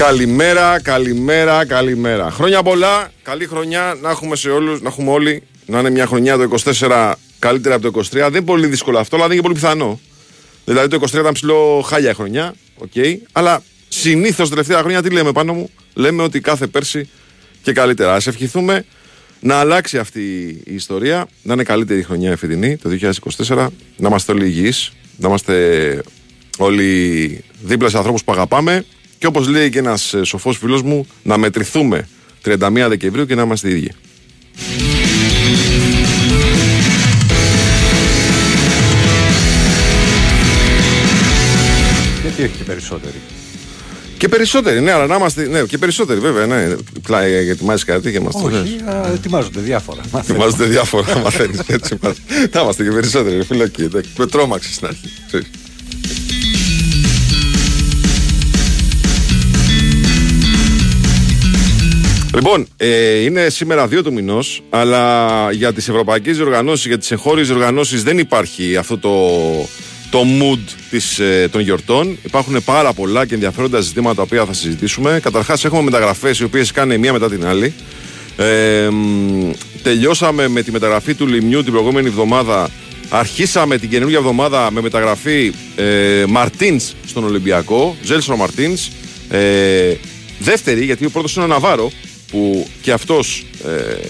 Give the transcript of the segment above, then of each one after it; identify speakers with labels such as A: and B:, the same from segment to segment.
A: Καλημέρα, καλημέρα, καλημέρα. Χρόνια πολλά, καλή χρονιά να έχουμε σε όλους, να έχουμε όλοι να είναι μια χρονιά το 24 καλύτερα από το 23. Δεν είναι πολύ δύσκολο αυτό, αλλά δεν είναι πολύ πιθανό. Δηλαδή το 23 ήταν ψιλοχάλια χρονιά, οκ. Okay, αλλά συνήθως τελευταία χρόνια τι λέμε πάνω κάτω, λέμε ότι κάθε πέρσι και καλύτερα. Ας ευχηθούμε να αλλάξει αυτή η ιστορία, να είναι καλύτερη η χρονιά η φετινή, το 2024, να είμαστε όλοι υγιείς, να είμαστε όλοι δίπλα σε ανθρώπους που αγαπάμε και όπως λέει και ένας σοφός φίλος μου, να μετρηθούμε 31 Δεκεμβρίου και να είμαστε οι ίδιοι.
B: Γιατί όχι και περισσότεροι;
A: Και περισσότεροι, ναι, αλλά να είμαστε. Ναι, και περισσότεροι, βέβαια. Ναι. Πλάι, ετοιμάζεις κάτι και είμαστε.
B: Όχι, α, ετοιμάζονται διάφορα.
A: Ετοιμάζονται διάφορα, μαθαίνεις. Έτσι Θα είμαστε και περισσότεροι, φυλακή. Με τρόμαξες στην αρχή. Λοιπόν, ε, είναι σήμερα 2 του μηνός, αλλά για τις ευρωπαϊκές οργανώσει, για τις εγχώριες οργανώσει δεν υπάρχει αυτό το, το mood της, ε, των γιορτών. Υπάρχουν πάρα πολλά και ενδιαφέροντα ζητήματα τα οποία θα συζητήσουμε. Καταρχάς, έχουμε μεταγραφές οι οποίες κάνουν μία μετά την άλλη. Ε, τελειώσαμε με τη μεταγραφή του Λιμιού την προηγούμενη εβδομάδα. Αρχίσαμε την καινούργια εβδομάδα με μεταγραφή ε, Μαρτίνς στον Ολυμπιακό. Ζέλσον Μαρτίνς. Ε, δεύτερη, γιατί ο πρώτος είναι ο Ναβάρο, που και αυτός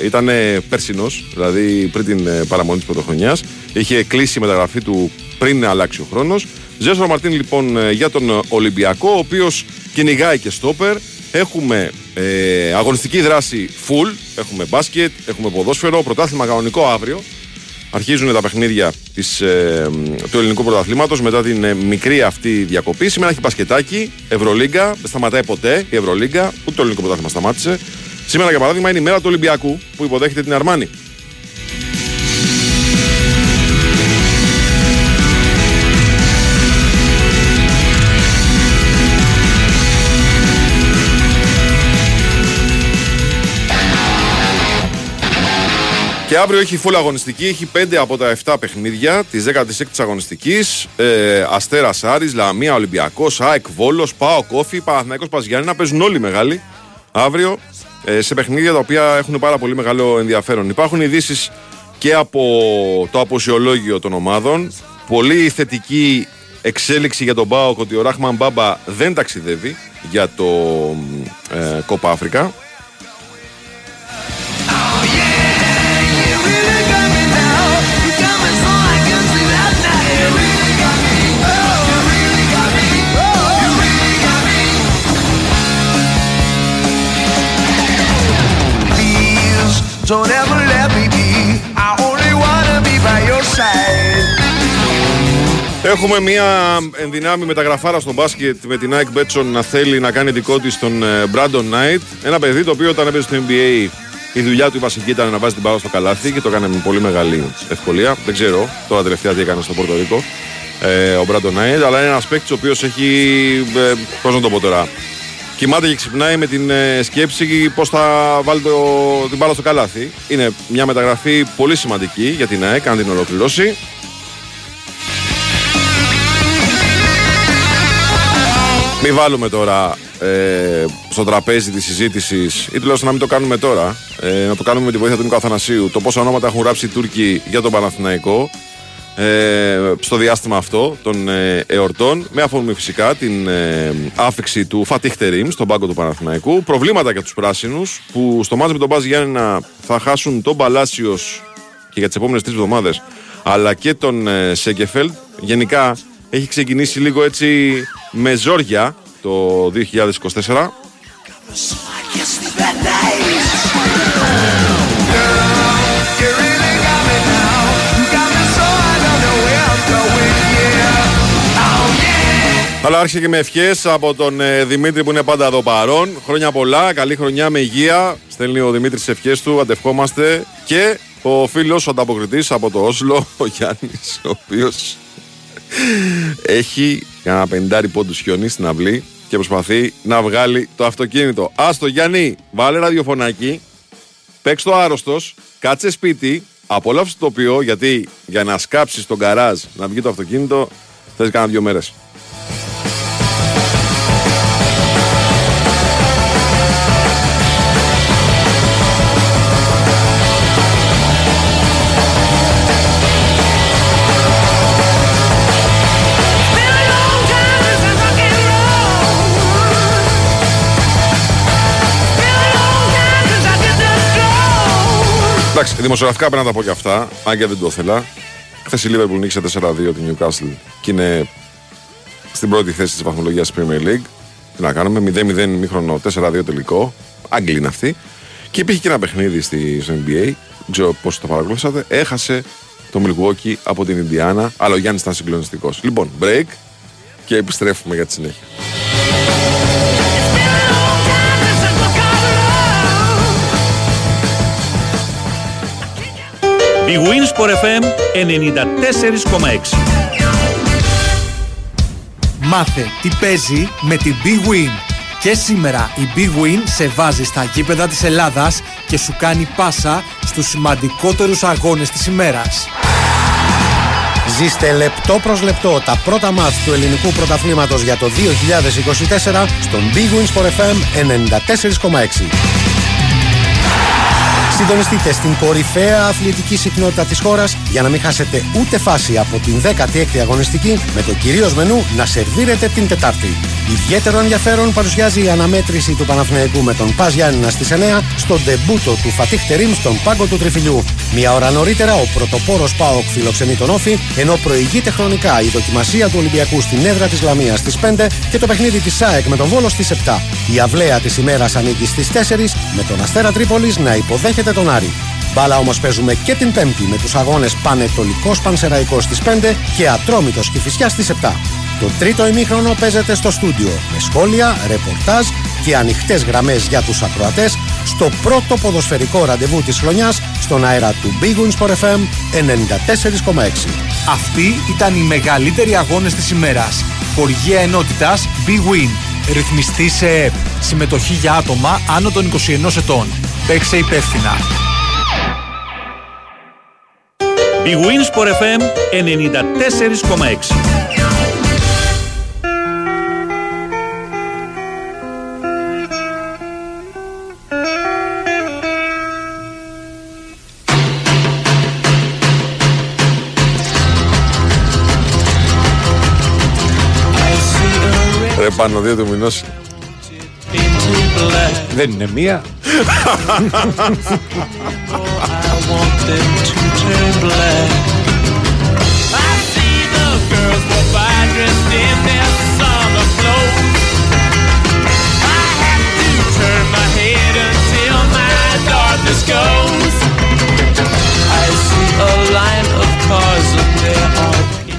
A: ε, ήταν περσινός, δηλαδή πριν την ε, παραμονή της πρωτοχρονιάς. Είχε κλείσει η μεταγραφή του πριν αλλάξει ο χρόνος. Ζέσορα Μαρτίν λοιπόν ε, για τον Ολυμπιακό, ο οποίος κυνηγάει και στόπερ. Έχουμε ε, αγωνιστική δράση full. Έχουμε μπάσκετ, έχουμε ποδόσφαιρο, πρωτάθλημα κανονικό αύριο. Αρχίζουν τα παιχνίδια της, ε, του ελληνικού πρωταθλήματος μετά την ε, μικρή αυτή διακοπή. Σήμερα έχει μπασκετάκι, Ευρωλίγκα, δεν σταματάει ποτέ η Ευρωλίγκα, ούτε το ελληνικό πρωτάθλημα σταμάτησε. Σήμερα, για παράδειγμα, είναι η μέρα του Ολυμπιακού που υποδέχεται την Αρμάνη. Και αύριο έχει full αγωνιστική, έχει 5 από τα 7 παιχνίδια της 16η αγωνιστικής. Ε, Αστέρας Άρης, Λαμία, Ολυμπιακός, ΑΕΚ Βόλος, Πάο Κόφι, Παναθηναϊκός Παζιάννη. Να παίζουν όλοι μεγάλοι αύριο ε, σε παιχνίδια τα οποία έχουν πάρα πολύ μεγάλο ενδιαφέρον. Υπάρχουν ειδήσεις και από το αποσιολόγιο των ομάδων. Πολύ θετική εξέλιξη για τον Μπάοκ ότι ο Ράχμαν Μπάμπα δεν ταξιδεύει για το ε, Κόπα Αφρικα. Don't ever let me be. I only wanna be by your side. Έχουμε μια ενδυνάμει μεταγραφάρα στο μπάσκετ με την Nike Betson να θέλει να κάνει δικό της τον ε, Brandon Knight. Ένα παιδί το οποίο όταν έπαιζε στο NBA η δουλειά του η βασική ήταν να βάζει την μπάλα στο καλάθι και το έκανε με πολύ μεγάλη ευκολία. Δεν ξέρω τώρα τελευταία τι έκανε στο Πορτορίκο ε, ο Brandon Knight, αλλά είναι ένας παίκτης ο οποίος έχει. Ε, Πώς να το πω τώρα κοιμάται και ξυπνάει με την ε, σκέψη πώς θα βάλει το, την μπάλα στο καλάθι. Είναι μια μεταγραφή πολύ σημαντική για την ΑΕΚ, αν την ολοκληρώσει. Μην βάλουμε τώρα ε, στο τραπέζι της συζήτησης, ή τουλάχιστον να μην το κάνουμε τώρα, ε, να το κάνουμε με τη βοήθεια του Νίκο Αθανασίου, το πόσα ονόματα έχουν γράψει οι Τούρκοι για τον Παναθηναϊκό ε, στο διάστημα αυτό των ε, εορτών με αφορμή φυσικά την ε, άφηξη του Φατίχτερήμ στον πάγκο του Παναθηναϊκού. Προβλήματα για τους πράσινους που στο μάτι με τον Μπάζ Γιάννενα θα χάσουν τον Παλάσιος και για τις επόμενες τρεις εβδομάδες αλλά και τον ε, Σέγκεφελτ. Γενικά έχει ξεκινήσει λίγο έτσι με ζόρια το 2024 Αλλά άρχισε και με ευχές από τον ε, Δημήτρη που είναι πάντα εδώ παρόν. Χρόνια πολλά, καλή χρονιά με υγεία. Στέλνει ο Δημήτρης τις ευχές του, αντευχόμαστε. Και ο φίλος, ο ανταποκριτής από το Όσλο, ο Γιάννης, ο οποίος έχει ένα πεντάρι πόντους χιόνι στην αυλή και προσπαθεί να βγάλει το αυτοκίνητο. Άστο Γιάννη, βάλε ραδιοφωνάκι, παίξ το άρρωστος, κάτσε σπίτι, απόλαυσε το τοπίο γιατί για να σκάψεις τον καράζ να βγει το αυτοκίνητο θες κάνα δύο μέρες. Εντάξει, δημοσιογραφικά πρέπει να τα πω και αυτά, αν και δεν το ήθελα. Χθες η Liverpool νίκησε 4-2 την Newcastle και είναι στην πρώτη θέση της βαθμολογίας Premier League. Τι να κάνουμε, 0-0 μήχρονο, 4-2 τελικό. Άγγλοι είναι αυτοί. Και υπήρχε και ένα παιχνίδι στη, στο NBA, δεν ξέρω πώς το παρακολουθήσατε. Έχασε το Milwaukee από την Ινδιάνα, αλλά ο Γιάννης ήταν συγκλονιστικός. Λοιπόν, break και επιστρέφουμε για τη συνέχεια.
C: Η Winsport FM 94,6
D: Μάθε τι παίζει με την Big Win. Και σήμερα η Big Win σε βάζει στα γήπεδα της Ελλάδας και σου κάνει πάσα στους σημαντικότερους αγώνες της ημέρας.
E: Ζήστε λεπτό προς λεπτό τα πρώτα μάτς του ελληνικού πρωταθλήματος για το 2024 στον Big Win Sport FM 94,6. Συντονιστείτε στην κορυφαία αθλητική συχνότητα της χώρας για να μην χάσετε ούτε φάση από την 16η αγωνιστική με το κυρίως μενού να σερβίρετε την Τετάρτη. Ιδιαίτερο ενδιαφέρον παρουσιάζει η αναμέτρηση του Παναθηναϊκού με τον Πας Γιάννηνα στις 9 στο ντεμπούτο του Φατίχ Τερήμ στον πάγκο του Τριφυλιού. Μια ώρα νωρίτερα ο πρωτοπόρος Πάοκ φιλοξενεί τον Όφη, ενώ προηγείται χρονικά η δοκιμασία του Ολυμπιακού στην έδρα της Λαμίας στις 5 και το παιχνίδι της ΣΑΕΚ με τον Βόλο στις 7. Η αυλαία της ημέρας ανήκει στις 4 με τον Αστέρα Τρίπολης να υποδέχεται τον Άρη. Μπάλα όμως παίζουμε και την Πέμπτη με τους αγώνες Πανετολικός Πανσεραϊκός στις 5 και Ατρόμητος Κυφυσιά στις 7. Το τρίτο ημίχρονο παίζεται στο στούντιο με σχόλια, ρεπορτάζ και ανοιχτές γραμμές για τους ακροατές στο πρώτο ποδοσφαιρικό ραντεβού της χρονιάς στον αέρα του Big Wins for FM 94,6.
D: Αυτοί ήταν οι μεγαλύτεροι αγώνες της ημέρας. Χοργία ενότητας Big Win. Ρυθμιστή σε ΕΠ. Συμμετοχή για άτομα άνω των 21 ετών. Παίξε υπεύθυνα.
C: Η Winsport FM 94,6
A: πάνω δύο του μηνός
B: Δεν είναι μία.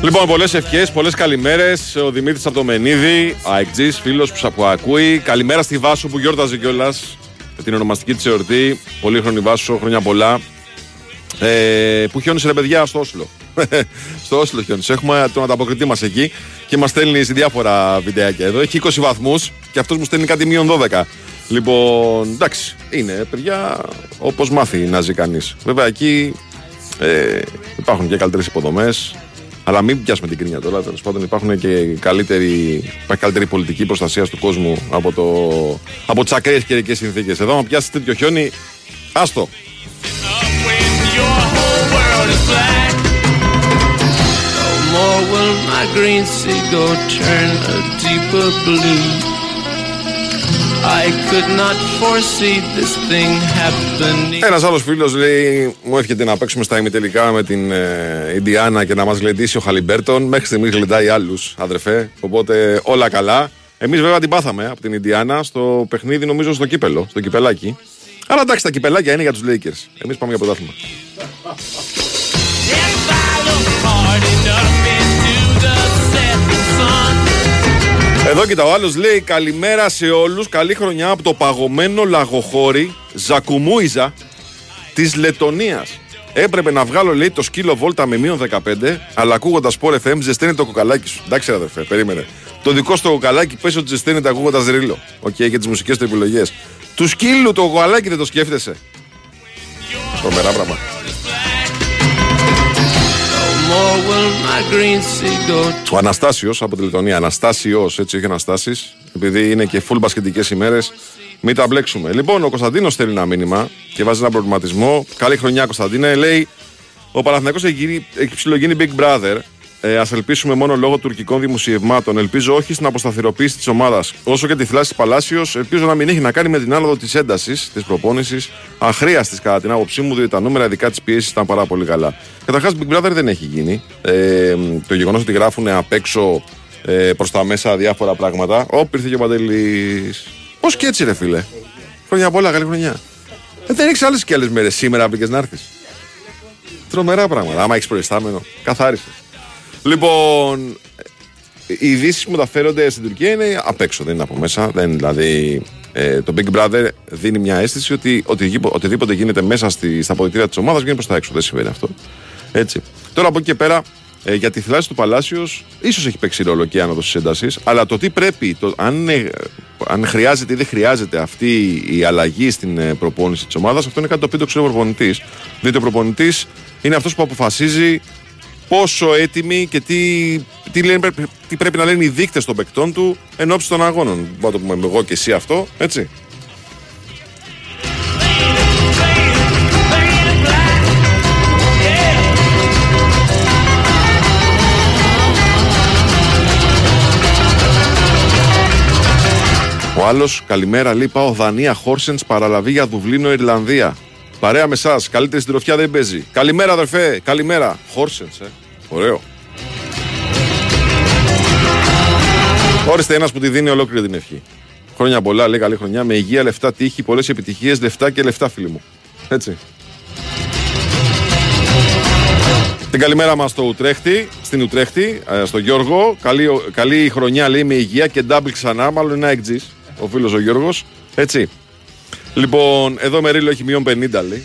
A: Λοιπόν, πολλές ευχές, πολλές καλημέρες. Ο Δημήτρης από το Μενίδη, αεκτζής, φίλος που, που ακούει. Καλημέρα στη Βάσο που γιόρταζε κιόλας με την ονομαστική της εορτή. Πολύ χρονή Βάσο, χρόνια πολλά. Ε, που χιόνισε ρε παιδιά στο Όσλο. στο Όσλο χιόνισε. Έχουμε τον ανταποκριτή μας εκεί και μας στέλνει σε διάφορα βιντεάκια εδώ. Έχει 20 βαθμούς και αυτός μου στέλνει κάτι μείον 12. Λοιπόν, εντάξει, είναι παιδιά όπως μάθει να ζει κανείς. Βέβαια εκεί ε, υπάρχουν και καλύτερες υποδομές. Αλλά μην πιάσουμε την κρίνια τώρα. Τέλος πάντων, υπάρχουν και καλύτερη, υπάρχει καλύτερη πολιτική προστασία του κόσμου από, το, από τις ακραίες καιρικές συνθήκες. Εδώ, αν πιάσεις τέτοιο χιόνι, άστο.
F: more will my green seagull turn a deeper blue;
A: Ένας άλλος φίλος λέει: Μου εύχεται να παίξουμε στα ημιτελικά με την ε, Ιντιάνα και να μας γλεντήσει ο Χαλιμπέρτον. Μέχρι στιγμής γλεντάει άλλους, αδερφέ. Οπότε όλα καλά. Εμείς βέβαια την πάθαμε από την Ιντιάνα στο παιχνίδι, νομίζω στο κύπελο, στο κυπελάκι. Αλλά εντάξει, τα κυπελάκια είναι για τους Lakers. Εμείς πάμε για πρωτάθλημα. Εδώ κοίτα, ο άλλος λέει καλημέρα σε όλους. Καλή χρονιά από το παγωμένο λαγοχώρι Ζακουμούιζα της Λετωνίας. Έπρεπε να βγάλω, λέει, το σκύλο βόλτα με μείον 15, αλλά ακούγοντας Sport FM ζεσταίνει το κοκαλάκι σου. Εντάξει, αδερφέ, περίμενε. Το δικό στο κοκαλάκι πες ότι ζεσταίνεται ακούγοντας ρίλο. Οκ, και τις μουσικές του επιλογές. Του σκύλου το κοκαλάκι δεν το σκέφτεσαι. Τρομερό πράγμα. Ο Αναστάσιος από τη Λετωνία. Αναστάσιος, έτσι, όχι Αναστάσης. Επειδή είναι και full μπασκετικές ημέρες, μην τα μπλέξουμε. Λοιπόν, ο Κωνσταντίνος στέλνει ένα μήνυμα και βάζει ένα προβληματισμό. Καλή χρονιά, Κωνσταντίνε. Λέει: Ο Παναθηναϊκός έχει, γίνει- έχει ψιλογίνει Big Brother ε, ας ελπίσουμε μόνο λόγω τουρκικών δημοσιευμάτων. Ελπίζω όχι στην αποσταθεροποίηση της ομάδας. Όσο και τη θλάση Παλάσιος, ελπίζω να μην έχει να κάνει με την άνοδο της έντασης της προπόνησης. Αχρίαστης κατά την άποψή μου, διότι τα νούμερα ειδικά της πίεσης ήταν πάρα πολύ καλά. Καταρχάς, Big Brother δεν έχει γίνει. Ε, το γεγονός ότι γράφουν απ' έξω ε, προς τα μέσα διάφορα πράγματα. Ω, ήρθε και ο Παντελής. Πώς και έτσι, ρε φίλε. Χρόνια πολλά, καλή χρονιά. Ε, δεν έχει άλλες και άλλες μέρες σήμερα μπήκες να έρθεις. Τρομερά πράγματα. Άμα έχεις προϊστάμενο, καθάρισες. Λοιπόν, οι ειδήσεις που μεταφέρονται στην Τουρκία είναι απ' έξω, δεν είναι από μέσα. Δεν, δηλαδή, ε, το Big Brother δίνει μια αίσθηση ότι οτιδήποτε, οτιδήποτε γίνεται μέσα στη, στα αποδητήρια της ομάδας βγαίνει προς τα έξω. Δεν συμβαίνει αυτό. Έτσι. Τώρα από εκεί και πέρα, ε, για τη θλάση του Παλάσιος, ίσως έχει παίξει ρόλο και η άνοδος της έντασης, αλλά το τι πρέπει, το, αν, ε, αν χρειάζεται ή δεν χρειάζεται αυτή η αλλαγή στην ε, προπόνηση της ομάδας, αυτό είναι κάτι το οποίο το ξέρει ο προπονητής. Διότι ο προπονητής είναι αυτός που αποφασίζει πόσο έτοιμοι και τι, τι, λένε, τι πρέπει να λένε οι δείκτες των παικτών του εν ώψη των αγώνων. Μπορούμε να το πούμε εγώ και εσύ αυτό, έτσι. Ο άλλος, καλημέρα, λέει: Πάω Δανία, Χόρσενς, παραλαβή για Δουβλίνο, Ιρλανδία. Παρέα με εσάς, καλύτερη συντροφιά δεν παίζει. Καλημέρα, αδερφέ, καλημέρα. Χόρσεν, ε. Ωραίο. Όριστε ένας που τη δίνει ολόκληρη την ευχή. Χρόνια πολλά, λέει καλή χρονιά, με υγεία, λεφτά, τύχη, πολλές επιτυχίες, λεφτά και λεφτά, φίλοι μου. Έτσι. Την καλημέρα μας στο Ουτρέχτη, στην Ουτρέχτη, ε, στο Γιώργο. Καλή, καλή χρονιά λέει με υγεία και ντάμπλ ξανά. Μάλλον είναι εκτζή ο φίλος ο Γιώργος. Έτσι. Λοιπόν, εδώ με ρίλο έχει μείον 50 λέει.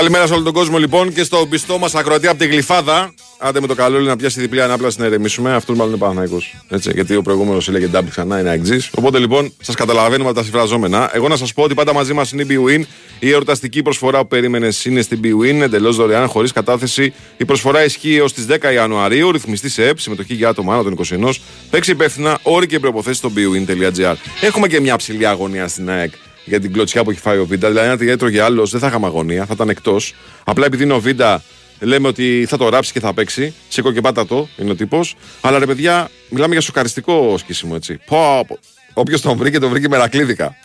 A: Καλημέρα σε όλο τον κόσμο λοιπόν και στο πιστό μας ακροατή από τη Γλυφάδα. Άντε με το καλό να πιάσει διπλή ανάπλαση να ηρεμήσουμε. Αυτό μάλλον είναι Παναγικό. Έτσι, γιατί ο προηγούμενος έλεγε ντάμπλ ξανά, είναι αγγζή. Οπότε λοιπόν σας καταλαβαίνουμε από τα συμφραζόμενα. Εγώ να σας πω ότι πάντα μαζί μας είναι η BWIN. Η εορταστική προσφορά που περίμενε είναι στην BWIN, εντελώς δωρεάν, χωρίς κατάθεση. Η προσφορά ισχύει έως τις 10 Ιανουαρίου. Ρυθμιστής σε ΕΠ, συμμετοχή για άτομα άνω των 21. Παίξει υπεύθυνα, όροι και προποθέσει στο bwin.gr. Έχουμε και μια ψηλή αγωνία στην ΑΕΚ για την κλωτσιά που έχει φάει ο Βίντα. Δηλαδή, αν την έτρωγε άλλος, δεν θα είχαμε αγωνία, θα ήταν εκτός. Απλά επειδή είναι ο Βίντα, λέμε ότι θα το ράψει και θα παίξει. Σήκω και πάτα το, είναι ο τύπος. Αλλά ρε παιδιά, μιλάμε για σοκαριστικό σκίσιμο έτσι. Πω, πω. Όποιος τον βρήκε, τον βρήκε μερακλίδικα.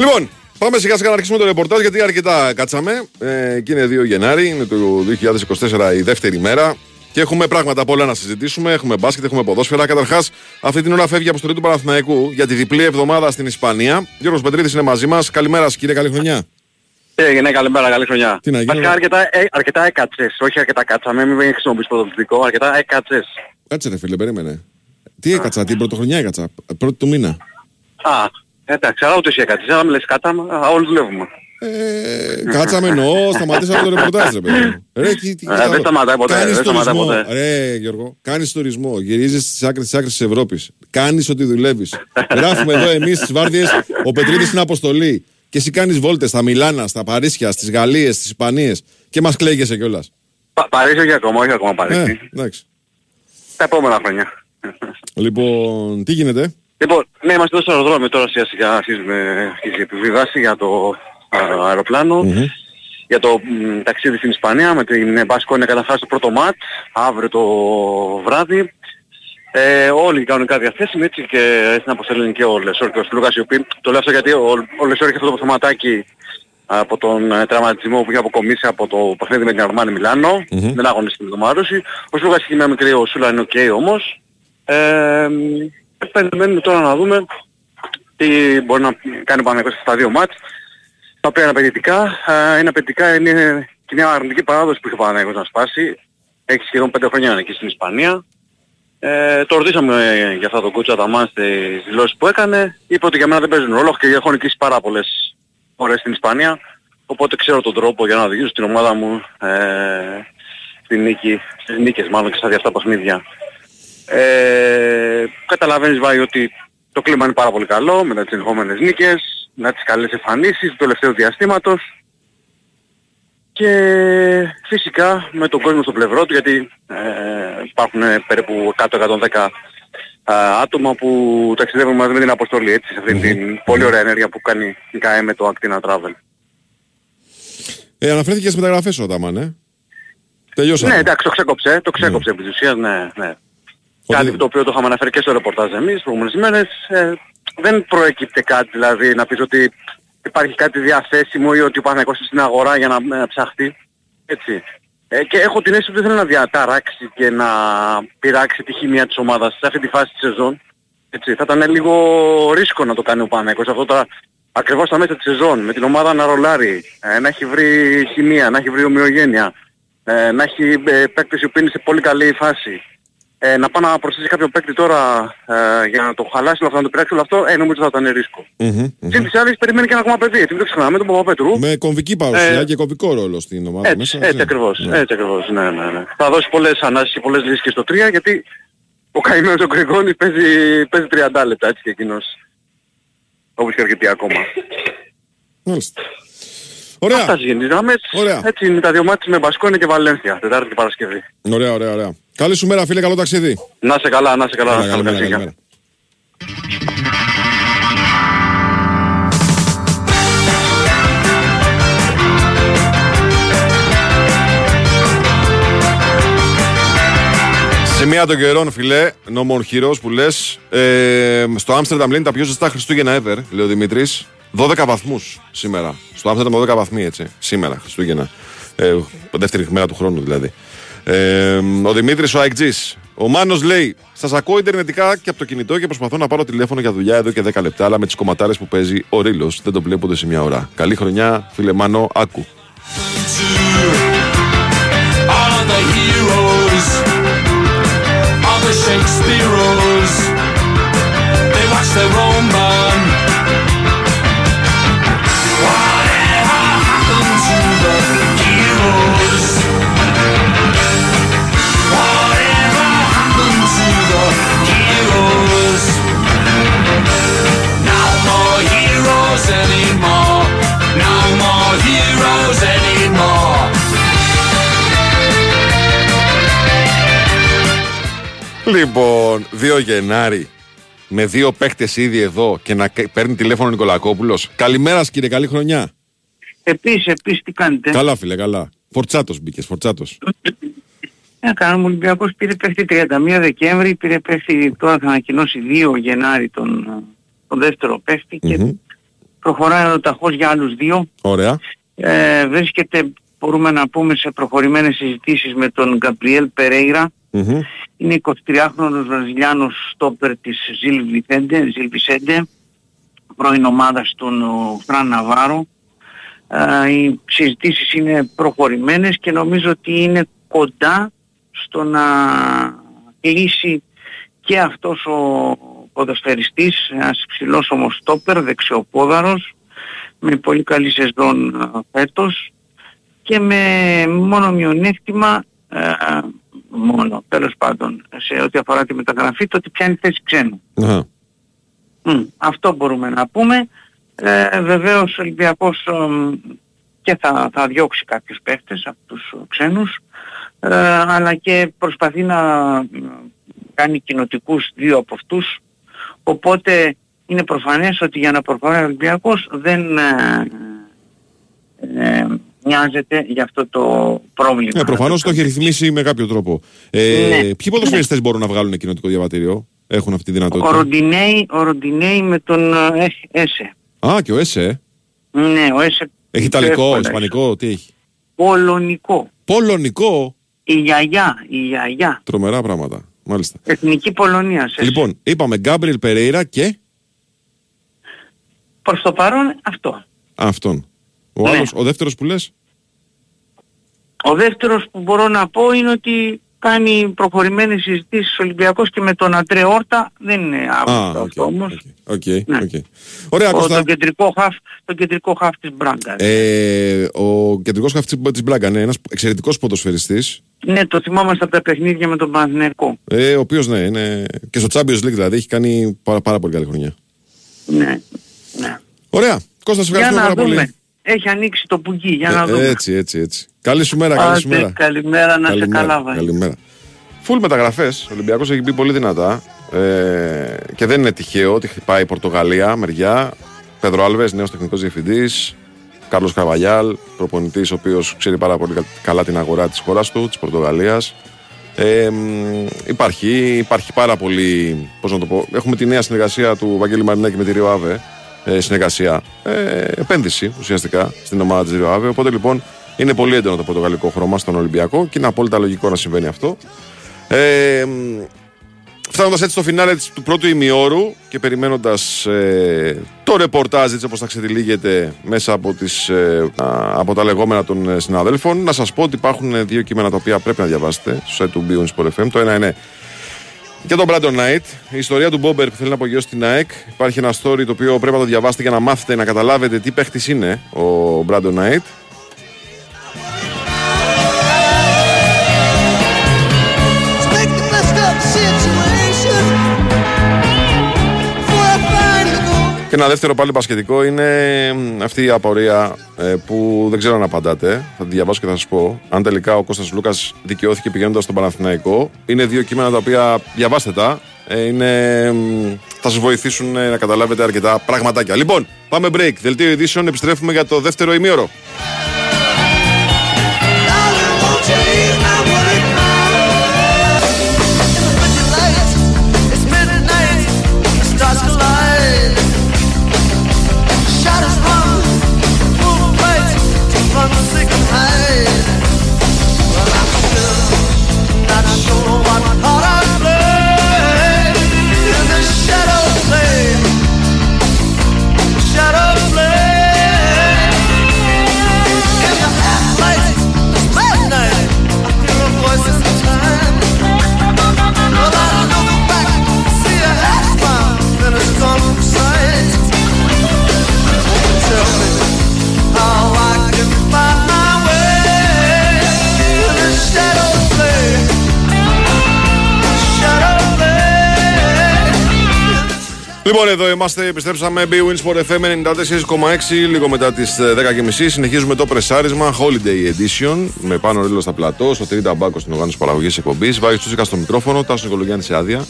A: Λοιπόν, πάμε σιγά σιγά να αρχίσουμε το ρεπορτάζ γιατί αρκετά κάτσαμε. Ε, και είναι 2 Γενάρη, είναι το 2024 η δεύτερη μέρα. Και έχουμε πράγματα πολλά να συζητήσουμε. Έχουμε μπάσκετ, έχουμε ποδόσφαιρα. Καταρχάς, αυτή την ώρα φεύγει η αποστολή του Παναθηναϊκού για τη διπλή εβδομάδα στην Ισπανία. Γιώργος Πετρίδης είναι μαζί μας. Καλημέρα, σας, κύριε, καλή χρονιά.
G: Τι έγινε, καλημέρα, καλή χρονιά.
A: Τι να γίνει,
G: Βασικά
A: ρε.
G: αρκετά, ε, αρκετά έκατσες, όχι αρκετά κάτσαμε, μην χρησιμοποιείς πρωτοδυτικό, αρκετά έκατσες.
A: Κάτσε, ρε φίλε, περίμενε. Τι έκατσα, την πρωτοχρονιά έκατσα. Πρώτη του μήνα.
G: Α, εντάξει, αλλά ούτε εσύ έκατσες, αλλά μιλες κάτα, α, όλοι δουλεύουμε.
A: Ε, κάτσαμε εννοώ, σταματήσαμε το ρεπορτάζ, ρε παιδί. μου. Ρε, τι, τι,
G: Ε, δεν σταματάει ποτέ,
A: Κάνεις
G: δεν σταματάει
A: τουρισμό.
G: ποτέ.
A: Ρε, Γιώργο, κάνεις τουρισμό. Γυρίζεις στις άκρες της άκρης της Ευρώπης. Κάνεις ό,τι δουλεύεις. Γράφουμε εδώ εμείς στις Βάρδιες, ο Πετρίδης στην αποστολή. Και εσύ κάνεις βόλτες στα Μιλάνα, στα Παρίσια, στις Γαλλίες, στις Ισπανίες και μας κλαίγεσαι κιόλας.
G: Πα, Παρίσι όχι ακόμα, όχι ακόμα
A: Ε,
G: Παρίσι.
A: εντάξει.
G: Τα επόμενα χρόνια.
A: Λοιπόν, τι γίνεται;
G: Λοιπόν, ναι, είμαστε εδώ στο αεροδρόμιο τώρα σιγά σιγά αρχίζουμε αρχίζει η επιβίβαση για το α, αεροπλανο Για το μ, ταξίδι στην Ισπανία με την Μπασκόνια καταρχάς το πρώτο ματς αύριο το βράδυ. Ε, όλοι κανονικά διαθέσιμοι έτσι και στην αποστολή είναι και ο Λεσόρ και ο Σλούκας οι οποίοι το λέω αυτό γιατί ο, ο Λεσόρ έχει αυτό το θεματάκι από τον ε, τραυματισμό που είχε αποκομίσει από το παιχνίδι με την Αρμάνη Μιλάνο. Δεν αγωνίστηκε με τον Μαρούσι. Ο Σλούκας έχει μια μικρή ο Σλούκας είναι οκ όμως. Ε, περιμένουμε τώρα να δούμε τι μπορεί να κάνει ο Παναθηναϊκός στα δύο ματς. Τα οποία είναι απαιτητικά. Ε, είναι απαιτητικά, είναι και μια αρνητική παράδοση που είχε ο Παναθηναϊκός να σπάσει. Έχει σχεδόν πέντε χρόνια εκεί στην Ισπανία. Ε, τον ρωτήσαμε ε, για αυτό τον κόουτς Αταμάν στις δηλώσεις που έκανε. Είπε ότι για μένα δεν παίζουν ρόλο και έχω νικήσει πάρα πολλές φορές στην Ισπανία. Οπότε ξέρω τον τρόπο για να οδηγήσω την ομάδα μου ε, στη νίκη, στις νίκες μάλλον και στα διάφορα παιχνίδια. Ε, καταλαβαίνεις Βάη ότι το κλίμα είναι πάρα πολύ καλό μετά τις ενεχόμενες νίκες, μετά τις καλές εμφανίσεις του τελευταίου διαστήματος και φυσικά με τον κόσμο στο πλευρό του γιατί ε, υπάρχουν περίπου 100-110 άτομα που ταξιδεύουν μαζί με την αποστολή έτσι, σε αυτήν την πολύ ωραία ενέργεια που κάνει η ΚΑΕ με το Actina Travel.
A: Ε, αναφέρθηκες στις μεταγραφές ο Αταμάν, ε. Τελειώσαμε.
G: Ναι, εντάξει, το ξέκοψε, το ξέκοψε επί της ουσίας, ναι, ναι. Κάτι το οποίο το είχαμε αναφέρει και στο ρεπορτάζ εμείς τις προηγούμενες ημέρες. Ε, δεν προέκυπτε κάτι δηλαδή να πεις ότι υπάρχει κάτι διαθέσιμο ή ότι ο Παναγικός στην αγορά για να, να ψαχτεί. Έτσι. Ε, και έχω την αίσθηση ότι δεν θέλει να διαταράξει και να πειράξει τη χημεία της ομάδας σε αυτή τη φάση της σεζόν. Έτσι. Θα ήταν λίγο ρίσκο να το κάνει ο Παναγικός αυτό τώρα ακριβώς στα μέσα της σεζόν με την ομάδα να ρολάρει, ε, να έχει βρει χημεία, να έχει βρει ομοιογένεια, ε, να έχει ε, παίκτες που είναι σε πολύ καλή φάση ε, να πάει να προσθέσει κάποιο παίκτη τώρα ε, για να το χαλάσει όλο αυτό, να το πειράξει όλο αυτό, ε, νομίζω θα ήταν ρίσκο.
A: Μμμ,
G: Συν της άλλης περιμένει και ένα ακόμα παιδί, έτσι μην το ξεχνάμε, τον Παπαπέτρου.
A: Με κομβική παρουσία
G: Ε,
A: και κομβικό ρόλο στην ομάδα
G: Έτσι,
A: μέσα.
G: έτσι
A: ναι.
G: ακριβώς,
A: Ναι.
G: έτσι ακριβώς, ναι, ναι, ναι. Θα δώσει πολλές ανάσεις και πολλές λύσεις και στο 3 γιατί ο καημένος ο Γκρεγόνης παίζει, παίζει 30 λεπτά έτσι και εκείνος. Όπως και αρκετοί ακόμα.
A: Μάλιστα. Ωραία.
G: Αυτά στις γενικές γραμμές.
A: Ωραία.
G: Έτσι είναι τα δύο μάτια με Μπασκόνη και Βαλένθια, Τετάρτη και Παρασκευή.
A: Ωραία, ωραία, ωραία. Καλή σου μέρα, φίλε, καλό ταξίδι.
G: Να σε καλά, να σε καλά.
A: Καλημέρα,
G: Καλή
A: καλημέρα,
G: συνέχεια.
A: καλημέρα. Σημεία των καιρών, φιλέ, no more heroes που λες. Ε, στο Άμστερνταμ λένε τα πιο ζεστά Χριστούγεννα ever, λέει ο Δημήτρης. 12 βαθμούς σήμερα. Στο Άμστερνταμ 12 βαθμοί, έτσι. Σήμερα, Χριστούγεννα. Ε, δεύτερη μέρα του χρόνου δηλαδή. Ε, ο Δημήτρης, ο Αεκτζή. Ο Μάνος λέει: Σας ακούω Ιντερνετικά και από το κινητό και προσπαθώ να πάρω τηλέφωνο για δουλειά εδώ και 10 λεπτά. Αλλά με τις κομματάρες που παίζει ο Ρήλο δεν το βλέπω ούτε σε μια ώρα. Καλή χρονιά, φίλε Μάνο, άκου.
H: are the heroes of the Shakespeareos. They watch their own burn.
A: Λοιπόν, 2 Γενάρη με δύο παίχτε ήδη εδώ και να κα- παίρνει τηλέφωνο ο Νικολακόπουλος. Καλημέρα, σας, κύριε, καλή χρονιά.
I: Επίσης, επίσης τι κάνετε;
A: Καλά, φίλε, καλά. Φορτσάτος μπήκες, φορτσάτος.
I: Ε, κάνουμε ο Ολυμπιακός πήρε παίχτη 31 Δεκέμβρη, πήρε παίχτη τώρα θα ανακοινώσει 2 Γενάρη τον, ε, τον δεύτερο παίχτη και προχωράει ο ταχώς για άλλους δύο.
A: Ωραία.
I: Ε, βρίσκεται, μπορούμε να πούμε, σε προχωρημένες συζητήσεις με τον Γκαμπριέλ Περέιρα.
A: Μμμ.
I: Είναι 23χρονος Βραζιλιάνος στόπερ της Ζιλ Βιθέντε, Ζιλ Βισέντε, πρώην ομάδας του Φραν Ναβάρο. Ε, οι συζητήσεις είναι προχωρημένες και νομίζω ότι είναι κοντά στο να κλείσει και αυτός ο ποδοσφαιριστής, ένας ψηλός όμως στόπερ, δεξιοπόδαρος, με πολύ καλή σεζόν ε, φέτος και με μόνο μειονέκτημα ε, μόνο τέλος πάντων σε ό,τι αφορά τη μεταγραφή το ότι πιάνει θέση ξένου.
A: Αχα.
I: Μμ, αυτό μπορούμε να πούμε. Ε, βεβαίως ο Ολυμπιακός εμ, και θα, θα διώξει κάποιους παίχτες από τους ξένους ε, αλλά και προσπαθεί να ε, κάνει κοινοτικούς δύο από αυτούς οπότε είναι προφανές ότι για να προχωράει ο Ολυμπιακός δεν ε, ε, νοιάζεται για αυτό το πρόβλημα.
A: Ναι, προφανώς το έχει ρυθμίσει με κάποιο τρόπο. Ε,
I: Ναι.
A: Ποιοι ποδοσφαιριστές μπορούν να βγάλουν κοινοτικό διαβατήριο, έχουν αυτή τη
I: Ο
A: δυνατότητα.
I: Ροντινέη, ο Ροντινέη με τον ε, Έσε.
A: Α, και ο ΕΣΕ.
I: Ναι, ο Έσε
A: Έχει ιταλικό,
I: εύκολα.
A: ισπανικό, τι έχει;
I: Πολωνικό.
A: Πολωνικό;
I: Η γιαγιά, η γιαγιά.
A: Τρομερά πράγματα. Μάλιστα.
I: Εθνική Πολωνία. Σε
A: Λοιπόν, είπαμε Γκάμπριελ Περέιρα και
I: Προς το παρόν αυτό.
A: αυτόν. Ο
I: Ναι.
A: άλλος, ο δεύτερος που λες;
I: Ο δεύτερος που μπορώ να πω είναι ότι κάνει προχωρημένες συζητήσεις ο Ολυμπιακός και με τον Αντρέ Όρτα δεν είναι
A: Α,
I: άβολο
A: οκ,
I: αυτό όμως.
A: οκ, οκ,
I: Ναι.
A: οκ. Ωραία,
I: Ο,
A: Κώστα.
I: τον κεντρικό χαφ, τον κεντρικό χαφ της Μπράγκα.
A: Ε, ο κεντρικός χαφ της της Μπράγκα, ναι, ένας εξαιρετικός ποδοσφαιριστής,
I: Ναι, το θυμόμαστε από τα παιχνίδια με τον Παναθηναϊκό.
A: ε, ο οποίος ναι, είναι και στο Champions League δηλαδή έχει κάνει πάρα, πάρα πολύ καλή χρονιά.
I: Ναι, ναι.
A: Ωραία, Κώστα, σε
I: Για
A: ευχαριστούμε
I: να
A: πάρα
I: δούμε.
A: πολύ.
I: Έχει ανοίξει το πουγγί, για να
A: Ε,
I: δούμε.
A: έτσι, έτσι, έτσι. Καλή σου μέρα, καλή σου
I: Άντε,
A: μέρα.
I: καλημέρα, να σε
A: Καλημέρα,
I: καλά, Βαγγέλη.
A: Καλημέρα. Φουλ μεταγραφές. Ο Ολυμπιακός έχει μπει πολύ δυνατά. Ε, και δεν είναι τυχαίο ότι χτυπάει η Πορτογαλία μεριά. Πέδρο Άλβες, νέος τεχνικός διευθυντής. Κάρλος Καρβαγιάλ, προπονητής ο οποίος ξέρει πάρα πολύ κα- καλά την αγορά της χώρας του, της Πορτογαλίας. Ε, μ, υπάρχει, υπάρχει πάρα πολύ, πώς να το πω, έχουμε τη νέα συνεργασία του Βαγγέλη Μαρινάκη με τη Ριο Ave, ε, συνεργασία, ε, επένδυση ουσιαστικά στην ομάδα της Rio Ave, οπότε λοιπόν είναι πολύ έντονο το πορτογαλικό χρώμα στον Ολυμπιακό και είναι απόλυτα λογικό να συμβαίνει αυτό. Ε, μ, Φτάνοντας έτσι στο φινάλε της- του πρώτου ημιώρου και περιμένοντας το ρεπορτάζ έτσι όπως θα ξετυλίγεται μέσα από, τις, ε, α, από τα λεγόμενα των ε, συναδέλφων, να σας πω ότι υπάρχουν ε, δύο κείμενα τα οποία πρέπει να διαβάσετε στο site του Bion Sport FM. Το ένα είναι για τον Brandon Knight, η ιστορία του Μπόμπερ που θέλει να απογειώσει την ΑΕΚ. Υπάρχει ένα story το οποίο πρέπει να το διαβάσετε για να μάθετε να καταλάβετε τι παίχτης είναι ο Brandon Knight. Και ένα δεύτερο πάλι μπασκετικό είναι μ, αυτή η απορία ε, που δεν ξέρω αν απαντάτε. Θα τη διαβάσω και θα σας πω. Αν τελικά ο Κώστας Λούκας δικαιώθηκε πηγαίνοντας στον Παναθηναϊκό. Είναι δύο κείμενα τα οποία διαβάστε τα. Ε, είναι, μ, θα σας βοηθήσουν ε, να καταλάβετε αρκετά πραγματάκια. Λοιπόν, πάμε break. Δελτίο ειδήσεων. Επιστρέφουμε για το δεύτερο ημίωρο. Λοιπόν, εδώ είμαστε, επιστρέψαμε. B-Wins Sport FM 94,6 λίγο μετά τις 10.30. Συνεχίζουμε το πρεσάρισμα Holiday Edition με πάνω ρίλο στα πλατό, στο 30 μπάκο στην οργάνωση παραγωγής εκπομπής. Βάγει Τσούτσικα στο μικρόφωνο, Τάσος Νικολογιάννης σε άδεια.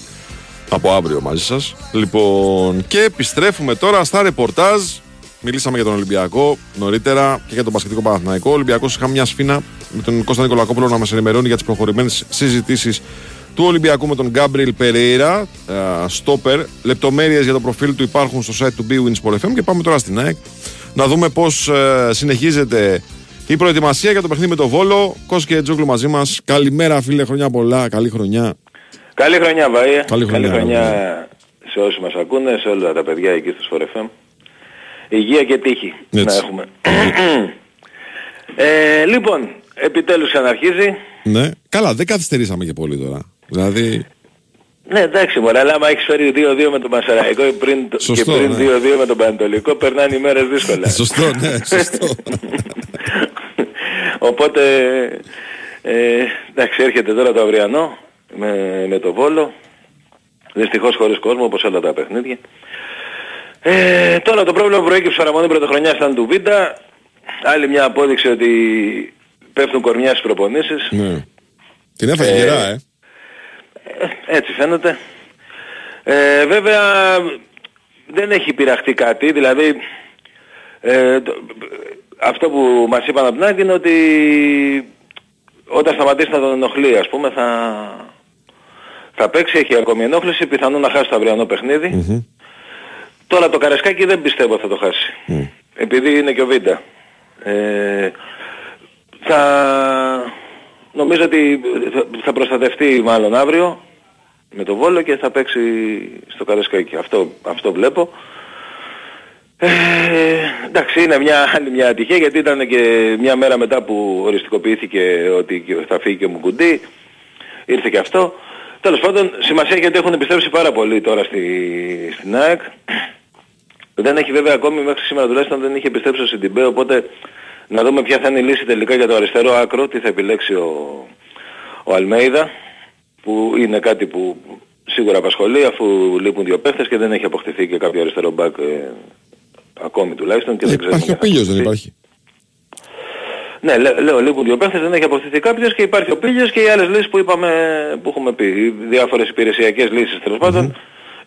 A: Από αύριο μαζί σας. Λοιπόν, και επιστρέφουμε τώρα στα ρεπορτάζ. Μιλήσαμε για τον Ολυμπιακό νωρίτερα και για τον Πασχετικό Παναθηναϊκό. Ο Ολυμπιακός είχαμε μια σφίνα με τον Κώστα Νικολακόπουλο να μας ενημερώνει για τις προχωρημένες συζητήσεις του Ολυμπιακού με τον Γκάμπριελ Περέιρα, στόπερ. Λεπτομέρειες για το προφίλ του υπάρχουν στο site του BWIN Sport FM και πάμε τώρα στην ΑΕΚ να δούμε πώς συνεχίζεται η προετοιμασία για το παιχνίδι με τον Βόλο. Κώστα και Τζόγλου μαζί μας. Καλημέρα, φίλε, χρονιά πολλά. Καλή χρονιά.
J: Καλή χρονιά Βαΐε.
A: Καλή χρονιά,
J: χρονιά
A: βέβαια.
J: σε όσους μας ακούνε, σε όλα τα παιδιά εκεί στο Sport FM. Υγεία και τύχη
A: Έτσι.
J: να έχουμε. ε, λοιπόν, επιτέλους ξαναρχίζει.
A: Ναι. Καλά, δεν καθυστερήσαμε και πολύ τώρα. Δηλαδή,
J: Ναι, εντάξει μωρέ, αλλά άμα έχεις φέρει 2-2 με τον Μασαραϊκό και πριν, το-
A: Σωστό,
J: και πριν
A: ναι.
J: 2-2 με τον Πανετολικό, περνάνε οι μέρες δύσκολα.
A: σωστό, ναι, σωστό.
J: Οπότε, ε, εντάξει, έρχεται τώρα το αυριανό με, με το Βόλο. Δυστυχώς χωρίς κόσμο όπως όλα τα παιχνίδια. Ε, τώρα το πρόβλημα που προέκυψε παραμονή πρωτοχρονιά ήταν του Βίντα. Άλλη μια απόδειξη ότι πέφτουν κορμιά στις προπονήσεις.
A: ναι. Την έφαγε
J: Ε,
A: γερά, ε.
J: Ε, Έτσι φαίνεται. Ε, βέβαια δεν έχει πειραχτεί κάτι, δηλαδή ε, το- αυτό που μας είπαν από την άλλη είναι ότι όταν σταματήσει να τον ενοχλεί ας πούμε θα, θα παίξει, έχει ακόμη ενόχληση, πιθανόν να χάσει το αυριανό παιχνίδι.
A: Μμμ.
J: Τώρα το Καρεσκάκι δεν πιστεύω θα το χάσει. Επειδή είναι και ο Βίντα. Ε, θα... Νομίζω ότι θα- θα προστατευτεί μάλλον αύριο με το Βόλο και θα παίξει στο Καρεσκάκι. Αυτό, αυτό βλέπω. Ε, εντάξει, είναι μια άλλη μια ατυχία γιατί ήταν και μια μέρα μετά που οριστικοποιήθηκε ότι και- θα φύγει και ο Μουκουντή. Ήρθε και αυτό. Τέλος πάντων, σημασία έχει ότι έχουν επιστρέψει πάρα πολύ τώρα στη, στην ΑΕΚ. Δεν έχει βέβαια ακόμη μέχρι σήμερα τουλάχιστον δεν έχει επιστρέψει ο Σιντιμπέ, οπότε να δούμε ποια θα είναι η λύση τελικά για το αριστερό άκρο, τι θα επιλέξει ο, ο Αλμέιδα, που είναι κάτι που σίγουρα απασχολεί αφού λείπουν δύο παίχτες και δεν έχει αποκτηθεί και κάποιο αριστερό μπακ ε, ακόμη τουλάχιστον και δεν ξέρουμε
A: Υπάρχει ο
J: ποια θα
A: Πίλιος, δεν
J: αποκτηθεί.
A: υπάρχει;
J: Ναι, λέ- λέω λείπουν δύο παίχτες, δεν έχει αποκτηθεί κάποιος και υπάρχει ο Πίλιος και οι άλλες λύσεις που είπαμε, που έχουμε πει, οι διάφορες υπηρεσιακές λύσεις τέλος πάντων,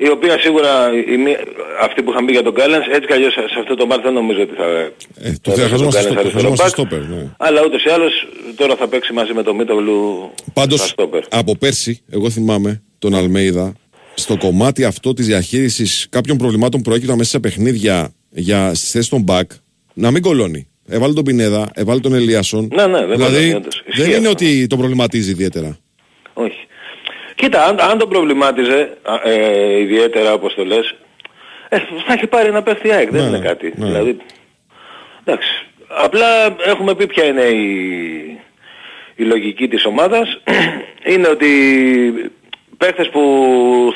J: η οποία σίγουρα, η, μία- αυτή που είχαν πει για τον Κάλενς, έτσι κι αλλιώς σε αυτό το μάρ δεν νομίζω ότι θα...
A: Ε, το
J: θα
A: θα
J: έπαιζε
A: χρειαζόμαστε
J: τον
A: στο-
J: Κάλενς
A: χρειαζόμαστε
J: αριστερό
A: στόπερ.
J: μπακ.
A: ναι.
J: Αλλά ούτως ή άλλως τώρα θα παίξει μαζί με τον Μίτογλου
A: Πάντως,
J: στα στόπερ.
A: από πέρσι, εγώ θυμάμαι τον Αλμέιδα, στο κομμάτι αυτό της διαχείρισης κάποιων προβλημάτων που προέκυπταν μέσα σε παιχνίδια για στις θέσεις των μπακ, να μην κολώνει. Έβαλε τον Πινέδα, έβαλε τον Ελίασον.
J: Ναι, ναι, δεν
A: δηλαδή,
J: κολλώνει, όντως.
A: δεν
J: Ισχύει
A: είναι
J: αυτό.
A: ότι τον προβληματίζει ιδιαίτερα.
J: Όχι. Κοίτα, αν, αν τον προβλημάτιζε α, ε, ιδιαίτερα όπως το λες, ε, θα έχει πάρει ένα παίχτη ΑΕΚ, δεν
A: Ναι,
J: είναι κάτι.
A: ναι.
J: Δηλαδή, εντάξει. Απλά έχουμε πει ποια είναι η, η λογική της ομάδας. είναι ότι παίχτες που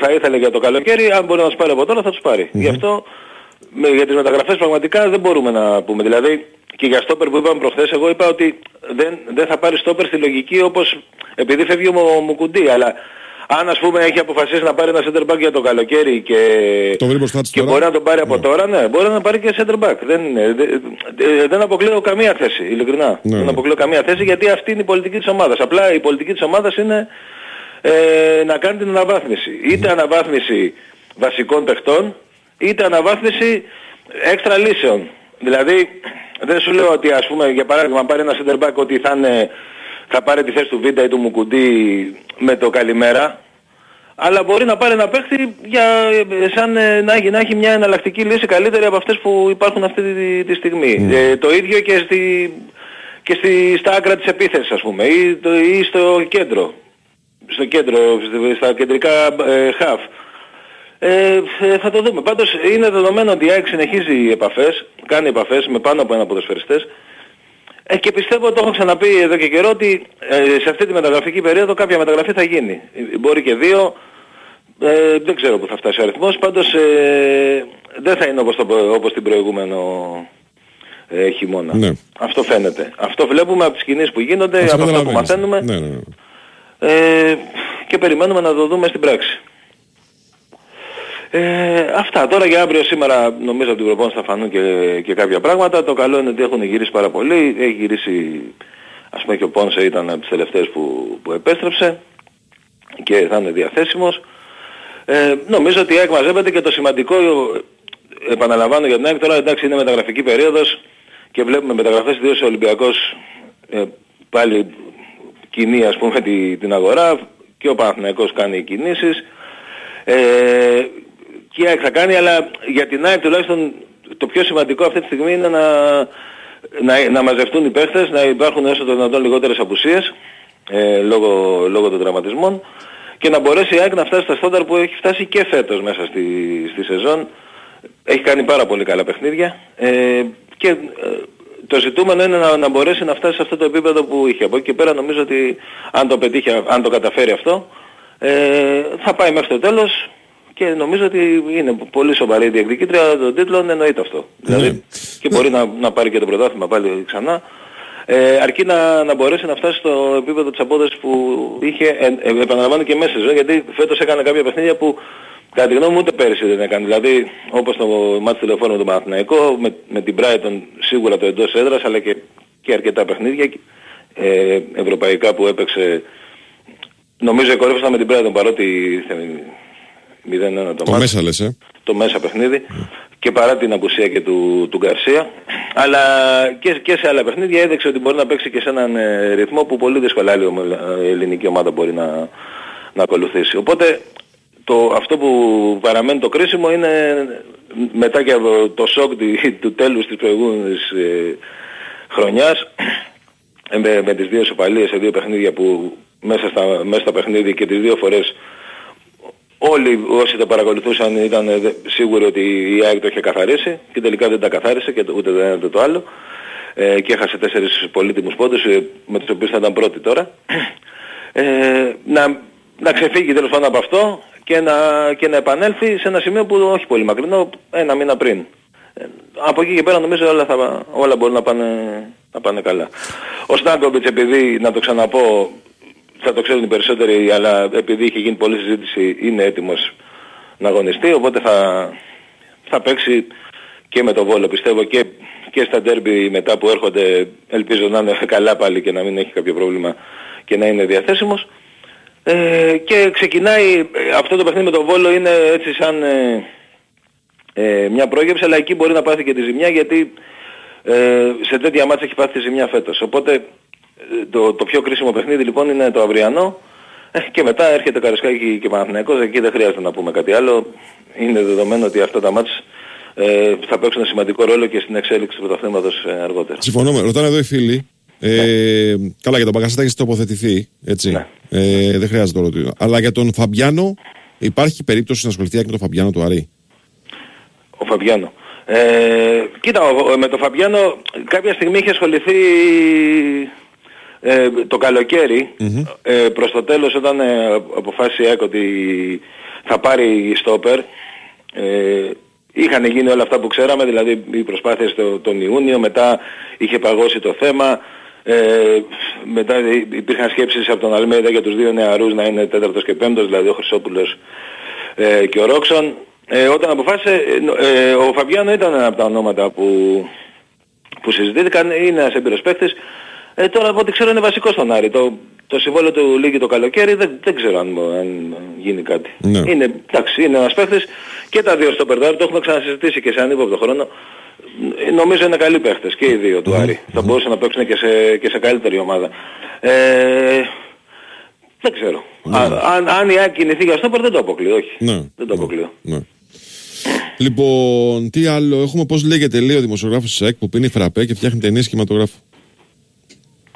J: θα ήθελε για το καλοκαίρι, αν μπορεί να τους πάρει από τώρα θα τους πάρει. Γι' αυτό με, για τις μεταγραφές πραγματικά δεν μπορούμε να πούμε. Δηλαδή και για στόπερ που είπαμε προχθές, εγώ είπα ότι δεν, δεν θα πάρει στόπερ στη λογική όπως επειδή φεύγει ο Μου- Μουκουντή. Αλλά αν ας πούμε έχει αποφασίσει να πάρει ένα center back για το καλοκαίρι και,
A: Το βρει μπροστά της
J: και
A: τώρα.
J: μπορεί να τον πάρει από τώρα, ναι, μπορεί να πάρει και center back. Δεν, είναι, δε- δε- δεν αποκλείω καμία θέση, ειλικρινά.
A: Ναι.
J: Δεν αποκλείω καμία θέση γιατί αυτή είναι η πολιτική της ομάδας. Απλά η πολιτική της ομάδας είναι ε, να κάνει την αναβάθμιση. Είτε αναβάθμιση βασικών παιχτών, είτε αναβάθμιση έξτρα λύσεων. Δηλαδή, δεν σου λέω ότι ας πούμε για παράδειγμα πάρει ένα center back ότι θα, είναι, θα πάρει τη θέση του Βίντα ή του Μουκουντή με το καλημέρα, αλλά μπορεί να πάρει ένα παίχτη για, ε, σαν ε, να, έχει, να έχει μια εναλλακτική λύση καλύτερη από αυτές που υπάρχουν αυτή τη, τη στιγμή. Ε, το ίδιο και, στη, και στη, στα άκρα της επίθεσης ας πούμε ή, το, ή στο κέντρο. Στο κέντρο, στη- στα κεντρικά ε, half. Ε, ε, θα το δούμε. Πάντως είναι δεδομένο ότι η ΑΕΚ συνεχίζει επαφές, κάνει επαφές με πάνω από ένα ποδοσφαιριστές ε, και πιστεύω, το έχω ξαναπεί εδώ και καιρό, ότι ε, σε αυτή τη μεταγραφική περίοδο κάποια μεταγραφή θα γίνει. Ε, Μπορεί και δύο, ε, δεν ξέρω που θα φτάσει ο αριθμός, πάντως ε, δεν θα είναι όπως, το, όπως την προηγούμενο ε, χειμώνα.
A: Ναι.
J: Αυτό φαίνεται. Αυτό βλέπουμε από τις κινήσεις που γίνονται,
A: Αυτό
J: από αυτά που
A: καταλαβαίνεις.
J: μαθαίνουμε
A: Ναι, ναι, ναι.
J: ε, και περιμένουμε να το δούμε στην πράξη. Ε, αυτά. Τώρα για αύριο σήμερα νομίζω από την προπόνηση θα φανούν και, και κάποια πράγματα. Το καλό είναι ότι έχουν γυρίσει πάρα πολύ. Έχει γυρίσει, ας πούμε και ο Πόνσε ήταν από τις τελευταίες που, που επέστρεψε και θα είναι διαθέσιμος. Ε, νομίζω ότι η ΑΕΚ μαζεύεται και το σημαντικό, επαναλαμβάνω για την ΑΕΚ, τώρα εντάξει είναι μεταγραφική περίοδος και βλέπουμε μεταγραφές ιδίως ο Ολυμπιακός ε, πάλι κινεί ας πούμε τη- την αγορά και ο Παναθηναϊκός κάνει κινήσεις ε, και η ΑΕΚ θα κάνει αλλά για την ΑΕΚ τουλάχιστον το πιο σημαντικό αυτή τη στιγμή είναι να, να, να μαζευτούν οι παίχτες, να υπάρχουν όσο το δυνατόν λιγότερες απουσίες ε, λόγω, λόγω των τραυματισμών και να μπορέσει η ΑΕΚ να φτάσει στα στάνταρ που έχει φτάσει και φέτος μέσα στη, στη σεζόν. Έχει κάνει πάρα πολύ καλά παιχνίδια ε, και ε, το ζητούμενο είναι να, να μπορέσει να φτάσει σε αυτό το επίπεδο που είχε. Από εκεί και πέρα νομίζω ότι αν το πετύχει, αν το καταφέρει αυτό ε, θα πάει μέχρι το τέλος και νομίζω ότι είναι πολύ σοβαρή η διεκδικήτρια των τίτλων, εννοείται αυτό. Δηλαδή και μπορεί να, να πάρει και το πρωτάθλημα πάλι ξανά. Ε, αρκεί να, να μπορέσει να φτάσει στο επίπεδο της απόδοσης που είχε, ε, ε, επαναλαμβάνω και μέσα ζωή, γιατί φέτος έκανε κάποια παιχνίδια που κατά τη γνώμη μου ούτε πέρυσι δεν έκανε. Δηλαδή όπως το μάτι τηλεφώνου με τον Παναθηναϊκό, με, με την Brighton σίγουρα το εντός έδρας, αλλά και, και αρκετά παιχνίδια ε, ευρωπαϊκά που έπαιξε. Νομίζω κορύφωσαν με την Brighton παρότι θε- 0-1 το,
A: Το
J: μάτς
A: μέσα λες, ε.
J: το μέσα παιχνίδι και παρά την απουσία και του, του Γκαρσία αλλά και, και σε άλλα παιχνίδια έδειξε ότι μπορεί να παίξει και σε έναν ε, ρυθμό που πολύ δύσκολα άλλη ομο- ε, ελληνική ομάδα μπορεί να, να ακολουθήσει. Οπότε το, αυτό που παραμένει το κρίσιμο είναι μετά και από το σοκ του, του τέλους της προηγούμενης ε, χρονιάς ε, με, με τις δύο σοπαλίες σε δύο παιχνίδια που μέσα στα, μέσα στα παιχνίδια και τις δύο φορές όλοι όσοι τα παρακολουθούσαν ήταν ε, δε- σίγουροι ότι η ΑΕΚ το είχε καθαρίσει και τελικά δεν τα καθάρισε και το- ούτε το ένα ούτε το άλλο ε, και έχασε τέσσερις πολύτιμους πόντους ε, με τους οποίους θα ήταν πρώτοι τώρα ε, να, να ξεφύγει τέλος πάντων από αυτό και να, και να επανέλθει σε ένα σημείο που όχι πολύ μακρινό, ένα μήνα πριν. Ε, από εκεί και πέρα νομίζω όλα, θα, όλα μπορούν να πάνε, να πάνε καλά. Ο Στάνκοβιτς επειδή, να το ξαναπώ, θα το ξέρουν οι περισσότεροι, αλλά επειδή είχε γίνει πολλή συζήτηση είναι έτοιμος να αγωνιστεί, οπότε θα, θα παίξει και με το Βόλο πιστεύω και, και στα ντέρμπι μετά που έρχονται ελπίζω να είναι καλά πάλι και να μην έχει κάποιο πρόβλημα και να είναι διαθέσιμος. Ε, και ξεκινάει, ε, αυτό το παιχνίδι με τον Βόλο είναι έτσι σαν ε, ε, μια πρόγευση, αλλά εκεί μπορεί να πάθει και τη ζημιά γιατί ε, σε τέτοια μάτια έχει πάθει τη ζημιά φέτος. Οπότε ε, το, το πιο κρίσιμο παιχνίδι λοιπόν είναι το αυριανό ε, και μετά έρχεται Καρισκάκη και Παναθηναϊκός, εκεί δεν χρειάζεται να πούμε κάτι άλλο. Είναι δεδομένο ότι αυτά τα μάτς ε, θα παίξουν σημαντικό ρόλο και στην εξέλιξη του πρωταθλήματος ε, αργότερα.
A: Συμφωνώ. με- Ρωτάνε εδώ οι φίλοι. Ε, Καλά, για τον Μπαγκασέτα έχεις τοποθετηθεί. Έτσι.
J: Ναι.
A: Ε, δεν χρειάζεται το ρωτήσω. Αλλά για τον Φαμπιάνο, υπάρχει περίπτωση να ασχοληθεί και με τον Φαμπιάνο του Αρή.
J: Ο Φαμπιάνο. Ε, κοίτα, ο- ο- με τον Φαμπιάνο κάποια στιγμή είχε ασχοληθεί ε, το καλοκαιρι ε, προς το τέλος όταν ε, αποφάσισε η ΑΕΚ ότι θα πάρει στόπερ ε, είχαν γίνει όλα αυτά που ξέραμε, δηλαδή οι προσπάθειες το, τον Ιούνιο, μετά είχε παγώσει το θέμα, ε, μετά υπήρχαν σκέψεις από τον Αλμέιδα για τους δύο νεαρούς να είναι τέταρτος και πέμπτος, δηλαδή ο Χρυσόπουλος ε, και ο Ρόξον. Ε, όταν αποφάσισε, ε, νο- ε, ο Φαμπιάνο ήταν ένα από τα ονόματα που, που συζητήθηκαν, είναι ένας εμπειρος παίκτης. Ε, τώρα από ό,τι ξέρω είναι βασικό στον Άρη. Το, το συμβόλαιο του λύγει το καλοκαίρι, δεν, δεν ξέρω αν, αν γίνει κάτι.
A: Ναι.
J: Είναι, εντάξει, είναι ένας παίκτης και τα δύο στο περδάρι, το έχουμε ξανασυζητήσει και σε ανύποπτο χρόνο. Ε, Νομίζω είναι καλοί παίχτες και οι δύο του Άρη. Θα μπορούσαν να παίξουν και σε, και σε καλύτερη ομάδα. Ε, δεν ξέρω. Α, αν, αν η ΑΕΚ κινηθεί για στόπερ δεν το αποκλείω, όχι.
A: Ναι.
J: Δεν το αποκλείω.
A: Ναι. Λοιπόν, τι άλλο έχουμε, πώς λέγεται, λέει ο δημοσιογράφος της ΑΕΚ που πίνει φραπέ και φτιάχνει ταινίες κινηματογράφου.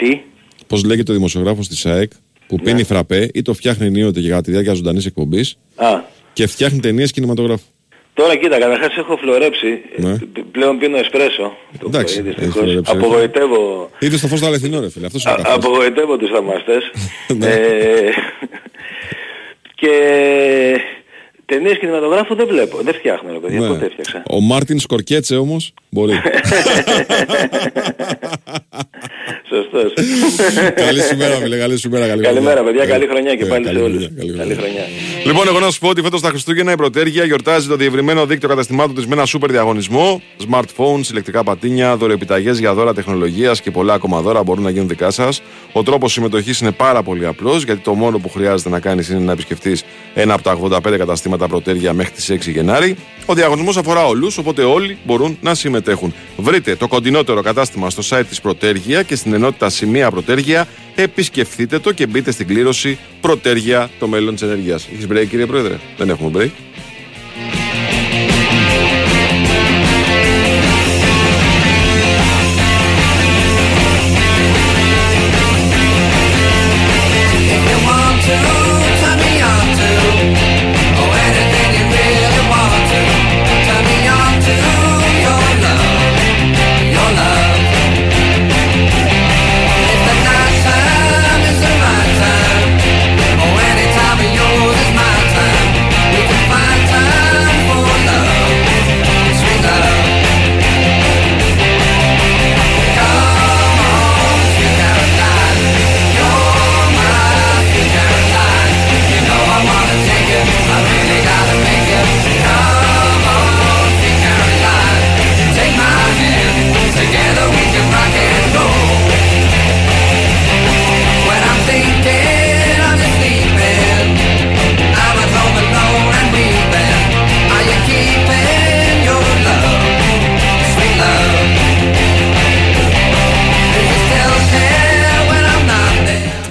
J: Τι.
A: Πώς λέγεται ο δημοσιογράφος της ΑΕΚ που
J: Ναι.
A: πίνει φραπέ ή το φτιάχνει ενίοτε για τη διάρκεια ζωντανής εκπομπής
J: Α,
A: και φτιάχνει ταινίες κινηματογράφου.
J: τώρα κοίτα, καταρχάς έχω φλωρέψει.
A: Ναι.
J: Ε, πλέον πίνω εσπρέσο. Το
A: Εντάξει,
J: πρωί,
A: έχεις
J: δυστυχώς.
A: φλωρέψει,
J: Απογοητεύω,
A: Είδες το φως του αληθινό, ρε φίλε. Αυτός είναι
J: α,
A: ο καθένας.
J: απογοητεύω τους θαυμαστές.
A: Ναι.
J: ε, και ταινίες κινηματογράφου δεν βλέπω. Δεν φτιάχνω ρε παιδιά.
A: Ναι.
J: Πότε έφτιαξα.
A: Ο Μάρτιν Σκορκέτσε όμως μπορεί.
J: Σωστός.
A: καλή σου μέρα, φίλε. Καλή σου μέρα. Καλή
J: Καλημέρα
A: χρονιά.
J: παιδιά, καλή
A: Ε,
J: χρονιά και
A: ε,
J: πάλι σε
A: καλή
J: όλους.
A: χρονιά, καλή
J: Καλή
A: χρονιά.
J: χρονιά.
A: Λοιπόν, εγώ να σου πω ότι φέτος τα Χριστούγεννα η Πρωτέργεια γιορτάζει το διευρυμένο δίκτυο καταστημάτων της με ένα σούπερ διαγωνισμό. Smartphones, ηλεκτρικά πατίνια, δωρεοεπιταγές για δώρα τεχνολογίας και πολλά ακόμα δώρα μπορούν να γίνουν δικά σας. Ο τρόπος συμμετοχής είναι πάρα πολύ απλός, γιατί το μόνο που χρειάζεται να κάνεις είναι να επισκεφτείς ένα από τα 85 καταστήματα Πρωτέργεια μέχρι τις 6 Γενάρη. Ο διαγωνισμός αφορά όλους, οπότε όλοι μπορούν να συμμετέχουν. Βρείτε το κοντινότερο κατάστημα στο site της Πρωτέργεια και στην ενότητα Σημεία Πρωτέργεια. Επισκεφτείτε το και μπείτε στην κλήρωση Πρωτέργεια το μέλλον της ενέργειας. Έχεις break, κύριε Πρόεδρε; Δεν έχουμε break.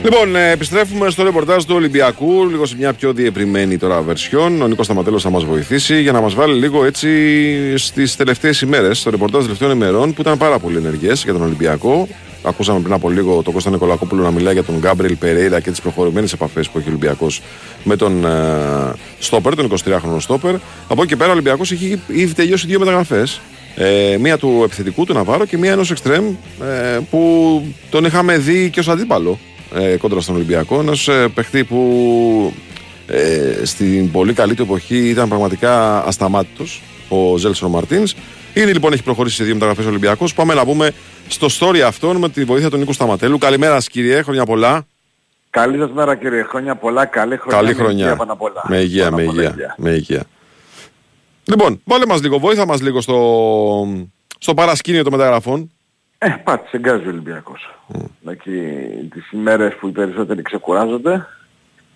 A: Λοιπόν, ε, επιστρέφουμε στο ρεπορτάζ του Ολυμπιακού, λίγο σε μια πιο διευρυμένη τώρα βερσιόν. Ο Νίκος Σταματέλος θα μας βοηθήσει για να μας βάλει λίγο έτσι στις τελευταίες ημέρες, στο ρεπορτάζ των τελευταίων ημερών που ήταν πάρα πολύ ενεργές για τον Ολυμπιακό. Ακούσαμε πριν από λίγο τον Κώστα Νικολακόπουλο να μιλάει για τον Γκάμπριλ Περέιρα και τις προχωρημένες επαφές που έχει ο Ολυμπιακός με τον ε, Στόπερ, τον 23χρονο Στόπερ. Από εκεί και πέρα ο Ολυμπιακός έχει ήδη τελειώσει δύο μεταγραφές. Ε, μία του επιθετικού του Ναβάρο και μία ενός εξτρέμ ε, που τον είχαμε δει και ως αντίπαλο ε, κόντρα στον Ολυμπιακό. Ένας ε, παιχτή που ε, στην πολύ καλή του εποχή ήταν πραγματικά ασταμάτητος, ο Ζέλσον Μαρτίνς. Ήδη λοιπόν έχει προχωρήσει σε δύο μεταγραφές Ολυμπιακός. Πάμε να πούμε στο story αυτόν με τη βοήθεια του Νίκου Σταματέλου. Καλημέρα σας, κύριε, χρόνια πολλά.
K: Καλή σας μέρα κύριε, χρόνια πολλά, καλή χρονιά.
A: Καλή
K: με
A: χρονιά.
K: υγεία πάνω απ' όλα.
A: Με υγεία,
K: Πάνω
A: με
K: απ' όλα
A: υγεία, με υγεία. Λοιπόν, βάλε μας λίγο, βοήθα μας λίγο στο, στο παρασκήνιο των μεταγραφών.
K: Ε, πάτησε γκάζι ο Ολυμπιακός. Εκεί τις ημέρες που οι περισσότεροι ξεκουράζονται,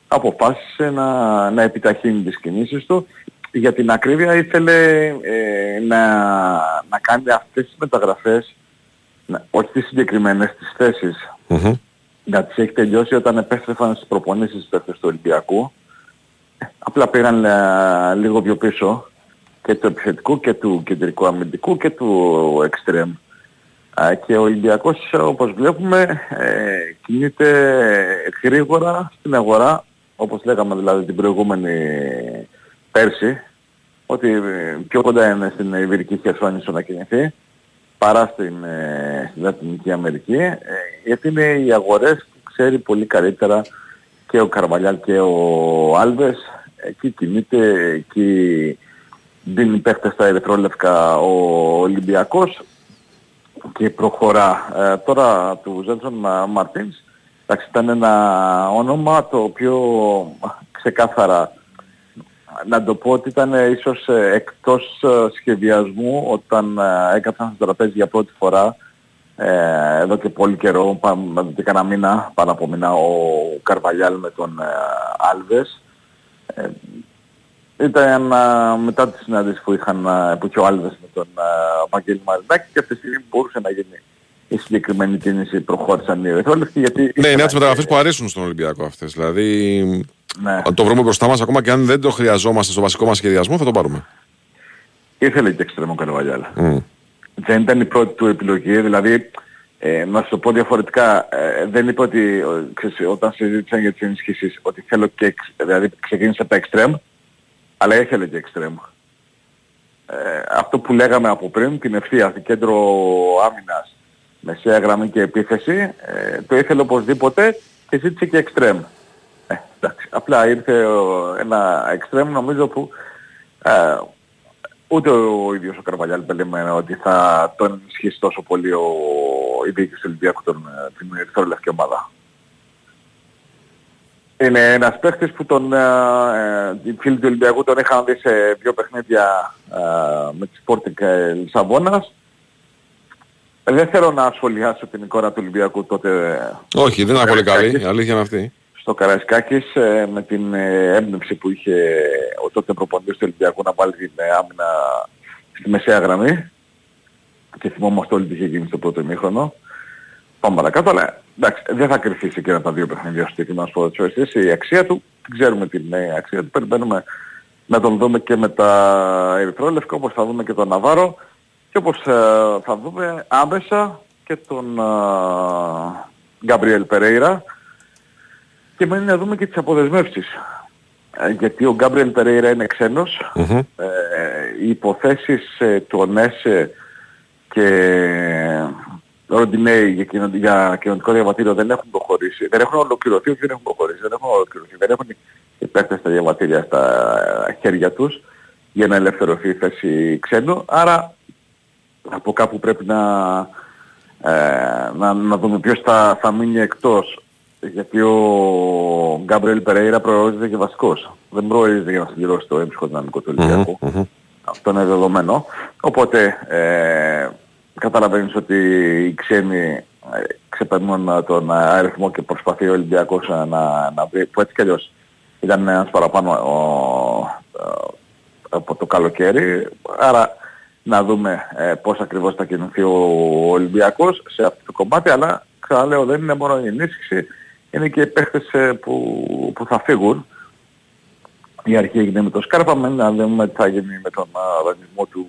K: αποφάσισε να, να επιταχύνει τις κινήσεις του. Για την ακρίβεια ήθελε ε, να, να κάνει αυτές τις μεταγραφές, να, όχι τις συγκεκριμένες, τις θέσεις, να τις έχει τελειώσει όταν επέστρεφαν στις προπονήσεις τους παίκτες του Ολυμπιακού. Ε, Απλά πήγαν ε, λίγο πιο πίσω και του επιθετικού και του κεντρικού αμυντικού και του εξτρέμ. Α, Και ο Ολυμπιακός όπως βλέπουμε ε, κινείται γρήγορα στην αγορά όπως λέγαμε δηλαδή την προηγούμενη πέρσι ότι ε, πιο κοντά είναι στην Ιβηρική Χερσόνησο να κινηθεί παρά στην, ε, στην Λατινική Αμερική ε, γιατί είναι οι αγορές που ξέρει πολύ καλύτερα και ο Καρβαλιάλ και ο Άλβες. Εκεί κινείται, εκεί δίνει παίχτες στα ερυθρόλευκα ο Ολυμπιακός και προχωρά. Ε, τώρα του Ζένσον Μα- Μαρτίνς εντάξει, ήταν ένα όνομα το οποίο ξεκάθαρα να το πω ότι ήταν ε, ίσως ε, εκτός ε, σχεδιασμού όταν ε, έκαψαν στο τραπέζι για πρώτη φορά ε, εδώ και πολύ καιρό, πάμε εδώ και κανένα μήνα, πάνω από μήνα, ο Καρβαλιάλ με τον ε, Άλβες. Ε, ήταν α, μετά τη συνάντηση που είχαν α, που είχε ο Άλβες με τον α, Βαγγέλη Μαρινάκη και αυτή τη στιγμή μπορούσε να γίνει η συγκεκριμένη κίνηση προχώρησαν οι Ερυθρόλευκοι γιατί
A: Ναι, είναι
K: ήθελαν
A: από τις μεταγραφές που αρέσουν στον Ολυμπιακό αυτές. Δηλαδή,
K: Ναι.
A: αν το βρούμε μπροστά μας, ακόμα και αν δεν το χρειαζόμαστε στο βασικό μας σχεδιασμό, θα το πάρουμε.
K: ήθελε και εξτρέμο Καρβαλιάλ.
A: Μμ.
K: δεν ήταν η πρώτη του επιλογή, δηλαδή ε, να σου το πω διαφορετικά, ε, δεν είπε ότι ε, ξέρεις, όταν συζήτησαν για τις ενισχύσεις ότι θέλω και, εξ- δηλαδή ξεκίνησε από τα εξτρέμ, αλλά ήθελε και εξτρέμ. Ε, αυτό που λέγαμε από πριν, την ευθεία, κέντρο άμυνας, μεσαία γραμμή και επίθεση, ε, το ήθελε οπωσδήποτε και ζήτησε και εξτρέμ. Ε, εντάξει, απλά ήρθε ο- ένα εξτρέμ νομίζω που ε, Ούτε ο ίδιος ο Καρβαλιάλ περίμενε ότι θα τον ενισχύσει τόσο πολύ ο, η διοίκηση του Ολυμπιακού τον, ε, την ερυθρόλευκη ομάδα. Είναι ένας παίχτης που τον, ε, ε, οι φίλοι του Ολυμπιακού τον είχαν δει σε δύο παιχνίδια ε, με τη Sporting ε, Λισαβόνας. Ε, Δεν θέλω να σχολιάσω την εικόνα του Ολυμπιακού τότε
A: Όχι, δεν ήταν πολύ καλή.
K: Καραϊσκάκης.
A: Η αλήθεια είναι αυτή.
K: στο Καραϊσκάκης ε, με την ε, έμπνευση που είχε ο τότε προπονητής του Ολυμπιακού να βάλει την ε, άμυνα στη μεσαία γραμμή και θυμόμαστε όλοι τι είχε γίνει στο πρώτο ημίχρονο. Πάμε παρακάτω, αλλά εντάξει, δεν θα κρυφθεί σε εκείνα τα δύο παιχνίδια στο συγκεκριμένος ποδοσφαιριστής. Η αξία του, την ξέρουμε την ε, αξία του, περιμένουμε να τον δούμε και με τα ερυθρόλευκα όπως θα δούμε και τον Ναβάρο και όπως ε, θα δούμε άμεσα και τον Γκαμπριέλ Περέιρα και μένει να δούμε και τις αποδεσμεύσεις. Ε, γιατί ο Γκάμπριελ Περέιρα είναι ξένος.
A: Μμμ.
K: Ε, οι υποθέσεις ε, του ΟΝΕΣΕ και Ροντινέη για, κοινο, για κοινωνικό διαβατήριο δεν έχουν προχωρήσει. Δεν έχουν ολοκληρωθεί, όχι δεν έχουν προχωρήσει. Δεν έχουν ολοκληρωθεί. Δεν έχουν οι παίκτες τα διαβατήρια στα χέρια τους για να ελευθερωθεί η θέση ξένου. Άρα από κάπου πρέπει να, ε, να, να δούμε ποιος θα, θα μείνει εκτός. Γιατί ο Γκάμπριελ Περέιρα προορίζεται και βασικός. Δεν προορίζεται για να συμπληρώσει το έμψυχο δυναμικό του Ολυμπιακού. Αυτό είναι δεδομένο. Οπότε ε, καταλαβαίνεις ότι οι ξένοι ε, ξεπερνούν τον αριθμό και προσπαθεί ο Ολυμπιακός να, να βρει, που έτσι κι αλλιώς ήταν ένας παραπάνω ο, ε, από το καλοκαίρι. Άρα να δούμε ε, πώς ακριβώς θα κινηθεί ο Ολυμπιακός σε αυτό το κομμάτι, αλλά ξαναλέω δεν είναι μόνο η ενίσχυση, είναι και παίχτες ε, που, που θα φύγουν. Η αρχή έγινε με το Σκάρπα, με να δούμε τι θα γίνει με τον α, δανεισμό του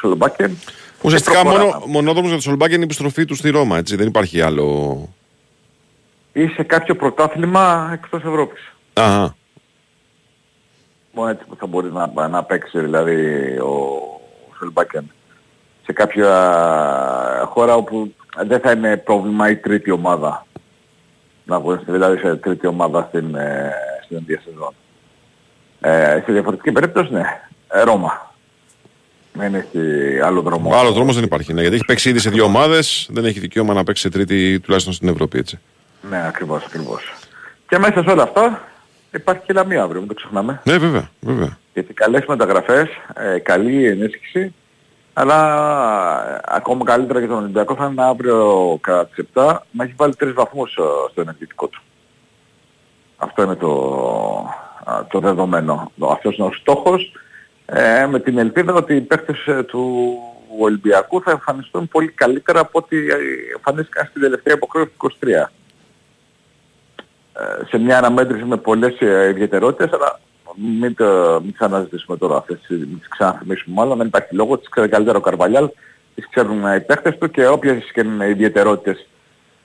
K: Σολομπάκεν.
A: Ουσιαστικά
K: Και προχωράμε.
A: μόνο, μονόδρομος για το Σολμπάκ είναι η επιστροφή του στη Ρώμα, έτσι. Δεν υπάρχει άλλο...
K: Ή σε κάποιο πρωτάθλημα εκτός Ευρώπης.
A: Αχα.
K: Μόνο έτσι που θα μπορεί να, να παίξει δηλαδή ο Σολμπάκεν. Σε κάποια χώρα όπου δεν θα είναι πρόβλημα η τρίτη ομάδα. Να αγωνιστεί δηλαδή σε τρίτη ομάδα στην, ε, στην ίδια σεζόν. Ε, σε διαφορετική περίπτωση ναι, ε, Ρώμα. Δεν έχει άλλο δρόμο.
A: Άλλο δρόμο δεν υπάρχει. Ναι, γιατί έχει παίξει ήδη σε δύο ομάδες, δεν έχει δικαίωμα να παίξει σε τρίτη τουλάχιστον στην Ευρώπη, έτσι.
K: Ναι, ακριβώς, ακριβώς. Και μέσα σε όλα αυτά υπάρχει και η Λαμία αύριο, μην το ξεχνάμε.
A: Ναι, βέβαια, βέβαια.
K: Γιατί καλές μεταγραφές, ε, καλή ενίσχυση, αλλά ε, ακόμα καλύτερα για τον Ολυμπιακό θα είναι αύριο κατά τις 7 να έχει βάλει τρεις βαθμούς ε, στο ενεργητικό του. Αυτό είναι το, α, το δεδομένο. Αυτός είναι ο στόχος ε, με την ελπίδα ότι οι παίκτες ε, του Ολυμπιακού θα εμφανιστούν πολύ καλύτερα από ό,τι ε, εμφανίστηκαν στην τελευταία υποχρέωση του 23 ε, σε μια αναμέτρηση με πολλές ε, ιδιαιτερότητες, αλλά μην, το, μην ξαναζητήσουμε τώρα αυτές, τις- μην τις ξαναθυμίσουμε μάλλον, δεν υπάρχει λόγος, τις ξέρει καλύτερα ο Καρβαλιάλ, τις ξέρουν ε, οι παίχτες του και όποιες και είναι οι ιδιαιτερότητες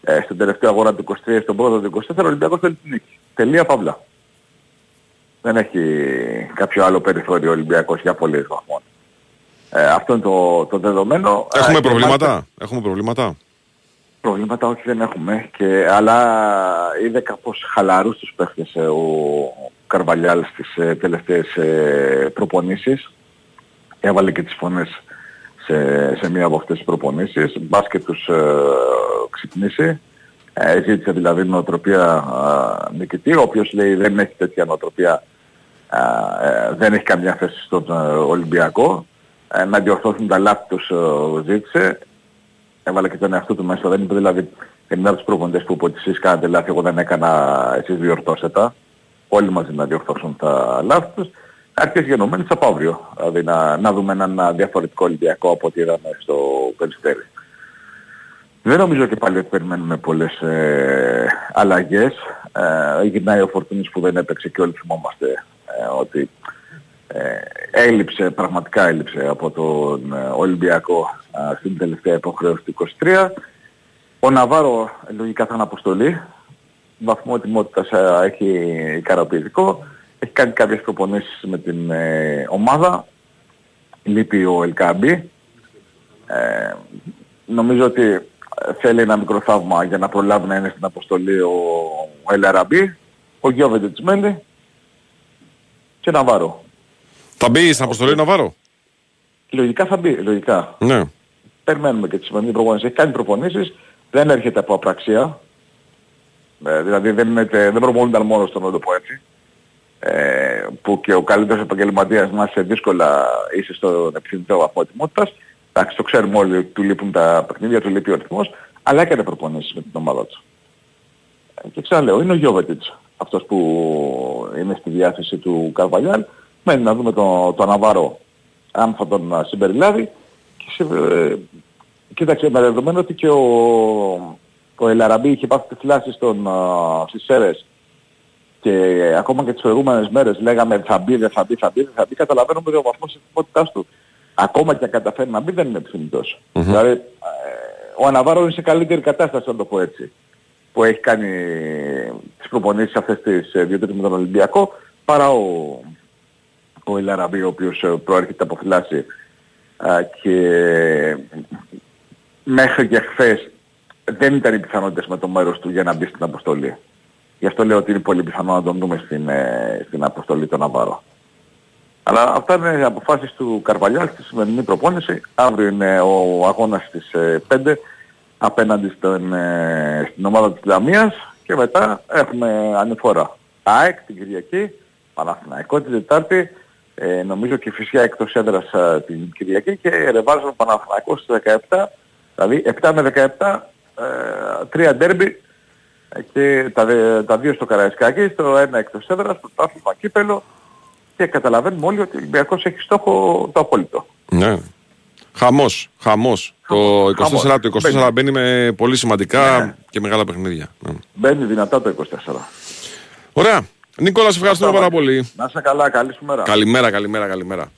K: ε, στον τελευταίο αγώνα του 23 στον πρώτο του 24, ο Ολυμπιακός θέλει την νίκη. Τελεία παύλα. Δεν έχει κάποιο άλλο περιθώριο ο Ολυμπιακός για πολλές βαθμών. Ε, αυτό είναι το, το δεδομένο. Ε,
A: Έχουμε
K: και
A: προβλήματα;
K: μάλιστα-
A: Έχουμε προβλήματα;
K: Προβλήματα όχι δεν έχουμε, και, αλλά είδε κάπως χαλαρούς τους παίχτες ε, ο Καρβαλιάλ στις ε, τελευταίες ε, προπονήσεις. Έβαλε και τις φωνές σε, σε μία από αυτές τις προπονήσεις. Μπας και τους ε, ξυπνήσει. Ε, ζήτησε δηλαδή νοοτροπία ε, νικητή, ο οποίος λέει δεν έχει τέτοια νοοτροπία, ε, δεν έχει καμιά θέση στον ε, Ολυμπιακό. Ε, να διορθώσουν τα λάθη τους ε, ζήτησε έβαλε και τον εαυτό του μέσα. Δεν είπε δηλαδή δεν είναι από τους προπονητές που είπαν ότι εσείς κάνατε λάθη, εγώ δεν έκανα, εσείς διορθώσετε τα. Όλοι μαζί να διορθώσουν τα λάθη τους. Αρχές γενομένες από αύριο. Δηλαδή να, να δούμε έναν α, διαφορετικό Ολυμπιακό από ό,τι είδαμε στο Περιστέρι. Δεν νομίζω και πάλι ότι περιμένουμε πολλές ε, αλλαγές. Ε, γυρνάει ο Φορτούνης που δεν έπαιξε και όλοι θυμόμαστε ε, ότι ε, έλειψε, πραγματικά έλειψε από τον ε, Ολυμπιακό α, στην τελευταία υποχρέωση του 23. Ο Ναβάρο ε, λογικά θα είναι αποστολή. Βαθμό ετοιμότητας ε, έχει ικανοποιητικό. Έχει κάνει κάποιες προπονήσεις με την ε, ομάδα. Λείπει ο Ελκάμπη. Ε, νομίζω ότι ε, θέλει ένα μικρό θαύμα για να προλάβει να είναι στην αποστολή ο, ο Ελαραμπή, ο Γιώβεντετς μένει και Ναβάρο.
A: Θα μπει στην αποστολή να βάρω;
K: Λογικά θα μπει, λογικά.
A: Ναι.
K: Περιμένουμε και τη σημερινή προπονήση. Έχει κάνει προπονήσεις, δεν έρχεται από απραξία. Ε, δηλαδή δεν, είναι, δεν προπονούνταν μόνος στον να το πω έτσι. Ε, που και ο καλύτερος επαγγελματίας μας σε δύσκολα είσαι στον επιθυμητό βαθμό ετοιμότητας. Εντάξει, το ξέρουμε όλοι ότι του λείπουν τα παιχνίδια, του λείπει ο ρυθμός, αλλά έκανε προπονήσεις με την ομάδα του. Ε, Και ξαναλέω, είναι ο Γιώβετιτς αυτός που είναι στη διάθεση του Καρβαλιάλ. Μένει να δούμε τον το Ναβάρο αν θα τον α, συμπεριλάβει. Και σε, ε, κοίταξε με δεδομένο ότι και ο, ο Ελαραμπή είχε πάθει τυφλάσεις στον, α, στις Σέρες και ακόμα και τις προηγούμενες μέρες λέγαμε θα μπει, δεν θα μπει, θα μπει, δεν θα μπει. Καταλαβαίνουμε ότι ο βαθμός της εθνικότητάς του ακόμα και αν καταφέρει να μπει δεν είναι επιθυμητός. Δηλαδή ε, ο Αναβάρο είναι σε καλύτερη κατάσταση να το πω έτσι που έχει κάνει τις προπονήσεις αυτές τις ε, δύο τρεις με τον Ολυμπιακό παρά ο, ο Ελαραμπή ο οποίος ε, προέρχεται από φυλάση και μέχρι και χθες δεν ήταν οι πιθανότητες με το μέρος του για να μπει στην αποστολή. Γι' αυτό λέω ότι είναι πολύ πιθανό να τον δούμε στην, ε, στην αποστολή του Ναβάρο. Αλλά αυτά είναι οι αποφάσεις του Καρβαλιάλ στη σημερινή προπόνηση. Αύριο είναι ο αγώνας στις ε, 5 απέναντι στον, ε, στην ομάδα της Λαμίας και μετά έχουμε ανηφόρα. ΑΕΚ την Κυριακή, Παναθηναϊκό την Τετάρτη, ε, νομίζω και φυσικά εκτός έδρας ε, την Κυριακή και ρεβάζω Παναθηναϊκό στις 17, δηλαδή 7 με 17, ε, τρία ντέρμπι ε, και τα, δε- τα δύο στο Καραϊσκάκι, το ένα εκτός έδρας, πρωτάθλημα κύπελο και καταλαβαίνουμε όλοι ότι ο Ολυμπιακός έχει στόχο το απόλυτο.
A: Ναι. Χαμός, χαμός. Το 24,
K: χαμός.
A: το 24 μπαίνει με πολύ σημαντικά και μεγάλα παιχνίδια. Ναι.
K: Μπαίνει δυνατά το 24.
A: Ωραία. Νίκολα, σε ευχαριστούμε
K: Αυτά,
A: πάρα
K: Μάκη.
A: πολύ.
K: Να είσαι καλά, καλή σου μέρα.
A: Καλημέρα, καλημέρα, καλημέρα.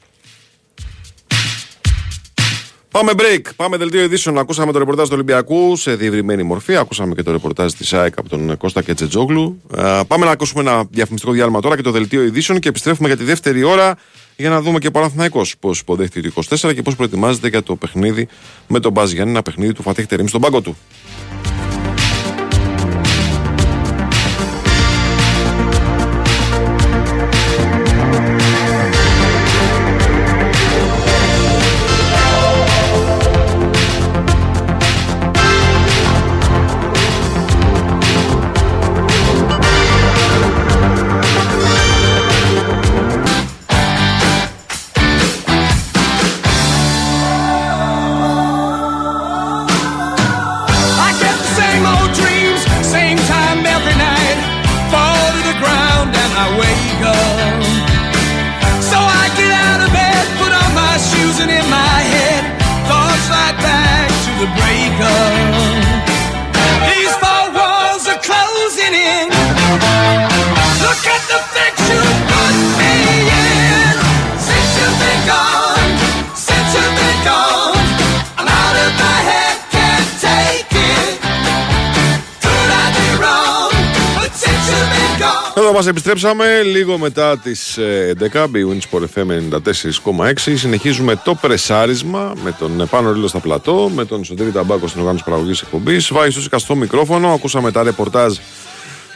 A: Πάμε break. Πάμε δελτίο ειδήσεων. Ακούσαμε το ρεπορτάζ του Ολυμπιακού σε διευρυμένη μορφή. Ακούσαμε και το ρεπορτάζ της ΑΕΚ από τον Κώστα Κετσετζόγλου. Ε, πάμε να ακούσουμε ένα διαφημιστικό διάλειμμα τώρα και το δελτίο ειδήσεων και επιστρέφουμε για τη δεύτερη ώρα για να δούμε και ο Παναθηναϊκός πώς υποδέχτηκε το 24 και πώς προετοιμάζεται για το παιχνίδι με τον Μπάζ Γιάννη, ένα παιχνίδι του Φατίχ Τερήμ στον πάγκο του. Εδώ μας επιστρέψαμε λίγο μετά τις ε, 11, Big Win Sport FM 94,6. Συνεχίζουμε το πρεσάρισμα με τον Πάνο Ρίλο στα πλατό, με τον Σωτήρη Ταμπάκο στην οργάνωση παραγωγής εκπομπής. Βάει στο στο μικρόφωνο, ακούσαμε τα ρεπορτάζ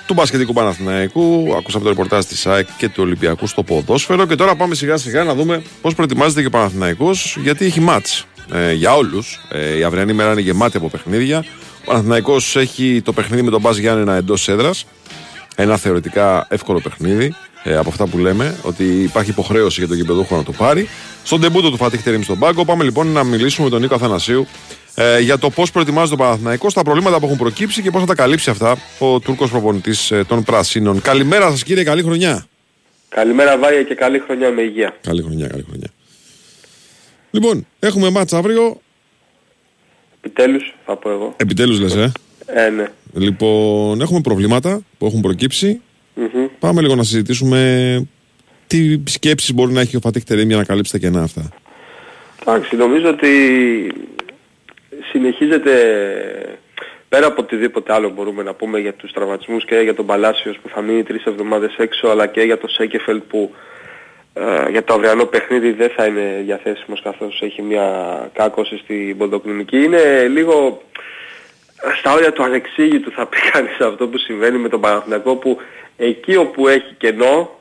A: του μπασκετικού Παναθηναϊκού, ακούσαμε το ρεπορτάζ της ΑΕΚ και του Ολυμπιακού στο ποδόσφαιρο και τώρα πάμε σιγά σιγά να δούμε πώς προετοιμάζεται και ο Παναθηναϊκός γιατί έχει μάτς ε, για όλους. Ε, η αυριανή μέρα είναι γεμάτη από παιχνίδια. Ο Παναθηναϊκός έχει το παιχνίδι με τον Μπάζ Γιάννενα εντός έδρας ένα θεωρητικά εύκολο παιχνίδι ε, από αυτά που λέμε, ότι υπάρχει υποχρέωση για τον γηπεδούχο να το πάρει. Στον τεμπούτο του Φατίχ Τερήμ στον πάγκο, πάμε λοιπόν να μιλήσουμε με τον Νίκο Αθανασίου ε, για το πώς προετοιμάζει το Παναθηναϊκό, στα προβλήματα που έχουν προκύψει και πώς θα τα καλύψει αυτά ο Τούρκος προπονητής ε, των Πρασίνων. Καλημέρα σας κύριε, καλή χρονιά.
L: Καλημέρα Βάγια και καλή χρονιά με υγεία.
A: Καλή χρονιά, καλή χρονιά. Λοιπόν, έχουμε μάτς αύριο.
L: Επιτέλους θα πω εγώ.
A: Επιτέλους λες, ε;
L: Ε, ναι.
A: Λοιπόν, έχουμε προβλήματα που έχουν προκύψει.
L: Μμμ.
A: Πάμε λίγο να συζητήσουμε τι σκέψεις μπορεί να έχει ο Φατίχ Τερήμ για να καλύψει τα κενά αυτά.
L: Εντάξει, νομίζω ότι συνεχίζεται πέρα από οτιδήποτε άλλο μπορούμε να πούμε για τους τραυματισμούς και για τον Παλάσιος που θα μείνει τρεις εβδομάδες έξω αλλά και για το Σέκεφελτ που ε, για το αυριανό παιχνίδι δεν θα είναι διαθέσιμος καθώς έχει μια κάκωση στην ποδοκλινική. Είναι λίγο στα όρια του ανεξήγητου θα πει κανείς αυτό που συμβαίνει με τον Παναθηναϊκό που εκεί όπου έχει κενό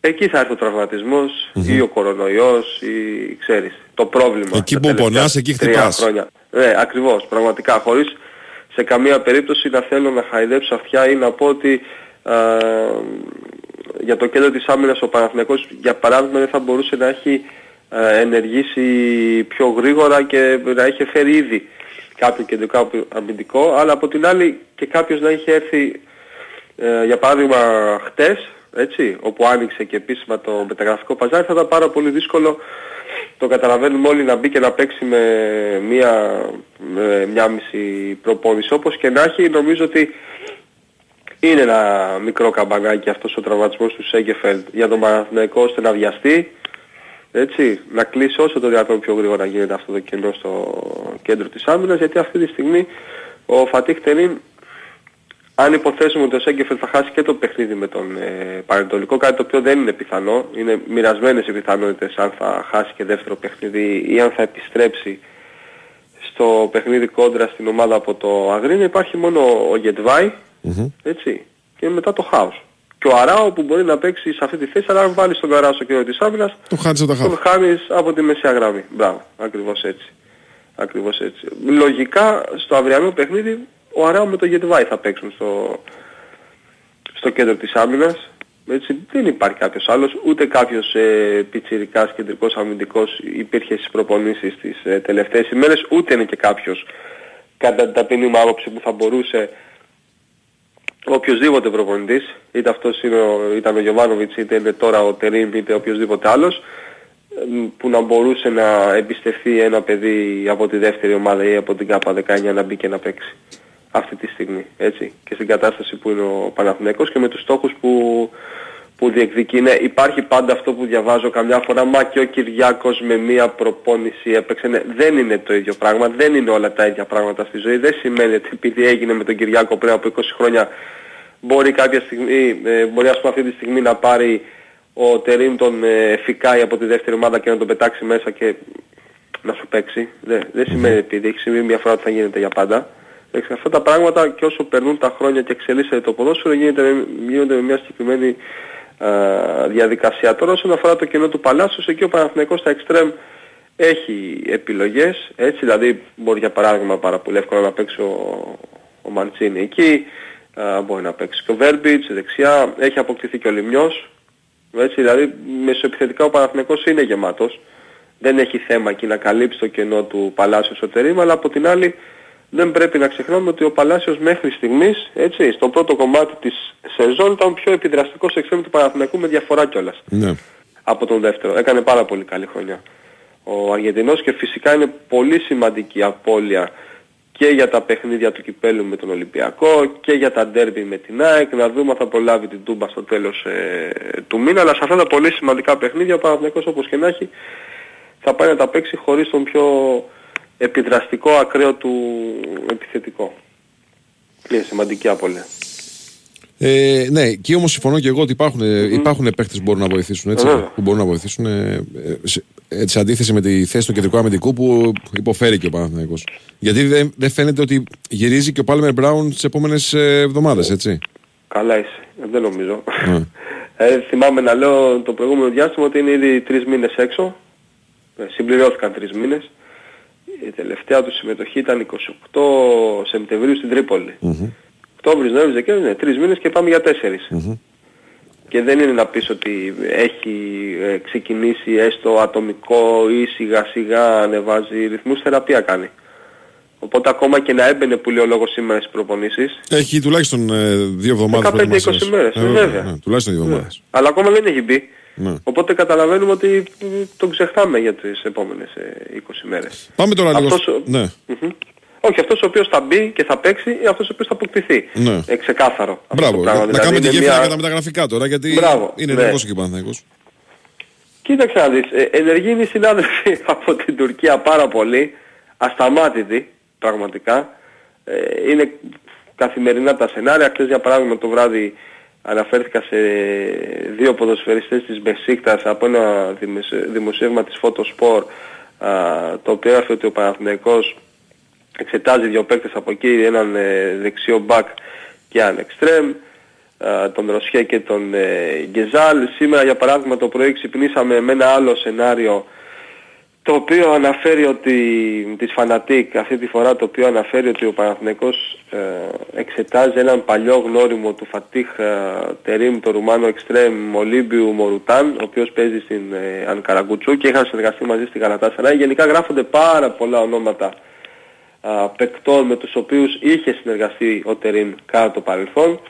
L: εκεί θα έρθει ο τραυματισμος ή ο κορονοϊός ή ξέρεις το πρόβλημα.
A: Εκεί
L: τα
A: που
L: τελευταία
A: πονάς, εκεί
L: τρία
A: χτυπάς.
L: χρόνια. Ναι, ακριβώς, πραγματικά, χωρίς σε καμία περίπτωση να θέλω να χαϊδέψω αυτιά ή να πω ότι α, για το κέντρο της άμυνας ο Παναθηναϊκός για παράδειγμα δεν θα μπορούσε να έχει α, ενεργήσει πιο γρήγορα και να είχε φέρει ήδη κάποιο κεντρικό αμυντικό, αλλά από την άλλη και κάποιος να είχε έρθει ε, για παράδειγμα χτες, έτσι, όπου άνοιξε και επίσημα το μεταγραφικό παζάρι, θα ήταν πάρα πολύ δύσκολο, το καταλαβαίνουμε όλοι, να μπει και να παίξει με μία, με μια μισή προπόνηση. Όπως και να έχει, νομίζω ότι είναι ένα μικρό καμπανάκι αυτός ο τραυματισμός του Σέγκεφελτ για τον Παναθηναϊκό ώστε να βιαστεί, έτσι, να κλείσει όσο το δυνατόν πιο γρήγορα γίνεται αυτό το κενό στο κέντρο της άμυνας, γιατί αυτή τη στιγμή ο Φατίχ Τερίμ αν υποθέσουμε ότι ο Σέγκεφελ θα χάσει και το παιχνίδι με τον ε, Πανετολικό, κάτι το οποίο δεν είναι πιθανό, είναι μοιρασμένες οι πιθανότητες αν θα χάσει και δεύτερο παιχνίδι ή αν θα επιστρέψει στο παιχνίδι κόντρα στην ομάδα από το Αγρίνιο, υπάρχει μόνο ο γετβαι έτσι, και μετά το Χάος. Και ο Αράο που μπορεί να παίξει σε αυτή τη θέση, αλλά αν βάλεις τον Αράο στο κέντρο της άμυνας,
A: Το χάνεις από τα
L: τον
A: χάφη.
L: χάνεις από τη μεσαία γραμμή. Μπράβο, ακριβώς έτσι. Ακριβώς έτσι. Λογικά στο αυριανό παιχνίδι ο Αράο με το Γετβάη θα παίξουν στο, στο κέντρο της άμυνας. Έτσι, δεν υπάρχει κάποιος άλλος, ούτε κάποιος ε, πιτσιρικάς κεντρικός αμυντικός υπήρχε στις προπονήσεις τις ε, τελευταίες ημέρες, ούτε είναι και κάποιος κατά την ταπεινή μου άποψη που θα μπορούσε οποιοδήποτε προπονητής, είτε αυτός είναι ο, ήταν ο Γιωβάνοβιτς, είτε είναι τώρα ο Τερίμ, είτε οποιοδήποτε άλλος, εμ, που να μπορούσε να εμπιστευτεί ένα παιδί από τη δεύτερη ομάδα ή από την ΚΑΠΑ 19 να μπει και να παίξει αυτή τη στιγμή, έτσι, και στην κατάσταση που είναι ο Παναθηναϊκός και με τους στόχους που, που διεκδικεί. Ναι, υπάρχει πάντα αυτό που διαβάζω καμιά φορά, μα και ο Κυριάκος με μία προπόνηση έπαιξε. Ναι, δεν είναι το ίδιο πράγμα, δεν είναι όλα τα ίδια πράγματα στη ζωή. Δεν σημαίνει ότι επειδή έγινε με τον Κυριάκο πριν από 20 χρόνια μπορεί κάποια στιγμή, ε, μπορεί ας πούμε αυτή τη στιγμή να πάρει ο Τερίμ τον ε, Φικάη από τη δεύτερη ομάδα και να τον πετάξει μέσα και να σου παίξει. Δεν, δεν σημαίνει επειδή έχει συμβεί μια φορά ότι θα γίνεται για πάντα. Εντάξει, αυτά τα πράγματα και όσο περνούν τα χρόνια και εξελίσσεται το ποδόσφαιρο γίνεται, με- γίνονται με μια συγκεκριμένη α, διαδικασία. Τώρα όσον αφορά το κενό του Παλάσιος, εκεί ο Παναθηναϊκός στα εξτρέμ έχει επιλογές, έτσι δηλαδή μπορεί για παράδειγμα πάρα πολύ εύκολα να παίξει ο, ο Μαντσίνη εκεί, α, μπορεί να παίξει και ο Βέρμπιτς δεξιά, έχει αποκτηθεί και ο Λιμιός, έτσι δηλαδή μεσοεπιθετικά ο Παναθηναϊκός είναι γεμάτος, δεν έχει θέμα εκεί να καλύψει το κενό του Παλάσιος Σωτερήμ, αλλά από την άλλη δεν πρέπει να ξεχνάμε ότι ο Παλάσιος μέχρι στιγμής, έτσι, στο πρώτο κομμάτι της σεζόν ήταν ο πιο επιδραστικός εξτρέμ του Παναθηναϊκού με διαφορά κιόλας
A: Ναι.
L: από τον δεύτερο. Έκανε πάρα πολύ καλή χρονιά. Ο Αργεντινός και φυσικά είναι πολύ σημαντική απώλεια και για τα παιχνίδια του Κυπέλου με τον Ολυμπιακό και για τα ντέρμπι με την ΑΕΚ. Να δούμε αν θα προλάβει την Τούμπα στο τέλος ε, του μήνα. Αλλά σε αυτά τα πολύ σημαντικά παιχνίδια ο Παναθηναϊκός όπως και να έχει θα πάει να τα παίξει χωρίς τον πιο επιδραστικό ακραίο του επιθετικό. Είναι σημαντική απώλεια.
A: Ε, ναι, εκεί όμως συμφωνώ και εγώ ότι υπάρχουν, mm υπάρχουν παίχτε που μπορούν να βοηθήσουν. Έτσι,
L: Βέβαια.
A: που μπορούν να βοηθήσουν ε, ε, σε, ε, σε αντίθεση με τη θέση του κεντρικού αμυντικού που υποφέρει και ο Παναθηναϊκός. Γιατί δεν, δεν φαίνεται ότι γυρίζει και ο Πάλμερ Μπράουν τις επόμενες εβδομάδες, έτσι.
L: Καλά είσαι. Ε, Δεν νομίζω.
A: Ναι.
L: Ε, θυμάμαι να λέω το προηγούμενο διάστημα ότι είναι ήδη τρεις μήνες έξω. Ε, συμπληρώθηκαν τρεις μήνες. Η τελευταία του συμμετοχή ήταν 28 Σεπτεμβρίου στην Τρίπολη. Οκτώβρης, Νοέμβρης, Δεκέμβρης, ναι, τρεις μήνες και πάμε για τέσσερις. Και δεν είναι να πεις ότι έχει ε, ξεκινήσει έστω ατομικό ή σιγά σιγά ανεβάζει ρυθμούς, θεραπεία κάνει. Οπότε ακόμα και να έμπαινε που λέει ο λόγος σήμερα στις προπονήσεις,
A: Έχει τουλάχιστον ε, δύο εβδομάδες
L: 15-20 μέρες, ε, βέβαια.
A: Ναι, τουλάχιστον δύο εβδομάδες.
L: αλλά ακόμα δεν έχει μπει.
A: Ναι.
L: Οπότε καταλαβαίνουμε ότι μ, τον ξεχνάμε για τις επόμενες ε, 20 μέρες.
A: Πάμε τώρα λίγο.
L: Αυτός
A: στο-
L: ο-
A: Ναι.
L: Μμμ. Όχι, αυτός ο οποίος θα μπει και θα παίξει είναι αυτός ο οποίος θα αποκτηθεί.
A: Ναι.
L: Ε, ξεκάθαρο. αυτό
A: Μπράβο.
L: το πράγμα.
A: Να,
L: Δηλαδή
A: κάνουμε τη
L: είναι
A: γέφυρα
L: μια-
A: για τα μεταγραφικά τώρα, γιατί
L: Μπράβο,
A: είναι
L: ναι.
A: ενεργός και ο Παναθηναϊκός.
L: Κοίταξε να δεις, ε, ενεργοί είναι οι συνάδελφοι από την Τουρκία πάρα πολύ, ασταμάτητοι πραγματικά. Ε, είναι καθημερινά τα σενάρια. Χθες για παράδειγμα το βράδυ αναφέρθηκα σε δύο ποδοσφαιριστές της Μπεσίκτας από ένα δημοσι- δημοσίευμα της Photosport α, το οποίο έγραφε ότι ο Παναθηναϊκός εξετάζει δύο παίκτες από εκεί, έναν ε, δεξιό μπακ και έναν εξτρέμ, α, τον Ροσιέ και τον ε, Γκεζάλ. Σήμερα για παράδειγμα το πρωί ξυπνήσαμε με ένα άλλο σενάριο το οποίο αναφέρει ότι, της Φανατίκ αυτή τη φορά το οποίο αναφέρει ότι ο Παναθηναϊκός ε, εξετάζει έναν παλιό γνώριμο του Φατίχ ε, Τερίμ, το Ρουμάνο Εξτρέμ Ολύμπιου Μορουτάν, ο οποίος παίζει στην ε, Ανκαραγκουτσού και είχαν συνεργαστεί μαζί στη Γαλατάσαρα. Γενικά γράφονται πάρα πολλά ονόματα α, παικτών με τους οποίους είχε συνεργαστεί ο Τερίμ κατά το παρελθόν.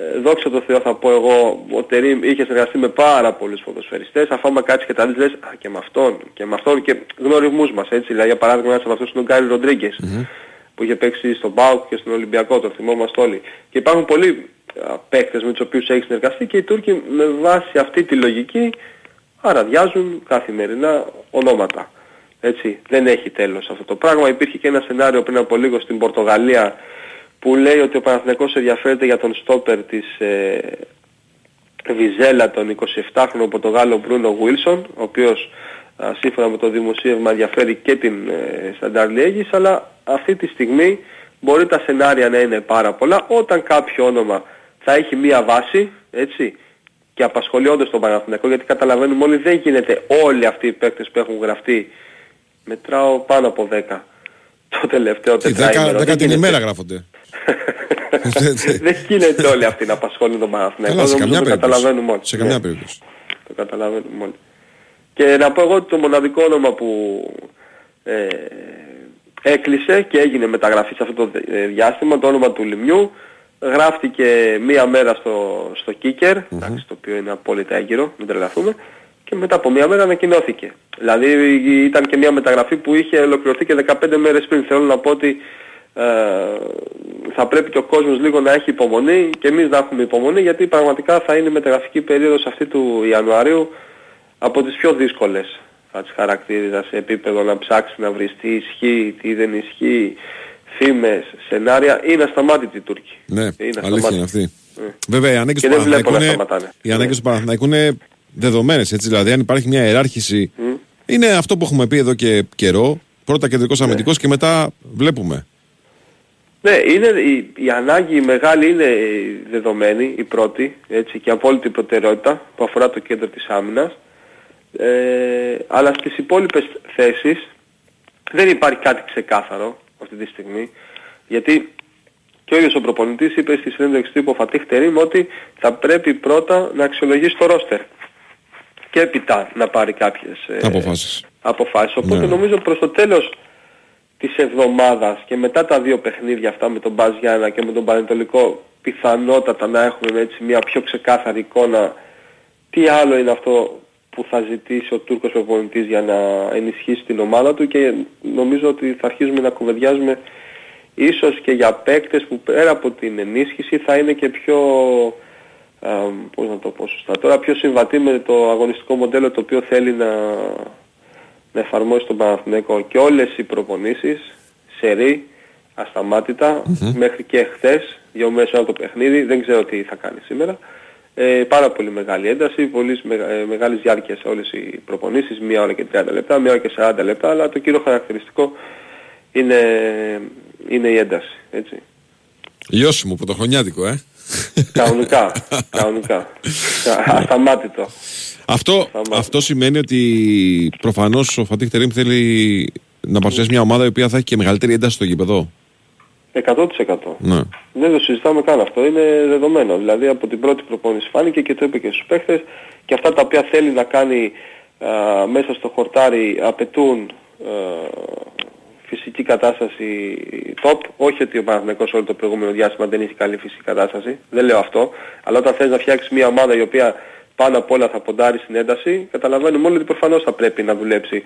L: Ε, δόξα τω Θεώ θα πω εγώ, ο Τερίμ είχε συνεργαστεί με πάρα πολλούς ποδοσφαιριστές, αφού άμα κάτσεις και τα δεις λες, α, και με αυτόν, και με αυτόν και γνωρισμούς μας, έτσι, δηλαδή για παράδειγμα ένας από αυτούς είναι ο Γκάρι Ροντρίγκες, που είχε παίξει στον ΠΑΟΚ και στον Ολυμπιακό, το θυμόμαστε όλοι. Και υπάρχουν πολλοί α, παίκτες με τους οποίους έχει συνεργαστεί και οι Τούρκοι με βάση αυτή τη λογική αραδιάζουν καθημερινά ονόματα. Έτσι, δεν έχει τέλος αυτό το πράγμα. Υπήρχε και ένα σενάριο πριν από λίγο στην Πορτογαλία που λέει ότι ο Παναθηναϊκός ενδιαφέρεται για τον στόπερ της ε, Βιζέλα, τον 27χρονο Πορτογάλο Μπρούνο Βίλσον, ο οποίος α, σύμφωνα με το δημοσίευμα ενδιαφέρει και την ε, Σταντάρ Liège, αλλά αυτή τη στιγμή μπορεί τα σενάρια να είναι πάρα πολλά. Όταν κάποιο όνομα θα έχει μία βάση, έτσι, και απασχολεί όντως τον Παναθηναϊκό, γιατί καταλαβαίνουμε όλοι δεν γίνεται όλοι αυτοί οι παίκτες που έχουν γραφτεί, μετράω πάνω από 10 το τελευταίο
A: Τι,
L: τετράημερο.
A: δέκα,
L: Δεν
A: δέκα την
L: γίνεται.
A: ημέρα γράφονται.
L: Δεν γίνεται όλοι αυτοί να απασχολούν τον Παναθηναϊκό.
A: Καλά, σε
L: Νομίζω
A: καμιά
L: το
A: περίπτωση.
L: καταλαβαίνουμε όλοι.
A: Σε καμιά
L: Ναι,
A: περίπτωση.
L: Το καταλαβαίνουμε όλοι. Και να πω εγώ ότι το μοναδικό όνομα που ε, έκλεισε και έγινε μεταγραφή σε αυτό το ε, διάστημα, το όνομα του Λιμιού, γράφτηκε μία μέρα στο, στο Kicker, εντάξει, το οποίο είναι απόλυτα έγκυρο, μην τρελαθούμε, και μετά από μία μέρα ανακοινώθηκε. Δηλαδή ήταν και μια μεταγραφή που είχε ολοκληρωθεί και 15 μέρες πριν. Θέλω να πω ότι ε, θα πρέπει και ο κόσμος λίγο να έχει υπομονή και εμείς να έχουμε υπομονή γιατί πραγματικά θα είναι η μεταγραφική περίοδος αυτή του Ιανουαρίου από τις πιο δύσκολες θα τις χαρακτήριζα σε επίπεδο να ψάξει να βρεις τι ισχύει, τι δεν ισχύει, φήμες, σενάρια. Είναι ασταμάτητοι οι Τούρκοι.
A: Ναι,
L: Είναι
A: αλήθεια
L: ασταμάτητοι.
A: είναι αυτή.
L: Ε.
A: Βέβαια, οι ανάγκε
L: Και
A: του
L: δεν βλέπω
A: Παναθηναϊκού
L: να
A: είναι,
L: σταματάνε.
A: οι ανάγκες του Παναθηναϊκού είναι δεδομένες. Δηλαδή, αν υπάρχει μια ιεράρχηση, είναι αυτό που έχουμε πει εδώ και καιρό. Πρώτα κεντρικός
L: Ναι.
A: αμυντικό και μετά βλέπουμε.
L: Ναι, είναι, η, η ανάγκη η μεγάλη είναι δεδομένη, η πρώτη, έτσι, και απόλυτη προτεραιότητα που αφορά το κέντρο της άμυνας. Ε, αλλά στις υπόλοιπες θέσεις δεν υπάρχει κάτι ξεκάθαρο αυτή τη στιγμή. Γιατί και ο ίδιος ο προπονητής είπε στη συνέντευξη τύπου Φατίχ Τερίμ ότι θα πρέπει πρώτα να αξιολογήσει το ρόστερ και έπειτα να πάρει κάποιες ε,
A: Αποφάσεις.
L: αποφάσεις. Οπότε
A: Ναι.
L: νομίζω προς το τέλος της εβδομάδας και μετά τα δύο παιχνίδια αυτά με τον Μπάζ Γιάννα και με τον Πανετολικό πιθανότατα να έχουμε έτσι μια πιο ξεκάθαρη εικόνα τι άλλο είναι αυτό που θα ζητήσει ο Τούρκος προπονητής για να ενισχύσει την ομάδα του και νομίζω ότι θα αρχίσουμε να κουβεντιάζουμε ίσως και για παίκτες που πέρα από την ενίσχυση θα είναι και πιο α, πώς να το πω σωστά τώρα πιο συμβατή με το αγωνιστικό μοντέλο το οποίο θέλει να, να εφαρμόσει τον Παναθηναϊκό και όλες οι προπονήσεις σερή, ασταμάτητα μέχρι και χθες, δύο μέρες από το παιχνίδι, δεν ξέρω τι θα κάνει σήμερα. Ε, πάρα πολύ μεγάλη ένταση, πολύ μεγα, ε, μεγάλης διάρκειας όλες οι προπονήσεις, μία ώρα και 30 λεπτά, μία ώρα και 40 λεπτά, αλλά το κύριο χαρακτηριστικό είναι, είναι η ένταση, έτσι.
A: Λιώσιμο, πρωτοχρονιάτικο, ε.
L: Κανονικά, κανονικά. Ασταμάτητο.
A: Αυτό, αυτό σημαίνει ότι προφανώς ο Φατίχ Τερίμ θέλει να παρουσιάσει μια ομάδα η οποία θα έχει και μεγαλύτερη ένταση στο γήπεδο.
L: 100%.
A: Ναι.
L: Δεν το συζητάμε καν αυτό, είναι δεδομένο. Δηλαδή από την πρώτη προπόνηση φάνηκε και το είπε και στους παίχτες και αυτά τα οποία θέλει να κάνει α, μέσα στο χορτάρι απαιτούν α, φυσική κατάσταση top. Όχι ότι ο Παναθηναϊκός όλο το προηγούμενο διάστημα δεν έχει καλή φυσική κατάσταση, δεν λέω αυτό. Αλλά όταν θες να φτιάξεις μια ομάδα η οποία πάνω απ' όλα θα ποντάρει στην ένταση, καταλαβαίνουμε όλοι ότι προφανώς θα πρέπει να δουλέψει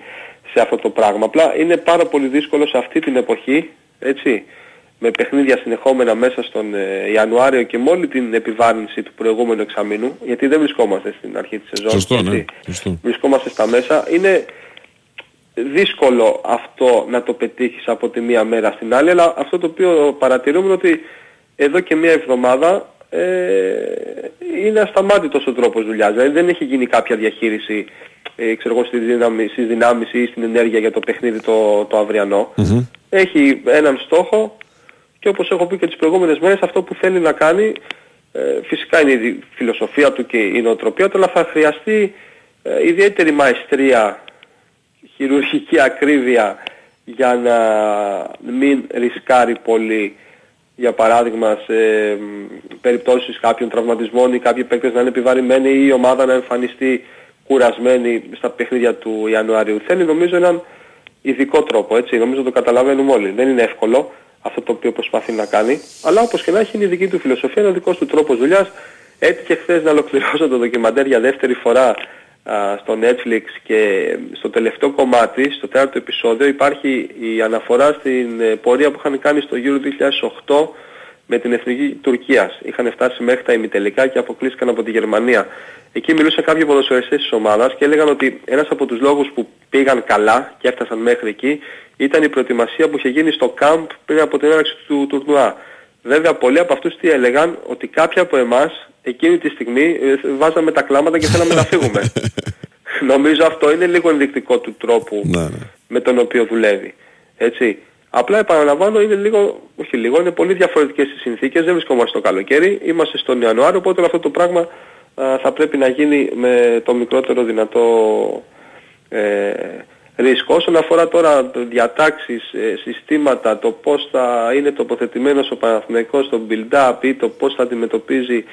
L: σε αυτό το πράγμα. Απλά είναι πάρα πολύ δύσκολο σε αυτή την εποχή, έτσι, με παιχνίδια συνεχόμενα μέσα στον ε, Ιανουάριο και με όλη την επιβάρυνση του προηγούμενου εξαμήνου, γιατί δεν βρισκόμαστε στην αρχή της σεζόν.
A: Σωστό, ναι.
L: έτσι.
A: Σωστό.
L: Βρισκόμαστε στα μέσα. Είναι δύσκολο αυτό να το πετύχεις από τη μία μέρα στην άλλη, αλλά αυτό το οποίο παρατηρούμε είναι ότι εδώ και μία εβδομάδα ε, είναι ασταμάτητος ο τρόπος δουλειάς. Δηλαδή δεν έχει γίνει κάποια διαχείριση ε, ξέρω εγώ, στις, δύναμη, στις δυνάμεις ή στην ενέργεια για το παιχνίδι το, το αυριανό. Έχει έναν στόχο και όπως έχω πει και τις προηγούμενες μέρες αυτό που θέλει να κάνει ε, φυσικά είναι η φιλοσοφία του και η νοοτροπία του αλλά θα χρειαστεί ε, ιδιαίτερη μαεστρία, χειρουργική ακρίβεια για να μην ρισκάρει πολύ για παράδειγμα σε μ, περιπτώσεις κάποιων τραυματισμών ή κάποιοι παίκτες να είναι επιβαρημένοι ή η ομάδα να εμφανιστεί κουρασμένη στα παιχνίδια του Ιανουαρίου. Θέλει νομίζω έναν ειδικό τρόπο, έτσι, νομίζω το καταλαβαίνουμε όλοι. Δεν είναι εύκολο αυτό το οποίο προσπαθεί να κάνει, αλλά όπως και να έχει είναι η δική του φιλοσοφία, είναι ο δικός του τρόπος δουλειάς. Έτυχε χθες να ολοκληρώσω το ντοκιμαντέρ για δεύτερη φορά α, στο Netflix και στο τελευταίο κομμάτι, στο τέταρτο επεισόδιο, υπάρχει η αναφορά στην ε, πορεία που είχαν κάνει στο Euro 2008 με την εθνική Τουρκίας. Είχαν φτάσει μέχρι τα ημιτελικά και αποκλείστηκαν από τη Γερμανία. Εκεί μιλούσαν κάποιοι ποδοσφαιριστές της ομάδας και έλεγαν ότι ένας από τους λόγους που πήγαν καλά και έφτασαν μέχρι εκεί ήταν η προετοιμασία που είχε γίνει στο κάμπ πριν από την έναρξη του τουρνουά. Βέβαια πολλοί από αυτούς τι έλεγαν ότι κάποιοι από εμάς εκείνη τη στιγμή ε, βάζαμε τα κλάματα και θέλαμε να φύγουμε. Νομίζω αυτό είναι λίγο ενδεικτικό του τρόπου
A: Ναι,
L: με τον οποίο δουλεύει. Έτσι. Απλά επαναλαμβάνω είναι λίγο, όχι λίγο, είναι πολύ διαφορετικές οι συνθήκες, δεν βρισκόμαστε στο καλοκαίρι, είμαστε στον Ιανουάριο, οπότε όλο αυτό το πράγμα α, θα πρέπει να γίνει με το μικρότερο δυνατό ε, ρίσκο. Όσον αφορά τώρα διατάξεις, ε, συστήματα, το πώς θα είναι τοποθετημένος ο Παναθηναϊκός στο build-up ή το πώς θα αντιμετωπίζει α,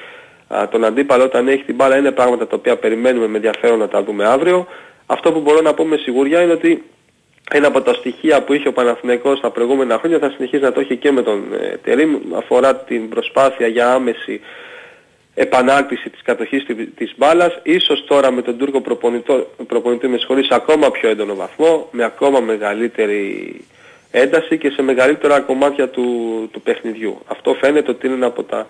L: τον αντίπαλο όταν έχει την μπάλα είναι πράγματα τα οποία περιμένουμε με ενδιαφέρον να τα δούμε αύριο. Αυτό που μπορώ να πω με σιγουριά είναι ότι ένα από τα στοιχεία που είχε ο Παναθηναϊκός τα προηγούμενα χρόνια θα συνεχίσει να το έχει και με τον ε, Τερίμ αφορά την προσπάθεια για άμεση επανάκτηση της κατοχής τη- της μπάλας, ίσως τώρα με τον Τούρκο προπονητό, προπονητή με συγχωρείς, σε ακόμα πιο έντονο βαθμό, με ακόμα μεγαλύτερη ένταση και σε μεγαλύτερα κομμάτια του, του παιχνιδιού. Αυτό φαίνεται ότι είναι ένα από τα α,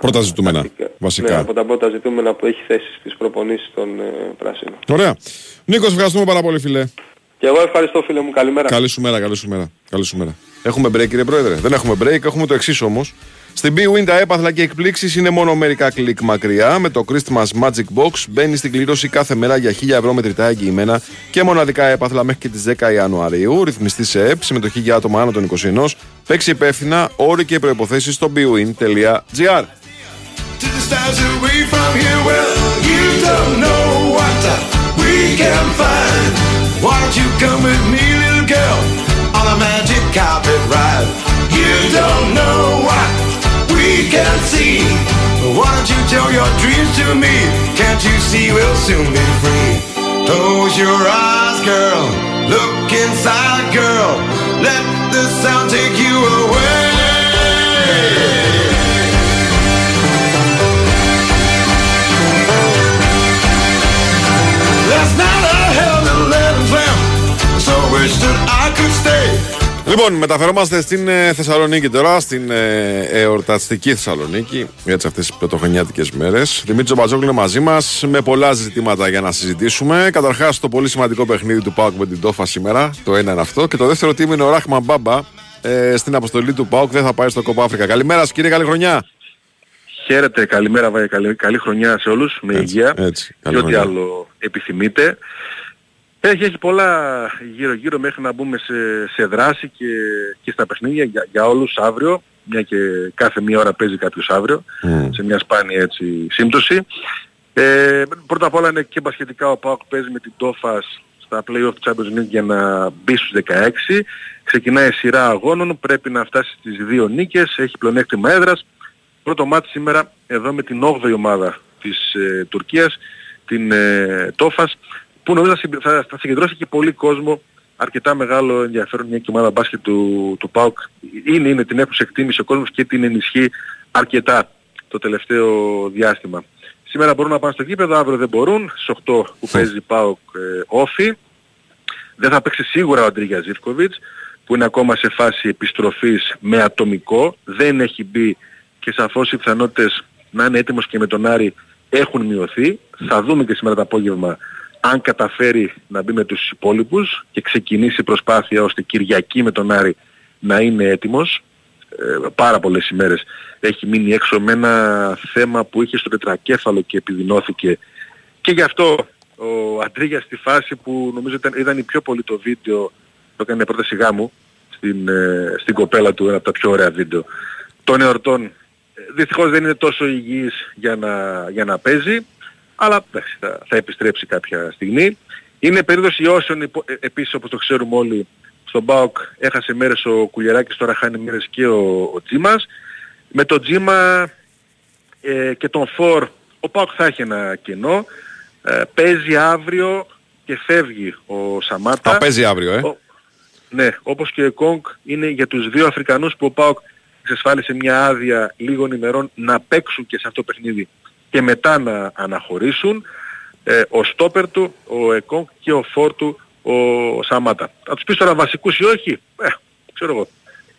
A: Πρώτα ζητούμενα.
L: ναι,
A: Βασικά.
L: από τα πρώτα ζητούμενα που έχει θέσει στις προπονήσεις των ε, Πράσινων.
A: Ωραία. Νίκος, ευχαριστούμε πάρα πολύ, φιλέ.
L: Και εγώ ευχαριστώ φίλε μου, καλημέρα.
A: Καλή σου μέρα, καλή σου μέρα. Καλή σου μέρα. Έχουμε break, κύριε Πρόεδρε. Δεν έχουμε break, έχουμε το εξής όμως. Στην B-Win τα έπαθλα και εκπλήξεις είναι μόνο μερικά κλικ μακριά. Με το Christmas Magic Box μπαίνει στην κλήρωση κάθε μέρα για 1000 ευρώ μετρητά εγγυημένα και μοναδικά έπαθλα μέχρι και τις 10 Ιανουαρίου. Ρυθμιστή σε ΕΠ, συμμετοχή για άτομα άνω των 21. Παίξει υπεύθυνα, όροι και προποθέσει στο bwin.gr.
M: to the stars away from here. Well, you don't know what we can find. Why don't you come with me, little girl, on a magic carpet ride? You don't know what we can see. Why don't you tell your dreams to me? Can't you see we'll soon be free? Close your eyes, girl. Look inside, girl. Let the sound take you away. Last night I held a lead lamp, so wish that I could stay.
A: Λοιπόν, μεταφερόμαστε στην ε, Θεσσαλονίκη τώρα, στην ε, εορταστική Θεσσαλονίκη, για τις αυτές τις πρωτοχρονιάτικες μέρες. Δημήτρης Μπατζόγλου είναι μαζί μας με πολλά ζητήματα για να συζητήσουμε. Καταρχάς, το πολύ σημαντικό παιχνίδι του Πάουκ με την Τόφα σήμερα. Το ένα είναι αυτό. Και το δεύτερο τι είναι ο Ράχμαν Μπάμπα ε, στην αποστολή του Πάουκ. Δεν θα πάει στο Κόπα Αφρικα. Καλημέρα, σας, κύριε, καλή χρονιά.
N: Χαίρετε, καλημέρα, Βάγια, καλή, καλή χρονιά σε όλους, με υγεία
A: έτσι, καλή
N: και ό,τι
A: χρονιά.
N: άλλο επιθυμείτε. Έχει, έχει πολλά γύρω-γύρω μέχρι να μπούμε σε, σε δράση και, και στα παιχνίδια για, για όλους αύριο, μια και κάθε μία ώρα παίζει κάποιος αύριο, σε μια σπάνια έτσι σύμπτωση. Ε, πρώτα απ' όλα είναι και μπασχετικά ο ΠΑΟΚ παίζει με την Τόφας στα play-off του Champions League για να μπει στους 16. Ξεκινάει σειρά αγώνων, πρέπει να φτάσει στις δύο νίκες, έχει πλεονέκτημα έδρας. Πρώτο μάτι σήμερα εδώ με την 8η ομάδα της ε, Τουρκίας, την ε, Τόφας, που νομίζω θα, συμπ- θα, θα συγκεντρώσει και πολύ κόσμο, αρκετά μεγάλο ενδιαφέρον μια και η ομάδα μπάσκετ του, του ΠΑΟΚ. Είναι, είναι, την έχουν σε εκτίμηση ο κόσμος και την ενισχύει αρκετά το τελευταίο διάστημα. Σήμερα μπορούν να πάνε στο γήπεδο, αύριο δεν μπορούν. Στις 8 που παίζει ΠΑΟΚ ε, όφι. Δεν θα παίξει σίγουρα ο Αντρίγιας Ζίβκοβιτς που είναι ακόμα σε φάση επιστροφής με ατομικό. Δεν έχει μπει και σαφώς οι πιθανότητες να είναι έτοιμος και με τον Άρη έχουν μειωθεί. Θα δούμε και σήμερα το απόγευμα αν καταφέρει να μπει με τους υπόλοιπους και ξεκινήσει η προσπάθεια ώστε Κυριακή με τον Άρη να είναι έτοιμος. Ε, πάρα πολλές ημέρες έχει μείνει έξω με ένα θέμα που είχε στο τετρακέφαλο και επιδεινώθηκε και γι' αυτό ο Αντρίγιας στη φάση που νομίζω ήταν, ήταν η πιο πολύ το βίντεο που έκανε πρόταση γάμου στην, ε, στην κοπέλα του, ένα από τα πιο ωραία βίντεο των εορτών. Ε, Δυστυχώς δεν είναι τόσο υγιής για να, για να παίζει, αλλά εντάξει, θα, θα επιστρέψει κάποια στιγμή. Είναι περίπτωση ιώσεων υπο- ε, επίσης όπως το ξέρουμε όλοι στον ΠΑΟΚ έχασε μέρες ο Κουλιεράκης, τώρα χάνει μέρες και ο, ο Τζίμας. Με τον Τζίμα ε, και τον Φορ ο ΠΑΟΚ θα έχει ένα κενό. Ε, παίζει αύριο και φεύγει ο Σαμάτα.
A: Θα παίζει αύριο, ε.
N: Ο- ναι, όπως και ο Κόγκ είναι για τους δύο Αφρικανούς που ο ΠΑΟΚ εξασφάλισε μια άδεια λίγων ημερών να παίξουν και σε αυτό το παιχνίδι και μετά να αναχωρήσουν. Ε, ο Στόπερ του, ο Εκόνγκ και ο Φόρ του, ο Σαμάτα. Θα τους πεις τώρα βασικούς ή όχι, ε, ξέρω εγώ.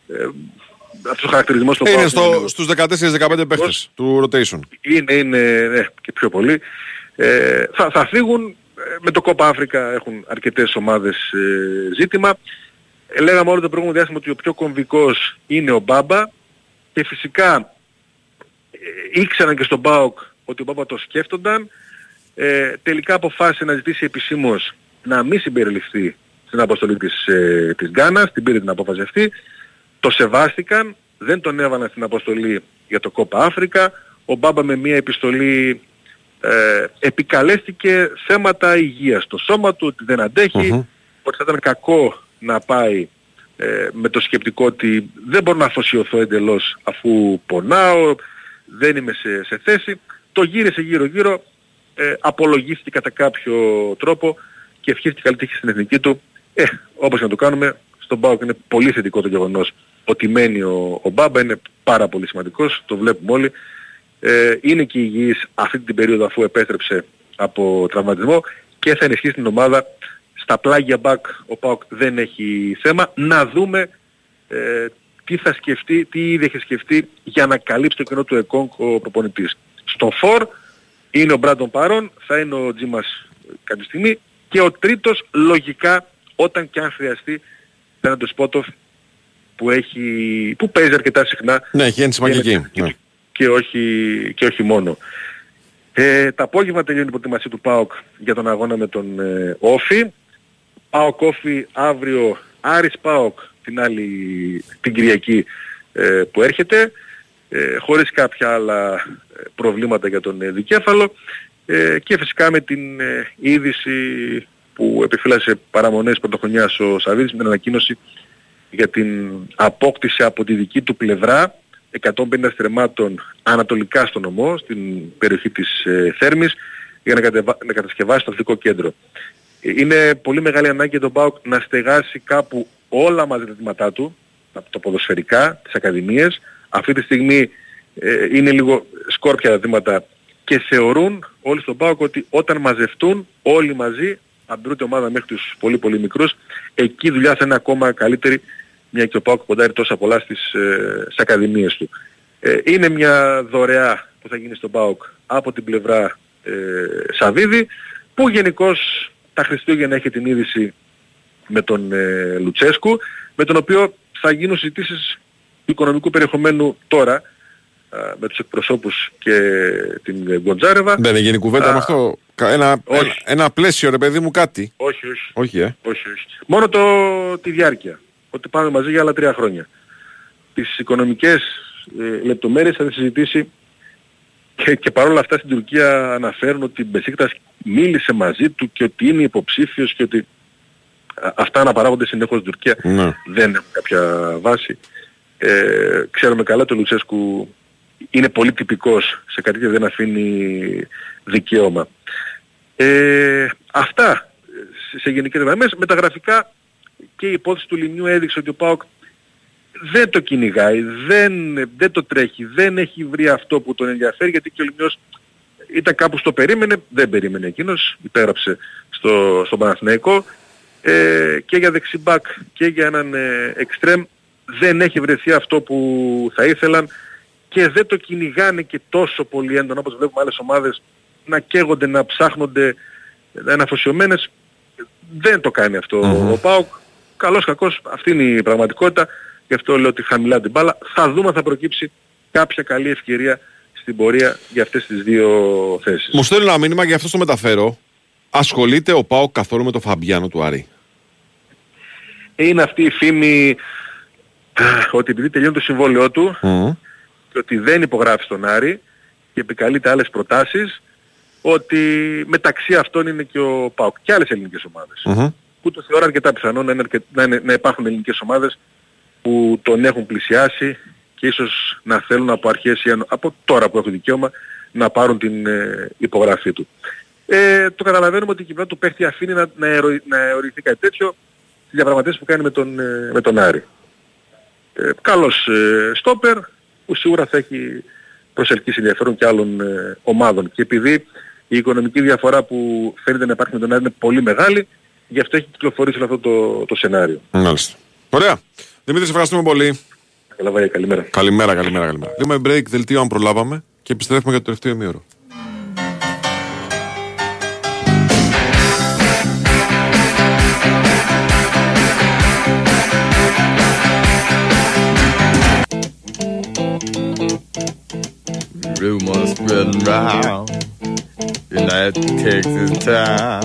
N: Ε, αυτός ο χαρακτηρισμός του
A: Είναι
N: ΠΑΟΚ
A: στο,
N: λίγο-
A: στους 14-15 παίχτες του rotation.
N: είναι, είναι ναι, και πιο πολύ. Ε, θα, θα φύγουν ε, με το Κόπα Αφρικα έχουν αρκετές ομάδες ε, ζήτημα. Ε, λέγαμε όλο το προηγούμενο διάστημα ότι ο πιο κομβικός είναι ο Μπάμπα και φυσικά ε, ήξεραν και στον ΠΑΟΚ ότι ο Μπάμπα το σκέφτονταν. Ε, τελικά αποφάσισε να ζητήσει επισήμως να μην συμπεριληφθεί στην αποστολή της, ε, της Γκάνας, την πήρε την απόφαση αυτή. Το σεβάστηκαν, δεν τον έβαλαν στην αποστολή για το Κόπα Αφρικα. Ο Μπάμπα με μια επιστολή ε, επικαλέστηκε θέματα υγείας στο σώμα του, ότι δεν αντέχει, ότι θα ήταν κακό να πάει ε, με το σκεπτικό ότι δεν μπορώ να αφοσιωθώ εντελώς αφού πονάω, δεν είμαι σε, σε θέση. Το γύρισε γύρω-γύρω, ε, απολογήθηκε κατά κάποιο τρόπο και ευχήθηκε καλή τύχη στην εθνική του. Ε, όπως και να το κάνουμε, στον ΠΑΟΚ είναι πολύ θετικό το γεγονός ότι μένει ο, ο Μπάμπα, είναι πάρα πολύ σημαντικός, το βλέπουμε όλοι Ε, είναι και υγιής αυτή την περίοδο αφού επέστρεψε από τραυματισμό και θα ενισχύσει την ομάδα στα πλάγια μπακ ο ΠΑΟΚ δεν έχει θέμα. Να δούμε ε, τι θα σκεφτεί, τι ήδη έχει σκεφτεί για να καλύψει το κενό του ΕΚΟΝΚ ο προπονητής. Στο φόρ είναι ο Μπράντον Παρόν, θα είναι ο Τζίμας κάποια στιγμή και ο τρίτος λογικά όταν και αν χρειαστεί θα είναι το Σπότοφ που, έχει, που παίζει αρκετά συχνά
A: Ναι, έχει ένσημα και εκεί. Ναι.
N: και όχι, και όχι μόνο. Ε, τα απόγευμα τελειώνει η προετοιμασία του ΠΑΟΚ για τον αγώνα με τον ε, Όφη. ΠΑΟΚ Όφη αύριο, Άρης ΠΑΟΚ την άλλη την Κυριακή ε, που έρχεται, ε, χωρίς κάποια άλλα ε, προβλήματα για τον ε, δικέφαλο ε, και φυσικά με την ε, είδηση που επιφύλασε παραμονές πρωτοχρονιάς ο Σαββίδης με την ανακοίνωση για την απόκτηση από τη δική του πλευρά 150 στρεμμάτων ανατολικά στο νομό, στην περιοχή της ε, Θέρμης, για να, κατεβα... να κατασκευάσει το αθλητικό κέντρο. Ε, Είναι πολύ μεγάλη ανάγκη για τον ΠΑΟΚ να στεγάσει κάπου όλα μαζί τα ζητήματά του, από το ποδοσφαιρικά, τις ακαδημίες. Αυτή τη στιγμή ε, είναι λίγο σκόρπια τα ζητήματα και θεωρούν όλοι στον ΠΑΟΚ ότι όταν μαζευτούν όλοι μαζί, από την πρώτη ομάδα μέχρι τους πολύ πολύ μικρούς, εκεί η δουλειά θα είναι ακόμα καλύτερη μια και ο ΠΑΟΚ ποντάρει τόσα πολλά στις, ε, στις ακαδημίες του. Ε, είναι μια δωρεά που θα γίνει στον ΠΑΟΚ από την πλευρά ε, Σαββίδη που γενικώς τα Χριστούγεννα έχει την είδηση με τον ε, Λουτσέσκου με τον οποίο θα γίνουν συζητήσεις οικονομικού περιεχομένου τώρα α, με τους εκπροσώπους και την Γκοντζάρεβα.
A: Δεν έγινε κουβέντα
N: Α,
A: με αυτό. Κα- Ένα,
N: όχι.
A: ένα, ένα πλαίσιο ρε παιδί μου κάτι.
N: Όχι, όχι.
A: Όχι, ε.
N: Όχι, όχι. Μόνο το, τη διάρκεια. Ότι πάμε μαζί για άλλα τρία χρόνια. Τις οικονομικές ε, λεπτομέρειες θα τις συζητήσει και, και παρόλα αυτά στην Τουρκία αναφέρουν ότι η Μπεσίκτας μίλησε μαζί του και ότι είναι υποψήφιος και ότι α, αυτά αναπαράγονται συνεχώς στην Τουρκία.
A: Ναι.
N: Δεν έχουν κάποια βάση. Ε, ξέρουμε καλά ότι ο Λουτσέσκου είναι πολύ τυπικός σε κάτι δεν αφήνει δικαίωμα. Ε, αυτά σε- σε γενικές γραμμές. Με τα γραφικά και η υπόθεση του Λιμιού έδειξε ότι ο ΠΑΟΚ δεν το κυνηγάει, δεν, δεν το τρέχει, δεν έχει βρει αυτό που τον ενδιαφέρει γιατί και ο Λιμιός ήταν κάπου στο περίμενε, δεν περίμενε εκείνος, υπέγραψε στο, στον Παναθηναϊκό ε, και για δεξιμπάκ και για έναν ε, εξτρέμ δεν έχει βρεθεί αυτό που θα ήθελαν και δεν το κυνηγάνε και τόσο πολύ έντονα όπως βλέπουμε άλλες ομάδες να καίγονται, να ψάχνονται, να είναι αφοσιωμένες. Δεν το κάνει αυτό ο ΠΑΟΚ. Καλός κακός, αυτή είναι η πραγματικότητα. Γι' αυτό λέω ότι χαμηλά την μπάλα. Θα δούμε αν θα προκύψει κάποια καλή ευκαιρία στην πορεία για αυτές τις δύο θέσεις.
A: Μου στέλνει ένα μήνυμα και αυτό το μεταφέρω. Ασχολείται ο Πάο καθόλου με το Φαμπιάνο του Άρη;
N: Είναι αυτή η φήμη ε, ότι επειδή τελειώνει το συμβόλαιό του και ότι δεν υπογράφει στον Άρη και επικαλείται άλλες προτάσεις ότι μεταξύ αυτών είναι και ο ΠΑΟΚ και άλλες ελληνικές ομάδες. Που το θεωρώ αρκετά πιθανό να, είναι αρκε- να, είναι- να υπάρχουν ελληνικές ομάδες που τον έχουν πλησιάσει και ίσως να θέλουν από αρχές ή αν- από τώρα που έχουν δικαίωμα να πάρουν την ε, υπογραφή του. Ε, το καταλαβαίνουμε ότι η κυβέρνηση του παίχτη αφήνει να, να, ερωι- να εωρηθεί κάτι τέτοιο στις διαπραγματεύσεις που κάνει με τον, ε, με τον Άρη. Ε, καλός ε, στόπερ που σίγουρα θα έχει προσελκύσει ενδιαφέρον και άλλων ε, ομάδων. Και επειδή η οικονομική διαφορά που φαίνεται να υπάρχει με τον Άρη είναι πολύ μεγάλη, γι' αυτό έχει κυκλοφορήσει όλο αυτό το, το σενάριο.
A: Μάλιστα. Ωραία. Δημήτρη, σε ευχαριστούμε πολύ.
N: Καλά, βάγια, καλημέρα.
A: Καλημέρα, καλημέρα, καλημέρα. Λέμε break, δελτίο αν προλάβαμε και επιστρέφουμε για το τελευταίο ημίωρο.
O: Rumors spreading round in that Texas town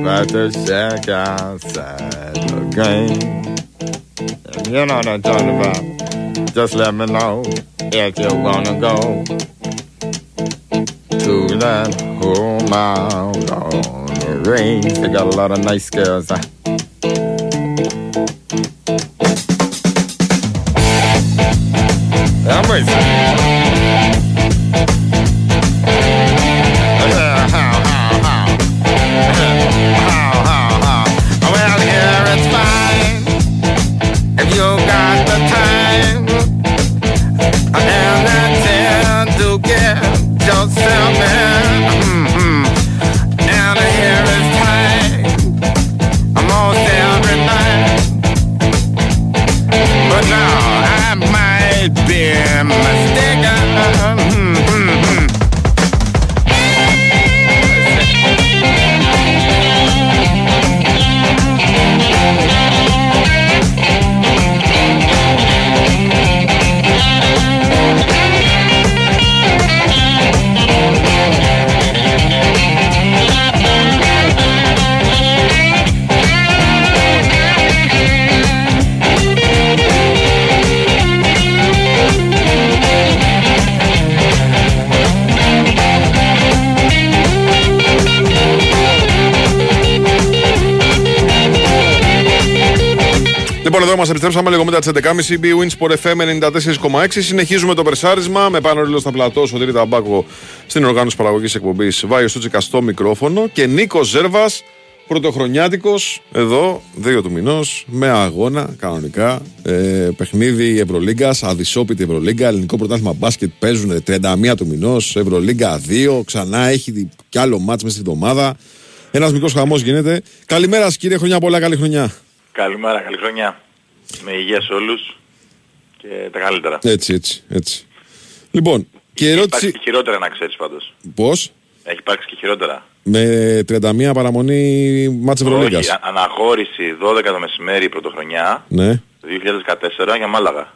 O: about the shack outside the game. And you know what I'm talking about. Just let me know if you wanna go to that whole out on the range. They got a lot of nice girls. coisa.
A: Λοιπόν, εδώ μας επιστρέψαμε λίγο μετά τις 11.30 BWIN Sport FM 94,6. Συνεχίζουμε το περσάρισμα με πάνω ρίλο στα πλατό, Σωτήρη Ταμπάκο στην οργάνωση παραγωγής εκπομπής Βάιο Στούτσικα στο μικρόφωνο και Νίκος Ζέρβας, πρωτοχρονιάτικος, εδώ, 2 του μηνός, με αγώνα κανονικά. Ε, παιχνίδι Ευρωλίγκας, αδυσόπιτη Ευρωλίγκα, ελληνικό πρωτάθλημα μπάσκετ παίζουν 31 του μηνός, Ευρωλίγκα 2, ξανά έχει κι άλλο μάτς μέσα στην εβδομάδα. Ένας μικρός χαμός γίνεται. Καλημέρα, σας, κύριε, χρονιά πολλά, καλή χρονιά.
P: Καλημέρα, καλή χρονιά. Με υγεία σε όλους και τα καλύτερα.
A: Έτσι, έτσι, έτσι. Λοιπόν, και η
P: Έχει
A: ερώτηση.
P: υπάρξει και χειρότερα να ξέρεις πάντως.
A: Πώς,
P: Έχει υπάρξει και χειρότερα.
A: με 31 παραμονή μάτς Ευρωλίγκας.
P: Όχι, α- αναχώρηση 12 το μεσημέρι πρωτοχρονιά
A: Ναι,
P: 2014 για Μάλαγα.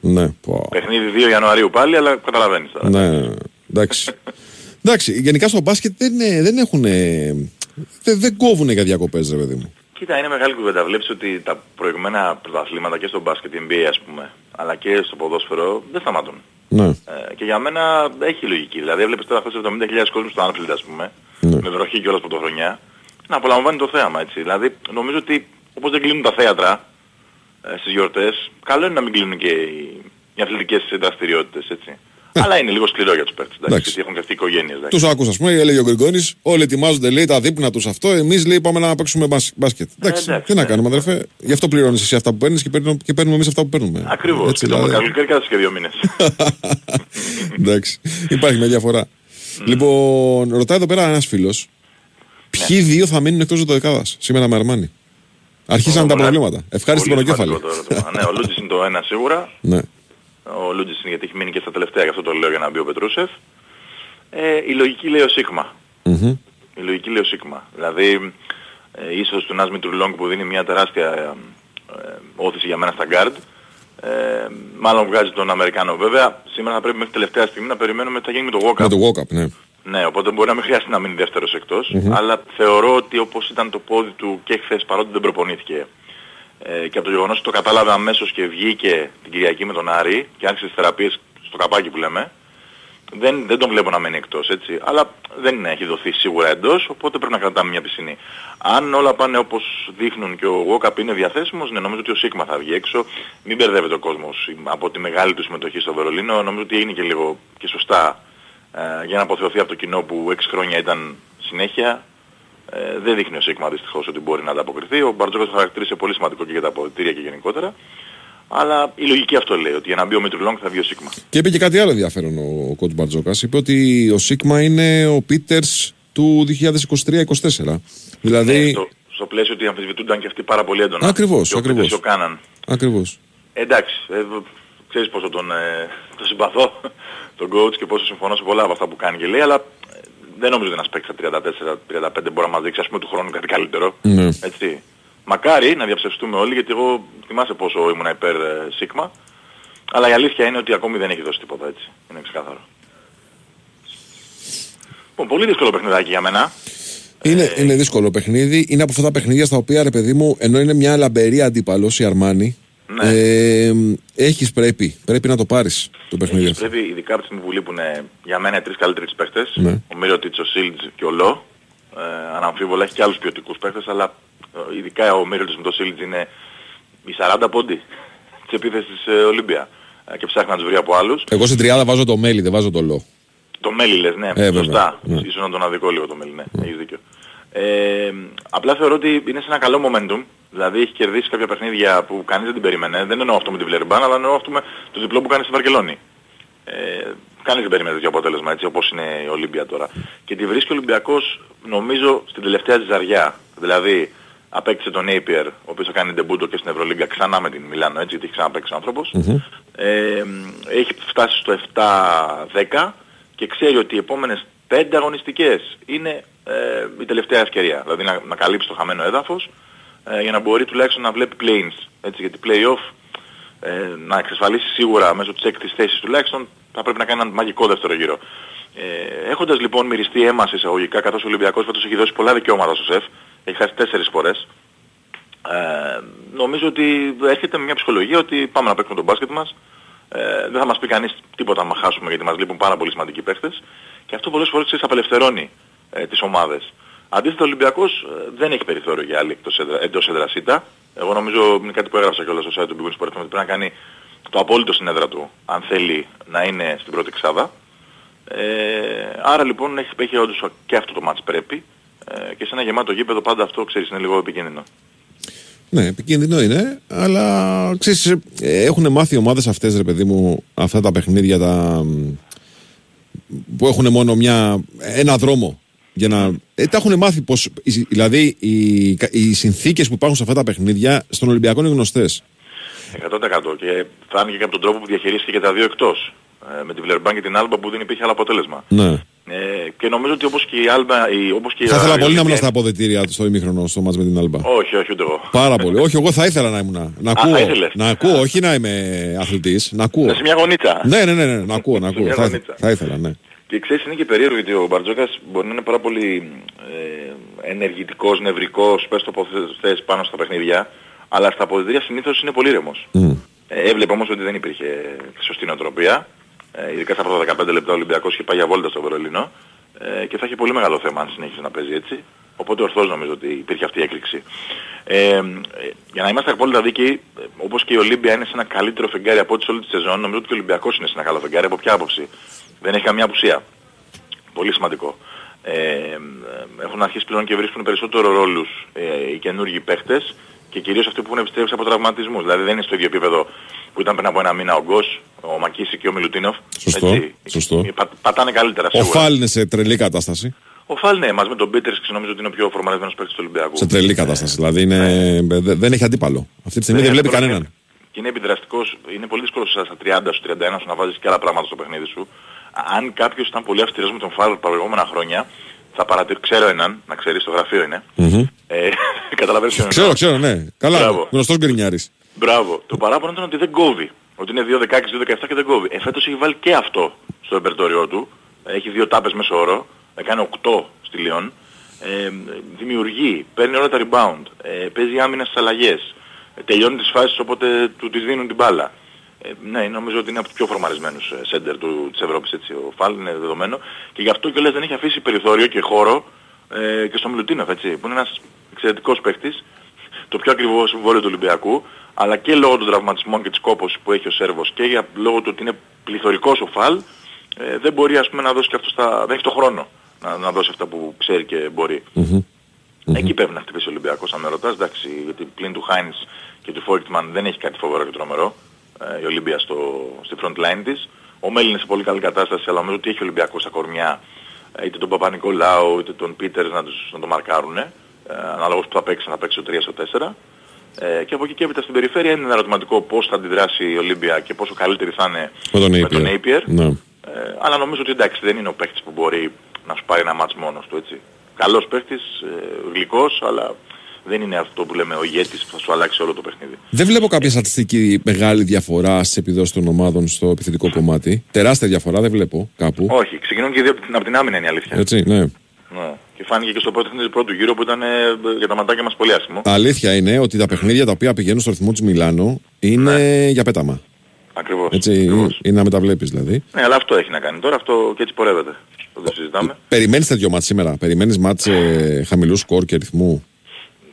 A: ναι, πω.
P: Παιχνίδι 2 Ιανουαρίου πάλι, αλλά καταλαβαίνεις τώρα.
A: ναι, εντάξει. εντάξει, γενικά στο μπάσκετ δεν, ε, δεν έχουν. Δεν, δεν κόβουν για διακοπές, ρε παιδί μου.
P: Κοίτα, είναι μεγάλη κουβέντα. Βλέπεις ότι τα προηγούμενα πρωταθλήματα και στο μπάσκετ, η NBA ας πούμε, αλλά και στο ποδόσφαιρο δεν σταματούν.
A: Ναι.
P: Ε, και για μένα έχει λογική. Δηλαδή έβλεπες τώρα αυτούς τους 70.000 κόσμους στο Anfield ας πούμε, με βροχή κιόλας πρωτοχρονιά, να απολαμβάνει το θέαμα έτσι. Δηλαδή νομίζω ότι όπως δεν κλείνουν τα θέατρα ε, στις γιορτές, καλό είναι να μην κλείνουν και οι, οι αθλητικές δραστηριότητες έτσι. Αλλά είναι λίγο σκληρό για τους παίκτες, εντάξει,
A: Εντάξει.
P: γιατί έχουν και αυτοί οικογένειες. εντάξει.
A: Τους άκουσα, ας πούμε, έλεγε ο Γκριγκόνης, όλοι ετοιμάζονται, λέει, τα δείπνα τους αυτό. Εμείς, λέει, πάμε να παίξουμε μπάσ- μπάσκετ. Εντάξει,
P: εντάξει,
A: τι να
P: ναι.
A: κάνουμε, αδερφέ. Γι' αυτό πληρώνεις εσύ αυτά που παίρνεις και, παίρνουμε- και παίρνουμε εμείς αυτά που παίρνουμε.
P: Ακριβώς.
A: Έτσι,
P: και το
A: δηλαδή.
P: καλοκαίρι κάτσε και δύο μήνες.
A: Εντάξει, υπάρχει μια διαφορά. Λοιπόν, ρωτάει εδώ πέρα ένας φίλος, ποιοι δύο θα μείνουν εκτός δωδεκάδα σήμερα με Αρμάνι; Αρχίσαν τα προβλήματα. Ευχάριστη
P: Πολύ
A: πονοκέφαλη.
P: σημαντικό το ερώτημα. ναι, ο Λούτζης είναι το ένα σίγουρα.
A: Ναι.
P: Ο Λούτζης είναι γιατί έχει μείνει και στα τελευταία, γι' αυτό το λέω για να μπει ο Πετρούσεφ. Ε, η λογική λέει ο Σίγμα.
A: Μμμ.
P: Η λογική λέει ο Σίγμα. Δηλαδή, ε, ίσως του Νάσμι Τουρλόγκ που δίνει μια τεράστια ε, όθηση για μένα στα guard. Ε, μάλλον βγάζει τον Αμερικάνο. Βέβαια, σήμερα θα πρέπει μέχρι τελευταία στιγμή να περιμένουμε τι θα γίνει με το walk
A: Με το walk-up, ναι.
P: ναι, οπότε μπορεί να μην χρειάζεται να μείνει δεύτερος εκτός,
A: Μμμ.
P: αλλά θεωρώ ότι όπως ήταν το πόδι του και χθες παρότι δεν προπονήθηκε ε, και από το γεγονός ότι το κατάλαβε αμέσως και βγήκε την Κυριακή με τον Άρη και άρχισε τις θεραπείες στο καπάκι που λέμε, δεν, δεν τον βλέπω να μένει εκτός έτσι, αλλά δεν έχει δοθεί σίγουρα εντός, οπότε πρέπει να κρατάμε μια πισινή. Αν όλα πάνε όπως δείχνουν και ο Γόκαπ είναι διαθέσιμος, ναι, νομίζω ότι ο Σίγμα θα βγει έξω. Μην μπερδεύεται ο κόσμος από τη μεγάλη του συμμετοχή στο Βερολίνο, νομίζω ότι έγινε και λίγο και σωστά ε, για να αποθεωθεί από το κοινό που 6 χρόνια ήταν συνέχεια. Ε, δεν δείχνει ο Σίγμα δυστυχώς ότι μπορεί να ανταποκριθεί. Ο Μπαρτζόκας το χαρακτήρισε πολύ σημαντικό και για τα αποδητήρια και γενικότερα. Αλλά η λογική αυτό λέει, ότι για να μπει ο Μήτρου Λόγκ θα βγει ο Σίγμα.
A: Και είπε και κάτι άλλο ενδιαφέρον ο κότς Μπαρτζόκας. Είπε ότι ο Σίγμα είναι ο Πίτερς του 2023-2024. Δηλαδή.
P: Ναι, στο, στο πλαίσιο ότι αμφισβητούνταν και αυτοί πάρα πολύ έντονα.
A: Ακριβώς,
P: Και ο
A: ακριβώς.
P: Πίτερς και ο Κάναν.
A: Ακριβώς.
P: Εντάξει, ε, β- ξέρεις πόσο τον, ε, τον συμπαθώ, τον coach και πόσο συμφωνώ σε πολλά από αυτά που κάνει και λέει, αλλά ε, δεν νομίζω ότι ένας παίκτης στα 34-35 μπορεί να μας δείξει ας πούμε του χρόνου κάτι καλύτερο.
A: Ναι.
P: Έτσι. Μακάρι να διαψευστούμε όλοι, γιατί εγώ θυμάσαι πόσο ήμουν υπέρ ε, Σίγμα, αλλά η αλήθεια είναι ότι ακόμη δεν έχει δώσει τίποτα έτσι. Είναι ξεκάθαρο. Λοιπόν, πολύ δύσκολο παιχνιδάκι για μένα.
A: Είναι, είναι δύσκολο παιχνίδι. Είναι από αυτά τα παιχνίδια στα οποία ρε παιδί μου, ενώ είναι μια λαμπερή αντίπαλος η Αρμάνι,
P: Ναι.
A: ε, έχεις πρέπει. Πρέπει να το πάρεις το παιχνίδι αυτό.
P: Πρέπει ειδικά από τη στιγμή που λείπουν ε, για μένα οι τρεις καλύτεροι της παίχτες,
A: Ναι.
P: ο Μύρωτιτς, ο Σίλτζ και ο Λό. Ε, αναμφίβολα έχει και άλλους ποιοτικούς παίχτες, αλλά ε, ειδικά ο Μύρωτιτς με το Σίλτζ είναι οι 40 πόντι της επίθεσης της ε, Ολύμπια ε, και ψάχνει να τους βρει από άλλους.
A: Εγώ στην τριάδα βάζω το μέλι, δεν βάζω το λό.
P: Το Μέλι λες, ναι,
A: Ε, βέβαια.
P: σωστά.
A: Ναι.
P: Ίσως να τον αδικό λίγο το Μέλι, ναι, έχεις δίκιο. Ε, απλά θεωρώ ότι είναι σε ένα καλό momentum. Δηλαδή έχει κερδίσει κάποια παιχνίδια που κανείς δεν την περίμενε. Δεν εννοώ αυτό με τη Βλερμπάν, αλλά εννοώ αυτό με το διπλό που κάνει στη Βαρκελόνη. Ε, κανείς δεν περίμενε τέτοιο αποτέλεσμα έτσι όπως είναι η Ολύμπια τώρα. Και τη βρίσκει ο Ολυμπιακός νομίζω στην τελευταία ζαριά. Δηλαδή απέκτησε τον Napier, ο οποίος θα κάνει ντεμπούτο και στην Ευρωλίγκα ξανά με την Μιλάνο έτσι, γιατί έχει ξαναπαίξει ο άνθρωπος. Ε, έχει φτάσει στο 7-10 και ξέρει ότι οι επόμενες 5 αγωνιστικές είναι ε, η τελευταία ευκαιρία. Δηλαδή να, να καλύψει το χαμένο έδαφος ε, για να μπορεί τουλάχιστον να βλέπει planes. Έτσι, γιατί play-off ε, να εξασφαλίσει σίγουρα μέσω της έκτης θέσης τουλάχιστον θα πρέπει να κάνει έναν μαγικό δεύτερο γύρο. Ε, έχοντας λοιπόν μυριστεί αίμα σε εισαγωγικά καθώς ο Ολυμπιακός φέτος έχει δώσει πολλά δικαιώματα στο ΣΕΦ, έχει χάσει τέσσερις φορές, ε, νομίζω ότι έρχεται με μια ψυχολογία ότι πάμε να παίξουμε τον μπάσκετ μας. Ε, δεν θα μας πει κανείς τίποτα αν χάσουμε γιατί μας λείπουν πάρα πολύ σημαντικοί παίχτες. Και αυτό πολλές φορές ξέρεις απελευθερώνει ε, τις ομάδες. Αντίθετα ο Ολυμπιακός ε, δεν έχει περιθώριο για άλλη εκτός έδρα, εντός έδρας ήττα. Εγώ νομίζω είναι κάτι που έγραψα κιόλας στο site του Big Win Sport FM, ότι πρέπει να κάνει το απόλυτο στην έδρα του, αν θέλει να είναι στην πρώτη εξάδα. Ε, άρα λοιπόν έχει, έχει όντως και αυτό το μάτς πρέπει. Ε, και σε ένα γεμάτο γήπεδο πάντα αυτό ξέρεις είναι λίγο επικίνδυνο.
A: Ναι, επικίνδυνο είναι, αλλά ξέρεις, ε, έχουν μάθει οι ομάδες αυτές, ρε παιδί μου, αυτά τα παιχνίδια τα, μ, που έχουν μόνο μια, ένα δρόμο. Για να, ε, τα έχουν μάθει πως, οι- δηλαδή οι, οι συνθήκες που υπάρχουν σε αυτά τα παιχνίδια στον Ολυμπιακό είναι γνωστές.
P: 100% και φάνηκε και από τον τρόπο που διαχειρίστηκε και τα δύο εκτός. Ε, με τη Βλερμπάν και την Άλμπα που δεν υπήρχε άλλο αποτέλεσμα.
A: Ναι.
P: Ε, και νομίζω ότι όπως και η Άλμπα, η, όπως και η
A: Θα ήθελα
P: η
A: πολύ να ήμουν
P: Ολυμπία-
A: στα αποδετήρια στο ημίχρονο στο μάτς με την Άλμπα.
P: Όχι, όχι ούτε εγώ.
A: Πάρα πολύ. όχι, εγώ θα ήθελα να ήμουν. Να
P: Α,
A: ακούω.
P: θα ήθελες.
A: να ακούω, όχι να είμαι αθλητής. Να ακούω.
P: Σε μια γωνίτσα.
A: Ναι, ναι, ναι, ναι, να ακούω, να ακούω.
P: μια
A: θα,
P: γωνίτσα.
A: θα ήθελα, ναι.
P: Και ξέρεις είναι και περίεργο γιατί ο Μπαρτζόκας μπορεί να είναι πάρα πολύ ε, ενεργητικός, νευρικός, πες το πώς θες πάνω στα παιχνίδια, αλλά στα αποδητήρια συνήθως είναι πολύ ήρεμος. Ε, έβλεπε όμως ότι δεν υπήρχε σωστή νοοτροπία, ε, ειδικά στα πρώτα 15 λεπτά ο Ολυμπιακός είχε πάει για βόλτα στο Βερολίνο ε, και θα είχε πολύ μεγάλο θέμα αν συνέχισε να παίζει έτσι. Οπότε ορθώς νομίζω ότι υπήρχε αυτή η έκρηξη. Ε, ε, για να είμαστε απόλυτα δίκαιοι, ε, όπως και η Ολύμπια είναι σε ένα καλύτερο φεγγάρι από ό,τι σε όλη τη σεζόν, νομίζω ότι και ο Ολυμπιακός είναι σε ένα καλό φεγγάρι. Από ποια άποψη. Δεν έχει καμία απουσία. Πολύ σημαντικό. Ε, ε, έχουν αρχίσει πλέον και βρίσκουν περισσότερο ρόλους ε, οι καινούργιοι παίχτες και κυρίως αυτοί που έχουν επιστρέψει από τραυματισμούς. Δηλαδή δεν είναι στο ίδιο επίπεδο που ήταν πριν από ένα μήνα ο Γκος, ο Μακίση και ο Μιλουτίνοφ.
A: Σωστό.
P: Έτσι.
A: σωστό.
P: Πα, πατάνε καλύτερα
A: Ο
P: σίγουρα.
A: Φάλ είναι σε τρελή κατάσταση.
P: Ο Φάλ ναι, μαζί με τον Πίτερς νομίζω ότι είναι ο πιο φορμαρισμένος παίκτης του Ολυμπιακού.
A: Σε τρελή κατάσταση. Δηλαδή είναι, δε- δεν έχει αντίπαλο. Αυτή τη στιγμή δεν
P: Ναι,
A: βλέπει
P: αυτό
A: κανέναν.
P: Και είναι επιδραστικός, είναι πολύ δύσκολος στα 30 σου, 31 σου να βάζεις και άλλα πράγματα στο παιχνίδι σου. Αν κάποιος ήταν πολύ αυστηρός με τον Φάλ τα προηγούμενα χρόνια, θα παρατηρήσω, ξέρω έναν, να ξέρεις, στο γραφείο είναι.
A: Μμμ.
P: Ε, καταλαβαίνεις ποιον
A: Ξέρω,
P: εννοώ.
A: ξέρω, ναι. Καλά,
P: Μπράβο.
A: γνωστός γκρινιάρης.
P: Μπράβο. Το παράπονο ήταν ότι δεν κόβει. Ότι είναι 2-16, 2-17 και δεν κόβει. Ε, φέτος έχει βάλει και αυτό στο ρεπερτόριό του. Έχει δύο τάπες μέσω όρο. Έκανε 8 στη Λιόν. Ε, δημιουργεί, παίρνει όλα τα rebound. Ε, παίζει άμυνα στις αλλαγές. Ε, τελειώνει τις φάσεις όποτε του τις δίνουν την μπάλα. Ε, ναι, νομίζω ότι είναι από τους πιο φορμαρισμένους ε, σέντερ του, της Ευρώπης έτσι. Ο Φάλ είναι δεδομένο. Και γι' αυτό κιόλας δεν έχει αφήσει περιθώριο και χώρο ε, και στο Μιλουτίνοφ έτσι. Που είναι ένας εξαιρετικός παίκτης το πιο ακριβό συμβόλαιο του Ολυμπιακού, αλλά και λόγω των τραυματισμών και της κόπωσης που έχει ο Σέρβος και για, λόγω του ότι είναι πληθωρικός ο Φαλ, ε, δεν μπορεί ας πούμε να δώσει και αυτό στα, δεν έχει το χρόνο να, να δώσει αυτά που ξέρει και μπορεί. Εκεί πρέπει να χτυπήσει ο Ολυμπιακός αν με ρωτάς, εντάξει, γιατί πλην του Χάινς και του Φόρκτμαν δεν έχει κάτι φοβερό και τρομερό ε, η Ολύμπια στο, στη front line της. Ο Μέλλη είναι σε πολύ καλή κατάσταση, αλλά νομίζω ότι έχει ο Ολυμπιακός στα κορμιά ε, είτε τον Παπα-Νικολάου είτε τον Πίτερς να, τους, να το μαρκάρουν. Ε, ανάλογος που θα παίξει, να παίξει το 3 στο 4. Ε, και από εκεί και έπειτα στην περιφέρεια είναι ένα ερωτηματικό πώς θα αντιδράσει η Ολύμπια και πόσο καλύτερη θα είναι
A: Με τον
P: με τον
A: Napier.
P: Napier.
A: Ναι.
P: Ε, αλλά νομίζω ότι εντάξει δεν είναι ο παίκτης που μπορεί να σου πάρει ένα μάτς μόνος του έτσι. Καλός παίκτης, ε, γλυκός, αλλά δεν είναι αυτό που λέμε ο ηγέτης που θα σου αλλάξει όλο το παιχνίδι.
A: Δεν βλέπω κάποια στατιστική μεγάλη διαφορά στις επιδόσεις των ομάδων στο επιθετικό κομμάτι. Τεράστια διαφορά δεν βλέπω κάπου.
P: Όχι, ξεκινούν και οι δύο από την, από την άμυνα είναι η αλήθεια.
A: Έτσι, ναι.
P: Ναι. Και φάνηκε και στο πρώτο παιχνίδι του πρώτου γύρου που ήταν ε, για τα ματάκια μας πολύ άσχημο.
A: Αλήθεια είναι ότι τα παιχνίδια τα οποία πηγαίνουν στο ρυθμό της Μιλάνο είναι
P: Ναι.
A: για πέταμα.
P: Ακριβώς.
A: Έτσι, είναι να μεταβλέπει δηλαδή.
P: Ναι, αλλά αυτό έχει να κάνει τώρα, αυτό και έτσι πορεύεται. Δεν το συζητάμε.
A: Περιμένεις τέτοιο μάτς σήμερα. Περιμένεις μάτς ε, χαμηλού σκορ και ρυθμού.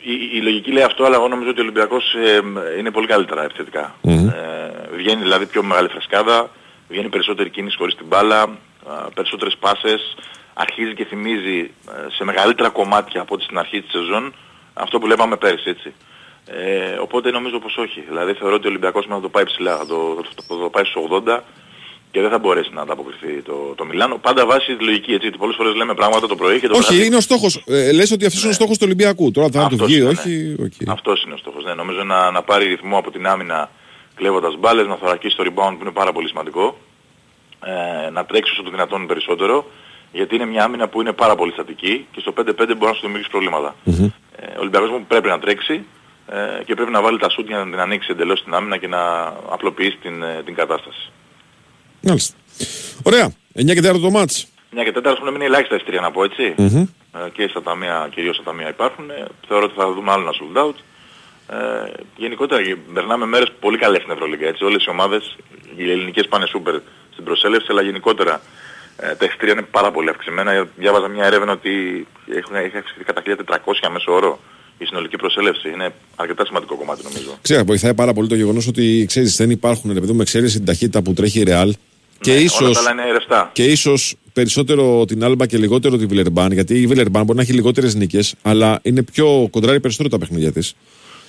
P: Η, η λογική λέει αυτό, αλλά εγώ νομίζω ότι ο Ολυμπιακός ε, είναι πολύ καλύτερα επιθετικά.
A: Μμμ.
P: Ε, βγαίνει δηλαδή πιο μεγάλη φρεσκάδα, βγαίνει περισσότερη κίνηση χωρίς την μπάλα, α, περισσότερες πάσες, αρχίζει και θυμίζει ε, σε μεγαλύτερα κομμάτια από ό,τι στην αρχή της σεζόν αυτό που λέγαμε πέρυσι έτσι. Ε, οπότε νομίζω πως όχι. Δηλαδή θεωρώ ότι ο Ολυμπιακός θα το πάει ψηλά, θα το, θα το, θα το πάει στους 80 και δεν θα μπορέσει να ανταποκριθεί το, το Μιλάνο. Πάντα βάσει τη λογική έτσι, γιατί πολλές φορές λέμε πράγματα το πρωί και το
A: Όχι,
P: βράδυ-
A: είναι ο στόχος. Ε, Λες ότι αυτός είναι ο στόχος του Ολυμπιακού. Τώρα θα του
P: Αυτός
A: βγει,
P: είναι,
A: όχι. οκ.
P: αυτός είναι ο στόχος. Ναι, νομίζω να, να πάρει ρυθμό από την άμυνα κλέβοντας μπάλες, να θωρακίσει το rebound που είναι πάρα πολύ σημαντικό, ε, να τρέξει όσο το δυνατόν περισσότερο, γιατί είναι μια άμυνα που είναι πάρα πολύ στατική και στο 5-5 μπορεί να σου δημιουργήσει προβλήματα. Ε, ο Ολυμπιακός μου πρέπει να τρέξει ε, και πρέπει να βάλει τα σουτ για να την ανοίξει εντελώς την άμυνα και να απλοποιήσει την, ε, την κατάσταση.
A: Μάλιστα. Ωραία. 9 και 4 το μάτς.
P: Μια και τέταρτα έχουν μείνει ελάχιστα εισιτήρια να πω έτσι.
A: Μμμ.
P: Ε, και στα ταμεία, κυρίως στα ταμεία υπάρχουν. Ε, θεωρώ ότι θα δούμε άλλο ένα sold out. Ε, γενικότερα γε- περνάμε μέρες πολύ καλές στην Ευρωλίγα. Έτσι. Όλες οι ομάδες, οι ελληνικές πάνε σούπερ στην προσέλευση, αλλά γενικότερα ε, τα εισιτήρια είναι πάρα πολύ αυξημένα. Ε, Διάβαζα μια έρευνα ότι έχουν, έχει αυξηθεί κατά 1400 μέσο όρο η συνολική προσέλευση. Είναι αρκετά σημαντικό κομμάτι νομίζω.
A: Ξέρω, βοηθάει πάρα πολύ το γεγονός ότι ξέρεις, δεν υπάρχουν ρε παιδί μου, εξαίρεση την ταχύτητα που τρέχει η Real. Και
P: Ναι,
A: ίσω
P: όλα τα άλλα είναι ρευστά.
A: και ίσως περισσότερο την Άλμπα και λιγότερο τη Βιλερμπάν. Γιατί η Βιλερμπάν μπορεί να έχει λιγότερες νίκες, αλλά είναι πιο κοντράρει περισσότερο τα παιχνίδια της.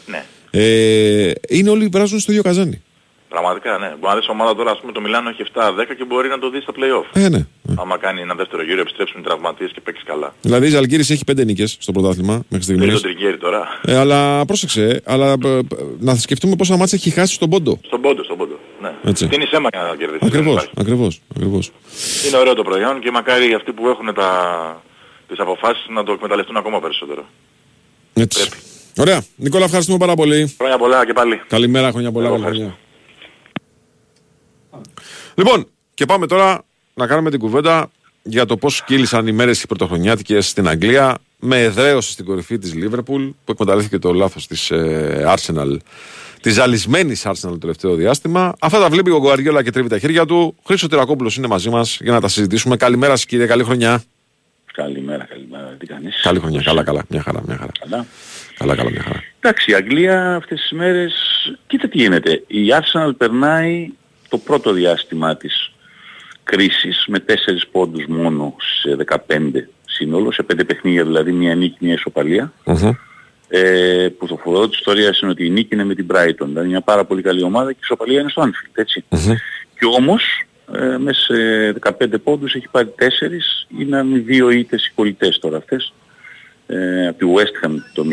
P: Ναι.
A: Ε, είναι όλοι βράζουν στο ίδιο καζάνι.
P: Πραγματικά ναι. Μπορεί να δεις ομάδα τώρα, ας πούμε το Μιλάνο έχει 7-10 και μπορεί να το δει στα play-off.
A: Ε, ναι.
P: Άμα κάνει ένα δεύτερο γύρο, επιστρέψουν οι τραυματίες και παίξεις καλά.
A: Δηλαδή η Ζαλγκύρης έχει πέντε νίκες στο πρωτάθλημα μέχρι
P: Παίζει τον
A: στιγμή.
P: Τριγκέρι τώρα.
A: Ε, αλλά πρόσεξε, αλλά, ε, ε, να σκεφτούμε πόσα μάτια έχει χάσει στον πόντο.
P: Στον πόντο, στον πόντο. Ναι.
A: Έτσι.
P: Τι είναι σέμα για να κερδίσει.
A: Ακριβώς, ακριβώς, ακριβώς.
P: Είναι ωραίο το προϊόν και μακάρι αυτοί που έχουν τα... τις αποφάσεις να το εκμεταλλευτούν ακόμα περισσότερο.
A: Έτσι. Ωραία. Νικόλα, ευχαριστούμε πάρα πολύ.
P: Χρόνια πολλά και πάλι.
A: Καλημέρα, χρόνια πολλά.
P: Εγώ
A: Καλή χρονιά. Λοιπόν, και πάμε τώρα να κάνουμε την κουβέντα για το πώς κύλησαν οι μέρες οι πρωτοχρονιάτικες στην Αγγλία με εδραίωση στην κορυφή της Λίβερπουλ που εκμεταλλεύτηκε το λάθος της ε, Arsenal της ζαλισμένης Arsenal το τελευταίο διάστημα. Αυτά τα βλέπει ο Γκουαριόλα και τρίβει τα χέρια του. Χρήστο Τυρακόπουλος είναι μαζί μας για να τα συζητήσουμε. Καλημέρα σας κύριε, καλή χρονιά.
Q: Καλημέρα, καλημέρα. Τι κάνεις;
A: Καλή χρονιά, καλά, καλά, μια χαρά, μια χαρά.
Q: Καλά.
A: Καλά, καλά, μια χαρά.
Q: Εντάξει, η Αγγλία αυτές τις μέρες, κοίτα τι γίνεται. Η Arsenal περνάει το πρώτο διάστημα της κρίσης με 4 πόντους μόνο σε 15 σύνολο, σε 5 παιχνίδια δηλαδή μια νίκη, μια ισοπαλία. Ε, που το φοβερό της ιστορίας είναι ότι η νίκη είναι με την Brighton, δηλαδή μια πάρα πολύ καλή ομάδα και η ισοπαλία είναι στο Anfield, έτσι. Και όμως ε, μέσα σε 15 πόντους έχει πάρει 4, είναι δύο ήττες οι κολλητές τώρα αυτές. Ε, από τη West Ham το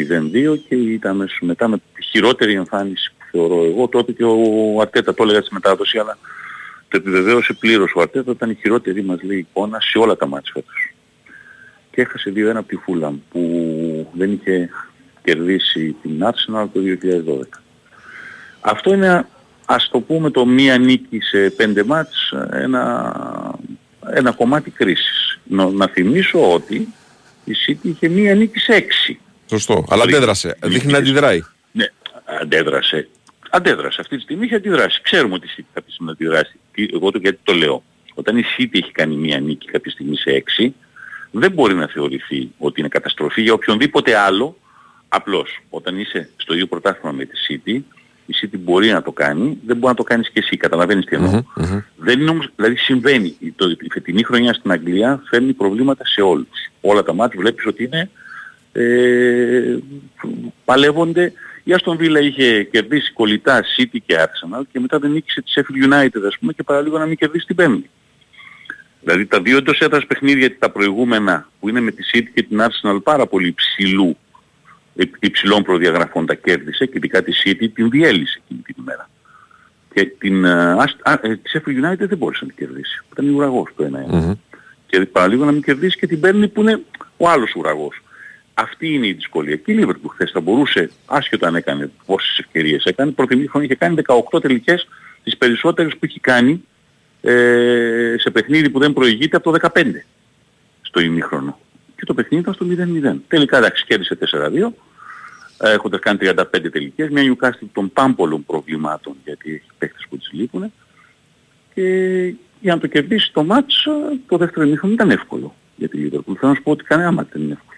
Q: 0-2 και ήταν μέσω μετά με τη χειρότερη εμφάνιση που θεωρώ εγώ. Τότε και ο Αρτέτα το έλεγα στη μετάδοση, αλλά το επιβεβαίωσε πλήρως ο Αρτέτα ήταν η χειρότερη μας λέει εικόνα σε όλα τα μάτια φέτος. Και έχασε 2-1 από τη Φούλαμ που δεν είχε κερδίσει την Arsenal το 2012. Αυτό είναι ας το πούμε το μία νίκη σε πέντε μάτς ένα, ένα κομμάτι κρίσης. Να, να θυμίσω ότι η City είχε μία νίκη σε έξι.
A: Σωστό. Αλλά
Q: Πριν.
A: αντέδρασε. Δείχνει να αντιδράει.
Q: Ναι, αντέδρασε. Αντέδρασε. Αυτή τη στιγμή έχει αντιδράσει. Ξέρουμε ότι η City κάποια στιγμή αντιδράσει. Τι- Εγώ το γιατί το λέω. Όταν η City έχει κάνει μία νίκη κάποια στιγμή σε έξι, δεν μπορεί να θεωρηθεί ότι είναι καταστροφή για οποιονδήποτε άλλο. Απλώς, όταν είσαι στο ίδιο πρωτάθλημα με τη City, η City μπορεί να το κάνει, δεν μπορεί να το κάνεις και εσύ. Καταλαβαίνεις τι εννοώ. Δεν είναι όμως, δηλαδή συμβαίνει. Η, το, η φετινή χρονιά στην Αγγλία φέρνει προβλήματα σε όλους. Όλα τα μάτια βλέπεις ότι είναι, ε, παλεύονται. Η Aston Villa είχε κερδίσει κολλητά City και Arsenal και μετά δεν νίκησε τη Sheffield United ας πούμε και παραλίγο να μην κερδίσει την Πέμπτη. Δηλαδή τα δύο εντός έδρας παιχνίδια τα προηγούμενα που είναι με τη City και την Arsenal πάρα πολύ υψηλού υ- υψηλών προδιαγραφών τα κέρδισε και ειδικά τη City την διέλυσε εκείνη την ημέρα. Και την ε, Ast- α, ε, τη Sheffield United δεν μπόρεσε να την κερδίσει. Ήταν η ουραγός το 1-1. Και παραλίγο να μην κερδίσει και την παίρνει που είναι ο άλλος ουραγός. Αυτή είναι η δυσκολία. Και η Liverpool χθες θα μπορούσε, άσχετα αν έκανε πόσες ευκαιρίες έκανε, πρώτη χρόνο είχε κάνει 18 τελικές, τις περισσότερες που έχει κάνει ε, σε παιχνίδι που δεν προηγείται από το 15 στο ημίχρονο. Και το παιχνίδι ήταν στο 0-0. Τελικά εντάξει κέρδισε 4-2 ε, έχοντας κάνει 35 τελικές, μια Newcastle των πάμπολων προβλημάτων γιατί έχει παίχτες που τις λείπουν και για να το κερδίσει το μάτς ε, το δεύτερο ημίχρονο ήταν εύκολο για τη Liverpool. Θέλω να σου πω ότι κανένα μάτς δεν είναι εύκολο.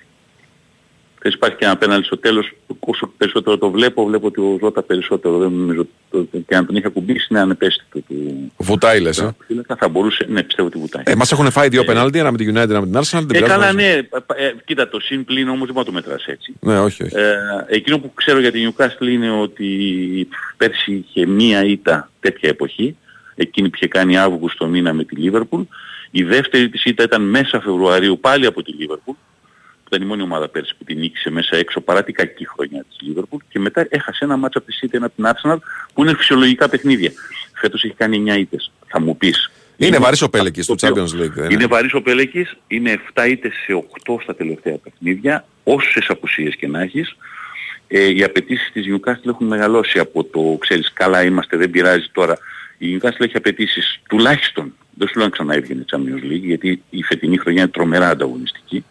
Q: Θες υπάρχει και ένα πέναλτι στο τέλος, όσο περισσότερο το βλέπω, βλέπω ότι ο Ζώτα περισσότερο δεν νομίζω, το, και αν τον είχε ακουμπήσει είναι ανεπαίσθητο του
A: Βουτάει λες, ε;
Q: φύλακα, θα μπορούσε, ναι πιστεύω ότι βουτάει.
A: Ε, μας έχουν φάει δύο πενάλτι, ένα με την United, ένα με την Arsenal. δεν
Q: Ε,
A: πειράζει,
Q: καλά
A: μας-
Q: ναι, ε, ε, κοίτα το συν πλήν όμως δεν μπορεί να το μετράς έτσι.
A: Ναι, όχι, όχι.
Q: Ε, εκείνο που ξέρω για την Newcastle είναι ότι πέρσι είχε μία ήττα τέτοια εποχή, εκείνη που είχε κάνει Αύγουστο μήνα με τη Liverpool. Η δεύτερη της ήττα ήταν μέσα Φεβρουαρίου πάλι από τη Liverpool, που ήταν η μόνη ομάδα πέρσι που την νίκησε μέσα έξω παρά την κακή χρονιά της Liverpool και μετά έχασε ένα μάτσο από τη City, ένα από την Arsenal που είναι φυσιολογικά παιχνίδια. Φέτος έχει κάνει 9 ήττες. Θα μου πεις.
A: Είναι βαρύς ο Πέλεκης του
Q: το οποίο-
A: Champions League. δεν
Q: είναι βαρύς ο Πέλεκης, είναι 7 ήττες σε 8 στα τελευταία παιχνίδια, όσες απουσίες και να έχεις. Ε, οι απαιτήσεις της Newcastle έχουν μεγαλώσει από το, ξέρεις, καλά είμαστε, δεν πειράζει τώρα. Η Newcastle έχει απαιτήσεις τουλάχιστον, δεν σου λέω να ξαναέβγαινε Champions League, γιατί η φετινή χρονιά είναι τρομερά ανταγωνιστική,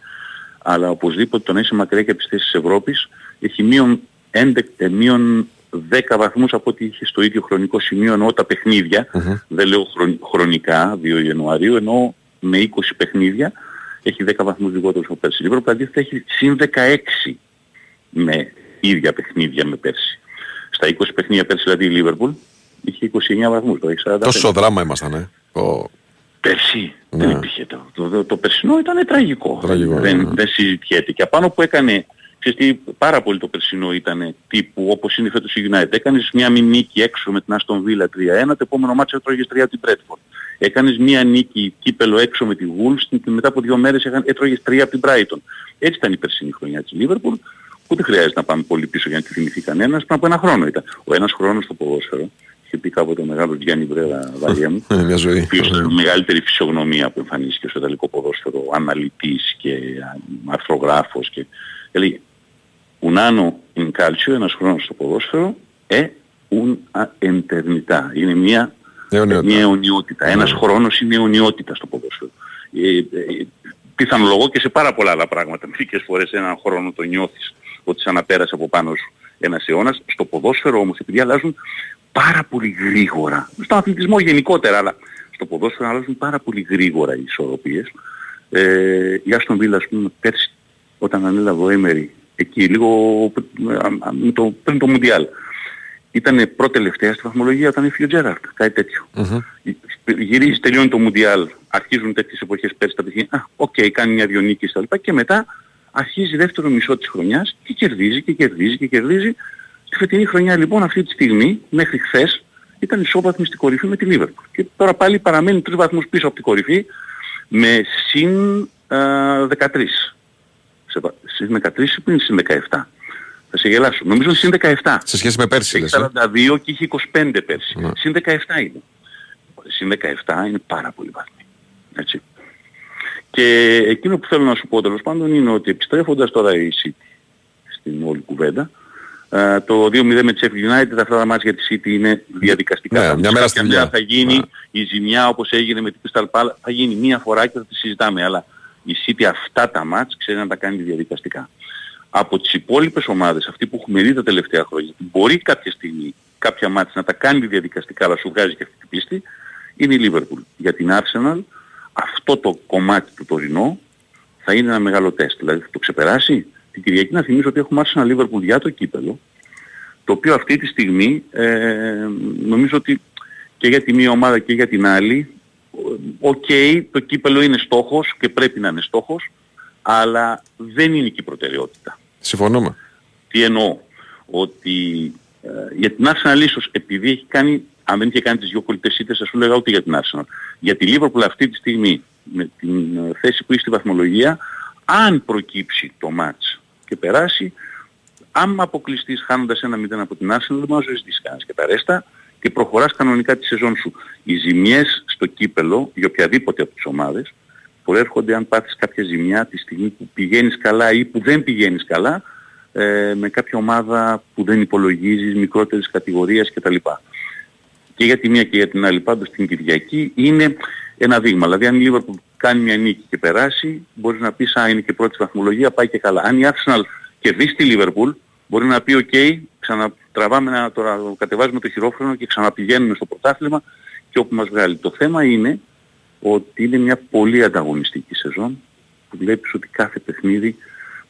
Q: αλλά οπωσδήποτε το να είσαι μακριά και από τις θέσεις της Ευρώπης έχει μείον, 11, ε, μείον 10 βαθμούς από ό,τι είχε στο ίδιο χρονικό σημείο ενώ τα παιχνίδια, δεν λέω χρον- χρονικά 2 Ιανουαρίου, ενώ με 20 παιχνίδια έχει 10 βαθμούς λιγότερους από πέρσι. Η Ευρώπη αντίθετα έχει συν 16 με ίδια παιχνίδια με πέρσι. Στα 20 παιχνίδια πέρσι δηλαδή η Λίβερπουλ είχε 29 βαθμούς, το έχει 45.
A: Τόσο δράμα ήμασταν, ε. Ο...
Q: Πέρσι
A: Ναι.
Q: δεν υπήρχε το. Το, το, το περσινό ήταν τραγικό.
A: Τραγικό,
Q: δεν,
A: ναι.
Q: δεν συζητιέται. Και απάνω που έκανε, ξέρεις τι, πάρα πολύ το περσινό ήταν τύπου όπως είναι φέτος η United. Έκανες μια μη νίκη έξω με την Aston Villa 3-1, το επόμενο μάτσο έτρωγες 3 από την Bradford. Έκανες μια νίκη κύπελο έξω με τη Wolves και μετά από δύο μέρες έκανε- έτρωγες 3 από την Brighton. Έτσι ήταν η περσινή χρονιά της Liverpool. Ούτε χρειάζεται να πάμε πολύ πίσω για να τη θυμηθεί κανένας. Πριν από ένα χρόνο ήταν. Ο ένας χρόνος στο ποδόσφαιρο, είχε πει κάποτε ο μεγάλος Γιάννη Βρέρα βαριά μου,
A: Ε, Μια ζωή.
Q: ο οποίος ήταν η μεγαλύτερη φυσιογνωμία που εμφανίστηκε στο ιταλικό ποδόσφαιρο, αναλυτής και α, αρθρογράφος και έλεγε un anno in calcio, ένας χρόνος στο ποδόσφαιρο, ε un a eternità. Είναι μια, μια αιωνιότητα. Ένας χρόνος είναι αιωνιότητα στο ποδόσφαιρο. Ε, ε, πιθανολογώ και σε πάρα πολλά άλλα πράγματα. Μερικές φορές έναν χρόνο το νιώθεις ότι σαν να πέρασε από πάνω σου ένας αιώνας. Στο ποδόσφαιρο όμως επειδή αλλάζουν πάρα πολύ γρήγορα. Στον αθλητισμό γενικότερα, αλλά στο ποδόσφαιρο αλλάζουν πάρα πολύ γρήγορα οι ισορροπίες. Ε, η Άστον Βίλα, ας πούμε, πέρσι όταν ανέλαβε ο Έμερι, εκεί λίγο α, α, με το, πριν το Μουντιάλ, ήταν προτελευταία στη βαθμολογία όταν έφυγε ο Τζέραρτ, κάτι τέτοιο. Γυρίζει, τελειώνει το Μουντιάλ, αρχίζουν τέτοιες εποχές πέρσι τα παιχνίδια, α, οκ, κάνει μια-δυο νίκες τα λοιπά και μετά αρχίζει δεύτερο μισό της χρονιάς και κερδίζει και κερδίζει και κερδίζει. Στη φετινή χρονιά λοιπόν αυτή τη στιγμή, μέχρι χθες, ήταν ισόβαθμη στην κορυφή με τη Λίβερπουλ. Και τώρα πάλι παραμένει τρεις βαθμούς πίσω από την κορυφή με συν α, 13. Σε, βα- συν 13 ή πριν συν 17. Θα σε γελάσω. Νομίζω συν 17.
A: Σε σχέση με πέρσι,
Q: Έχει
A: λες, ε;
Q: 42 και είχε 25 πέρσι. Συν 17 είναι. Συν 17 είναι πάρα πολύ βαθμοί. Έτσι. Και εκείνο που θέλω να σου πω τέλος πάντων είναι ότι επιστρέφοντας τώρα η City στην όλη κουβέντα, ε, το 2-0 με τη Sheffield United, αυτά τα μάτια για της City είναι διαδικαστικά.
A: Ναι,
Q: Θα
A: μια
Q: δεις
A: μέρα
Q: κάποια
A: στη δουλειά.
Q: θα γίνει η ζημιά όπως έγινε με την Crystal Palace, θα γίνει μία φορά και θα τη συζητάμε. Αλλά η City αυτά τα μάτς ξέρει να τα κάνει διαδικαστικά. Από τις υπόλοιπες ομάδες, αυτοί που έχουμε δει τα τελευταία χρόνια, που μπορεί κάποια στιγμή κάποια μάτς να τα κάνει διαδικαστικά αλλά σου βγάζει και αυτή την πίστη, είναι η Liverpool. Για την Arsenal αυτό το κομμάτι του τωρινό θα είναι ένα μεγάλο τεστ. Δηλαδή θα το ξεπεράσει; Την Κυριακή να θυμίσω ότι έχουμε Arsenal Liverpool για το κύπελο, το οποίο αυτή τη στιγμή ε, νομίζω ότι και για τη μία ομάδα και για την άλλη, οκ, το κύπελλο είναι στόχος και πρέπει να είναι στόχος, αλλά δεν είναι και η προτεραιότητα.
A: Συμφωνούμε.
Q: Τι εννοώ, ότι ε, για την Arsenal ίσως επειδή έχει κάνει, αν δεν είχε κάνει τις δυο κολλητές ήττες, θα σου λέγα ούτε για την Arsenal. Για τη Liverpool αυτή τη στιγμή, με την ε, θέση που έχει στη βαθμολογία, αν προκύψει το ματς και περάσει, άμα αποκλειστείς χάνοντας ένα 0 από την Arsenal, δεν μπορείς να ζητήσεις κανένας και τα ρέστα και προχωράς κανονικά τη σεζόν σου. Οι ζημιές στο κύπελο, για οποιαδήποτε από τις ομάδες, προέρχονται αν πάθεις κάποια ζημιά τη στιγμή που πηγαίνεις καλά ή που δεν πηγαίνεις καλά, ε, με κάποια ομάδα που δεν υπολογίζεις, μικρότερης κατηγορίας κτλ. Και για τη μία και για την άλλη πάντως την Κυριακή είναι ένα δείγμα. Δηλαδή αν η Liverpool κάνει μια νίκη και περάσει, μπορείς να πεις α, είναι και πρώτη βαθμολογία, πάει και καλά. Αν η Arsenal κερδίσει τη Liverpool, μπορεί να πει οκ, ξανατραβάμε να τώρα κατεβάζουμε το χειρόφρενο και ξαναπηγαίνουμε στο πρωτάθλημα και όπου μας βγάλει. Το θέμα είναι ότι είναι μια πολύ ανταγωνιστική σεζόν που βλέπεις ότι κάθε παιχνίδι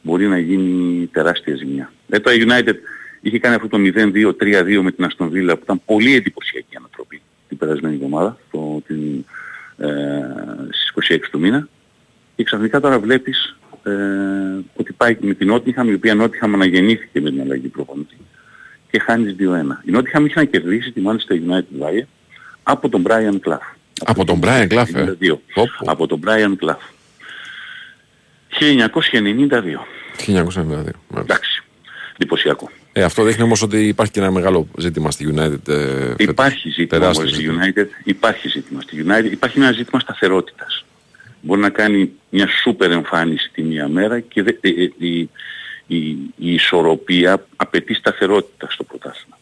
Q: μπορεί να γίνει τεράστια ζημιά. Ε, το United είχε κάνει αυτό το 0-2-3-2 με την Aston Villa που ήταν πολύ εντυπωσιακή ανατροπή την περασμένη εβδομάδα το, την, ε, στις 26 του μήνα και ξαφνικά τώρα βλέπεις ε, ότι πάει με την Nottingham η οποία Nottingham αναγεννήθηκε με την αλλαγή προπονητή και χάνεις 2-1. Η Nottingham είχε να κερδίσει τη Manchester United Valley από τον Brian Clough.
A: Από τον Brian Clough, ε.
Q: 92. Από τον Brian Clough. 1992.
A: 1992.
Q: Εντάξει. Εντυπωσιακό.
A: Ε, αυτό δείχνει όμως ότι υπάρχει και ένα μεγάλο ζήτημα στη United. Ε, φέτος.
Q: Υπάρχει ζήτημα
A: Τεράστιο
Q: όμως στη
A: ζήτημα.
Q: United. Υπάρχει ζήτημα στη United. Υπάρχει ένα ζήτημα σταθερότητας. Μπορεί να κάνει μια σούπερ εμφάνιση τη μία μέρα και δε- ε, ε, η, η, η ισορροπία απαιτεί σταθερότητα στο πρωτάθλημα.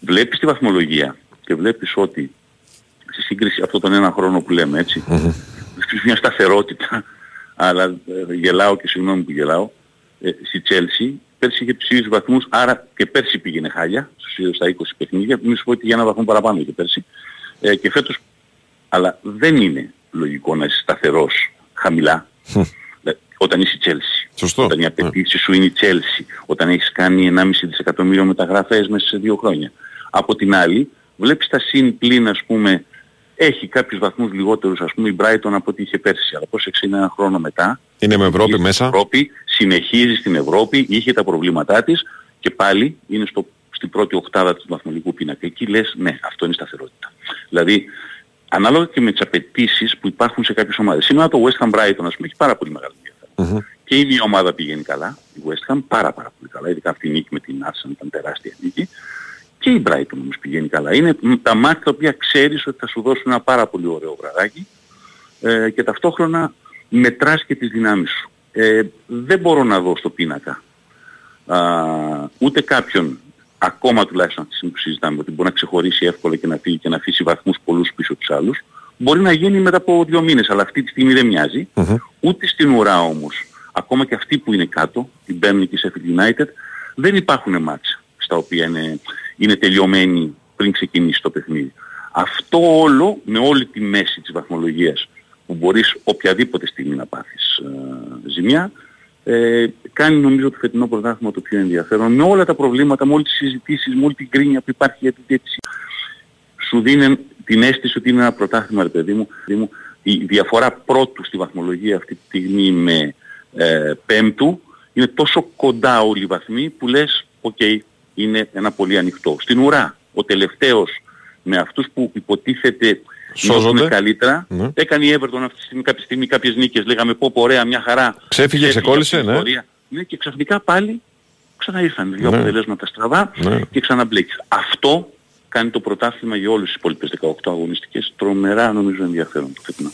Q: Βλέπεις τη βαθμολογία και βλέπεις ότι στη σύγκριση αυτό τον ένα χρόνο που λέμε έτσι, βλέπεις μια σταθερότητα, αλλά ε, γελάω και συγγνώμη που γελάω, ε, στη Chelsea πέρσι είχε τους ίδιους βαθμούς, άρα και πέρσι πήγαινε χάλια, στους ίδιους στα 20 παιχνίδια, μην σου πω ότι για ένα βαθμό παραπάνω είχε πέρσι, ε, και φέτος, αλλά δεν είναι λογικό να είσαι σταθερός χαμηλά. Ε, όταν είσαι η Chelsea.
A: Σωστό.
Q: Όταν η απαιτήση σου είναι η Chelsea. Όταν έχεις κάνει 1,5 δισεκατομμύριο μεταγραφές μέσα σε δύο χρόνια. Από την άλλη, βλέπεις τα συν πλήν ας πούμε, έχει κάποιους βαθμούς λιγότερους ας πούμε η Brighton από ό,τι είχε πέρσι. Αλλά πρόσεξε είναι ένα χρόνο μετά.
A: Είναι με Ευρώπη
Q: Στην
A: μέσα.
Q: Ευρώπη, συνεχίζει στην Ευρώπη, είχε τα προβλήματά της και πάλι είναι στο, στην πρώτη οκτάδα του βαθμολογικού πίνακα. Εκεί λες ναι, αυτό είναι σταθερότητα. Δηλαδή, ανάλογα και με τις απαιτήσεις που υπάρχουν σε κάποιες ομάδες. Σήμερα το West Ham Brighton ας πούμε έχει πάρα πολύ μεγάλο ενδιαφέρον. Και η μία ομάδα πηγαίνει καλά, η West Ham πάρα πάρα πολύ καλά, ειδικά αυτή η νίκη με την Arsenal ήταν τεράστια νίκη. Και η Brighton όμως πηγαίνει καλά. Είναι μ, τα μάτια τα οποία ξέρεις ότι θα σου δώσουν ένα πάρα πολύ ωραίο βραδάκι ε, και ταυτόχρονα μετράς και τις δυνάμεις σου. Ε, δεν μπορώ να δω στο πίνακα α, ούτε κάποιον ακόμα τουλάχιστον αυτή τη στιγμή που συζητάμε ότι μπορεί να ξεχωρίσει εύκολα και να φύγει και να αφήσει βαθμούς πολλούς πίσω τους άλλους μπορεί να γίνει μετά από δύο μήνες αλλά αυτή τη στιγμή δεν μοιάζει ούτε στην ουρά όμως ακόμα και αυτοί που είναι κάτω η Burnley και η Sheffield United δεν υπάρχουν μάτς στα οποία είναι, είναι τελειωμένοι πριν ξεκινήσει το παιχνίδι. Αυτό όλο με όλη τη μέση της βαθμολογίας που μπορείς οποιαδήποτε στιγμή να πάθεις ε, ζημιά ε, κάνει νομίζω το φετινό πρωτάθλημα το πιο ενδιαφέρον με όλα τα προβλήματα, με όλες τις συζητήσεις, με όλη την γκρίνια που υπάρχει για την διαιτησία. Σου δίνει την αίσθηση ότι είναι ένα πρωτάθλημα ρε παιδί μου. παιδί μου. Η διαφορά πρώτου στη βαθμολογία αυτή τη στιγμή με ε, πέμπτου είναι τόσο κοντά όλοι οι βαθμοί που λες οκ είναι ένα πολύ ανοιχτό. Στην ουρά ο τελευταίος με αυτούς που υποτίθεται
A: Σώζονται.
Q: νιώθουν καλύτερα
A: Ναι.
Q: έκανε η Everton αυτή τη στιγμή κάποια στιγμή κάποιες νίκες λέγαμε πω πω ωραία μια χαρά
A: Ξέφυγε, ξεκόλλησε,
Q: από την
A: ναι.
Q: ιστορία. ναι και ξαφνικά πάλι ξαναήρθαν δύο
A: Ναι.
Q: αποτελέσματα στραβά
A: Ναι.
Q: και ξαναμπλέκεις. Αυτό κάνει το πρωτάθλημα για όλες τις υπόλοιπες 18 αγωνιστικές τρομερά νομίζω ενδιαφέρον το φετινό.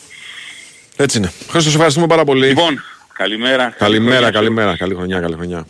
A: Έτσι είναι. Χρήστο, σε ευχαριστούμε πάρα πολύ.
Q: Λοιπόν, καλημέρα. καλή
A: Καλημέρα,
Q: χρονιά.
A: καλημέρα. Καλή χρονιά, καλή χρονιά.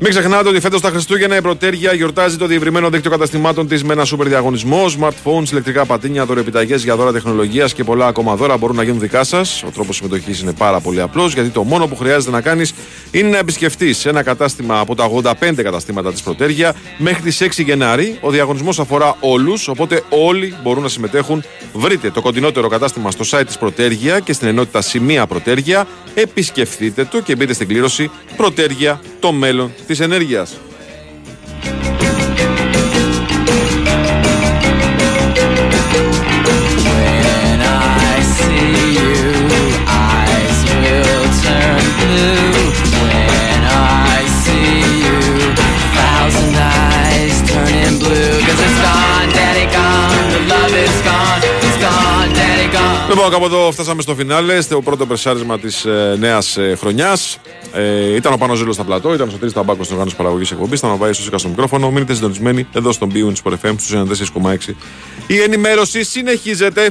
A: Μην ξεχνάτε ότι φέτος τα Χριστούγεννα η Πρωτέρια γιορτάζει το διευρυμένο δίκτυο καταστημάτων της με ένα σούπερ διαγωνισμό. Smartphones, ηλεκτρικά πατίνια, δωρεπιταγές για δώρα τεχνολογίας και πολλά ακόμα δώρα μπορούν να γίνουν δικά σας. Ο τρόπος συμμετοχής είναι πάρα πολύ απλός γιατί το μόνο που χρειάζεται να κάνεις είναι να επισκεφτείς ένα κατάστημα από τα 85 καταστήματα της Πρωτέρια μέχρι τις 6 Γενάρη. Ο διαγωνισμός αφορά όλους, οπότε όλοι μπορούν να συμμετέχουν. Βρείτε το κοντινότερο κατάστημα στο site της Πρωτέργεια και στην ενότητα Σημεία Πρωτέργεια. Επισκεφτείτε το και μπείτε στην κλήρωση Πρωτέργεια, το μέλλον
M: της ενέργειας.
A: Λοιπόν, κάπου εδώ φτάσαμε στο φινάλε. Το πρώτο περσάρισμα της ε, νέας ε, χρονιάς. Ε, ήταν ο Πάνος Ζήλος στα πλατό, ήταν ο Σωτήρης Ταμπάκος στην οργάνωσης παραγωγής εκπομπής. Ήταν ο στο στο μικρόφωνο. Μείνετε συντονισμένοι εδώ στον Μπίουν τη FM στους 94,6. Η ενημέρωση συνεχίζεται.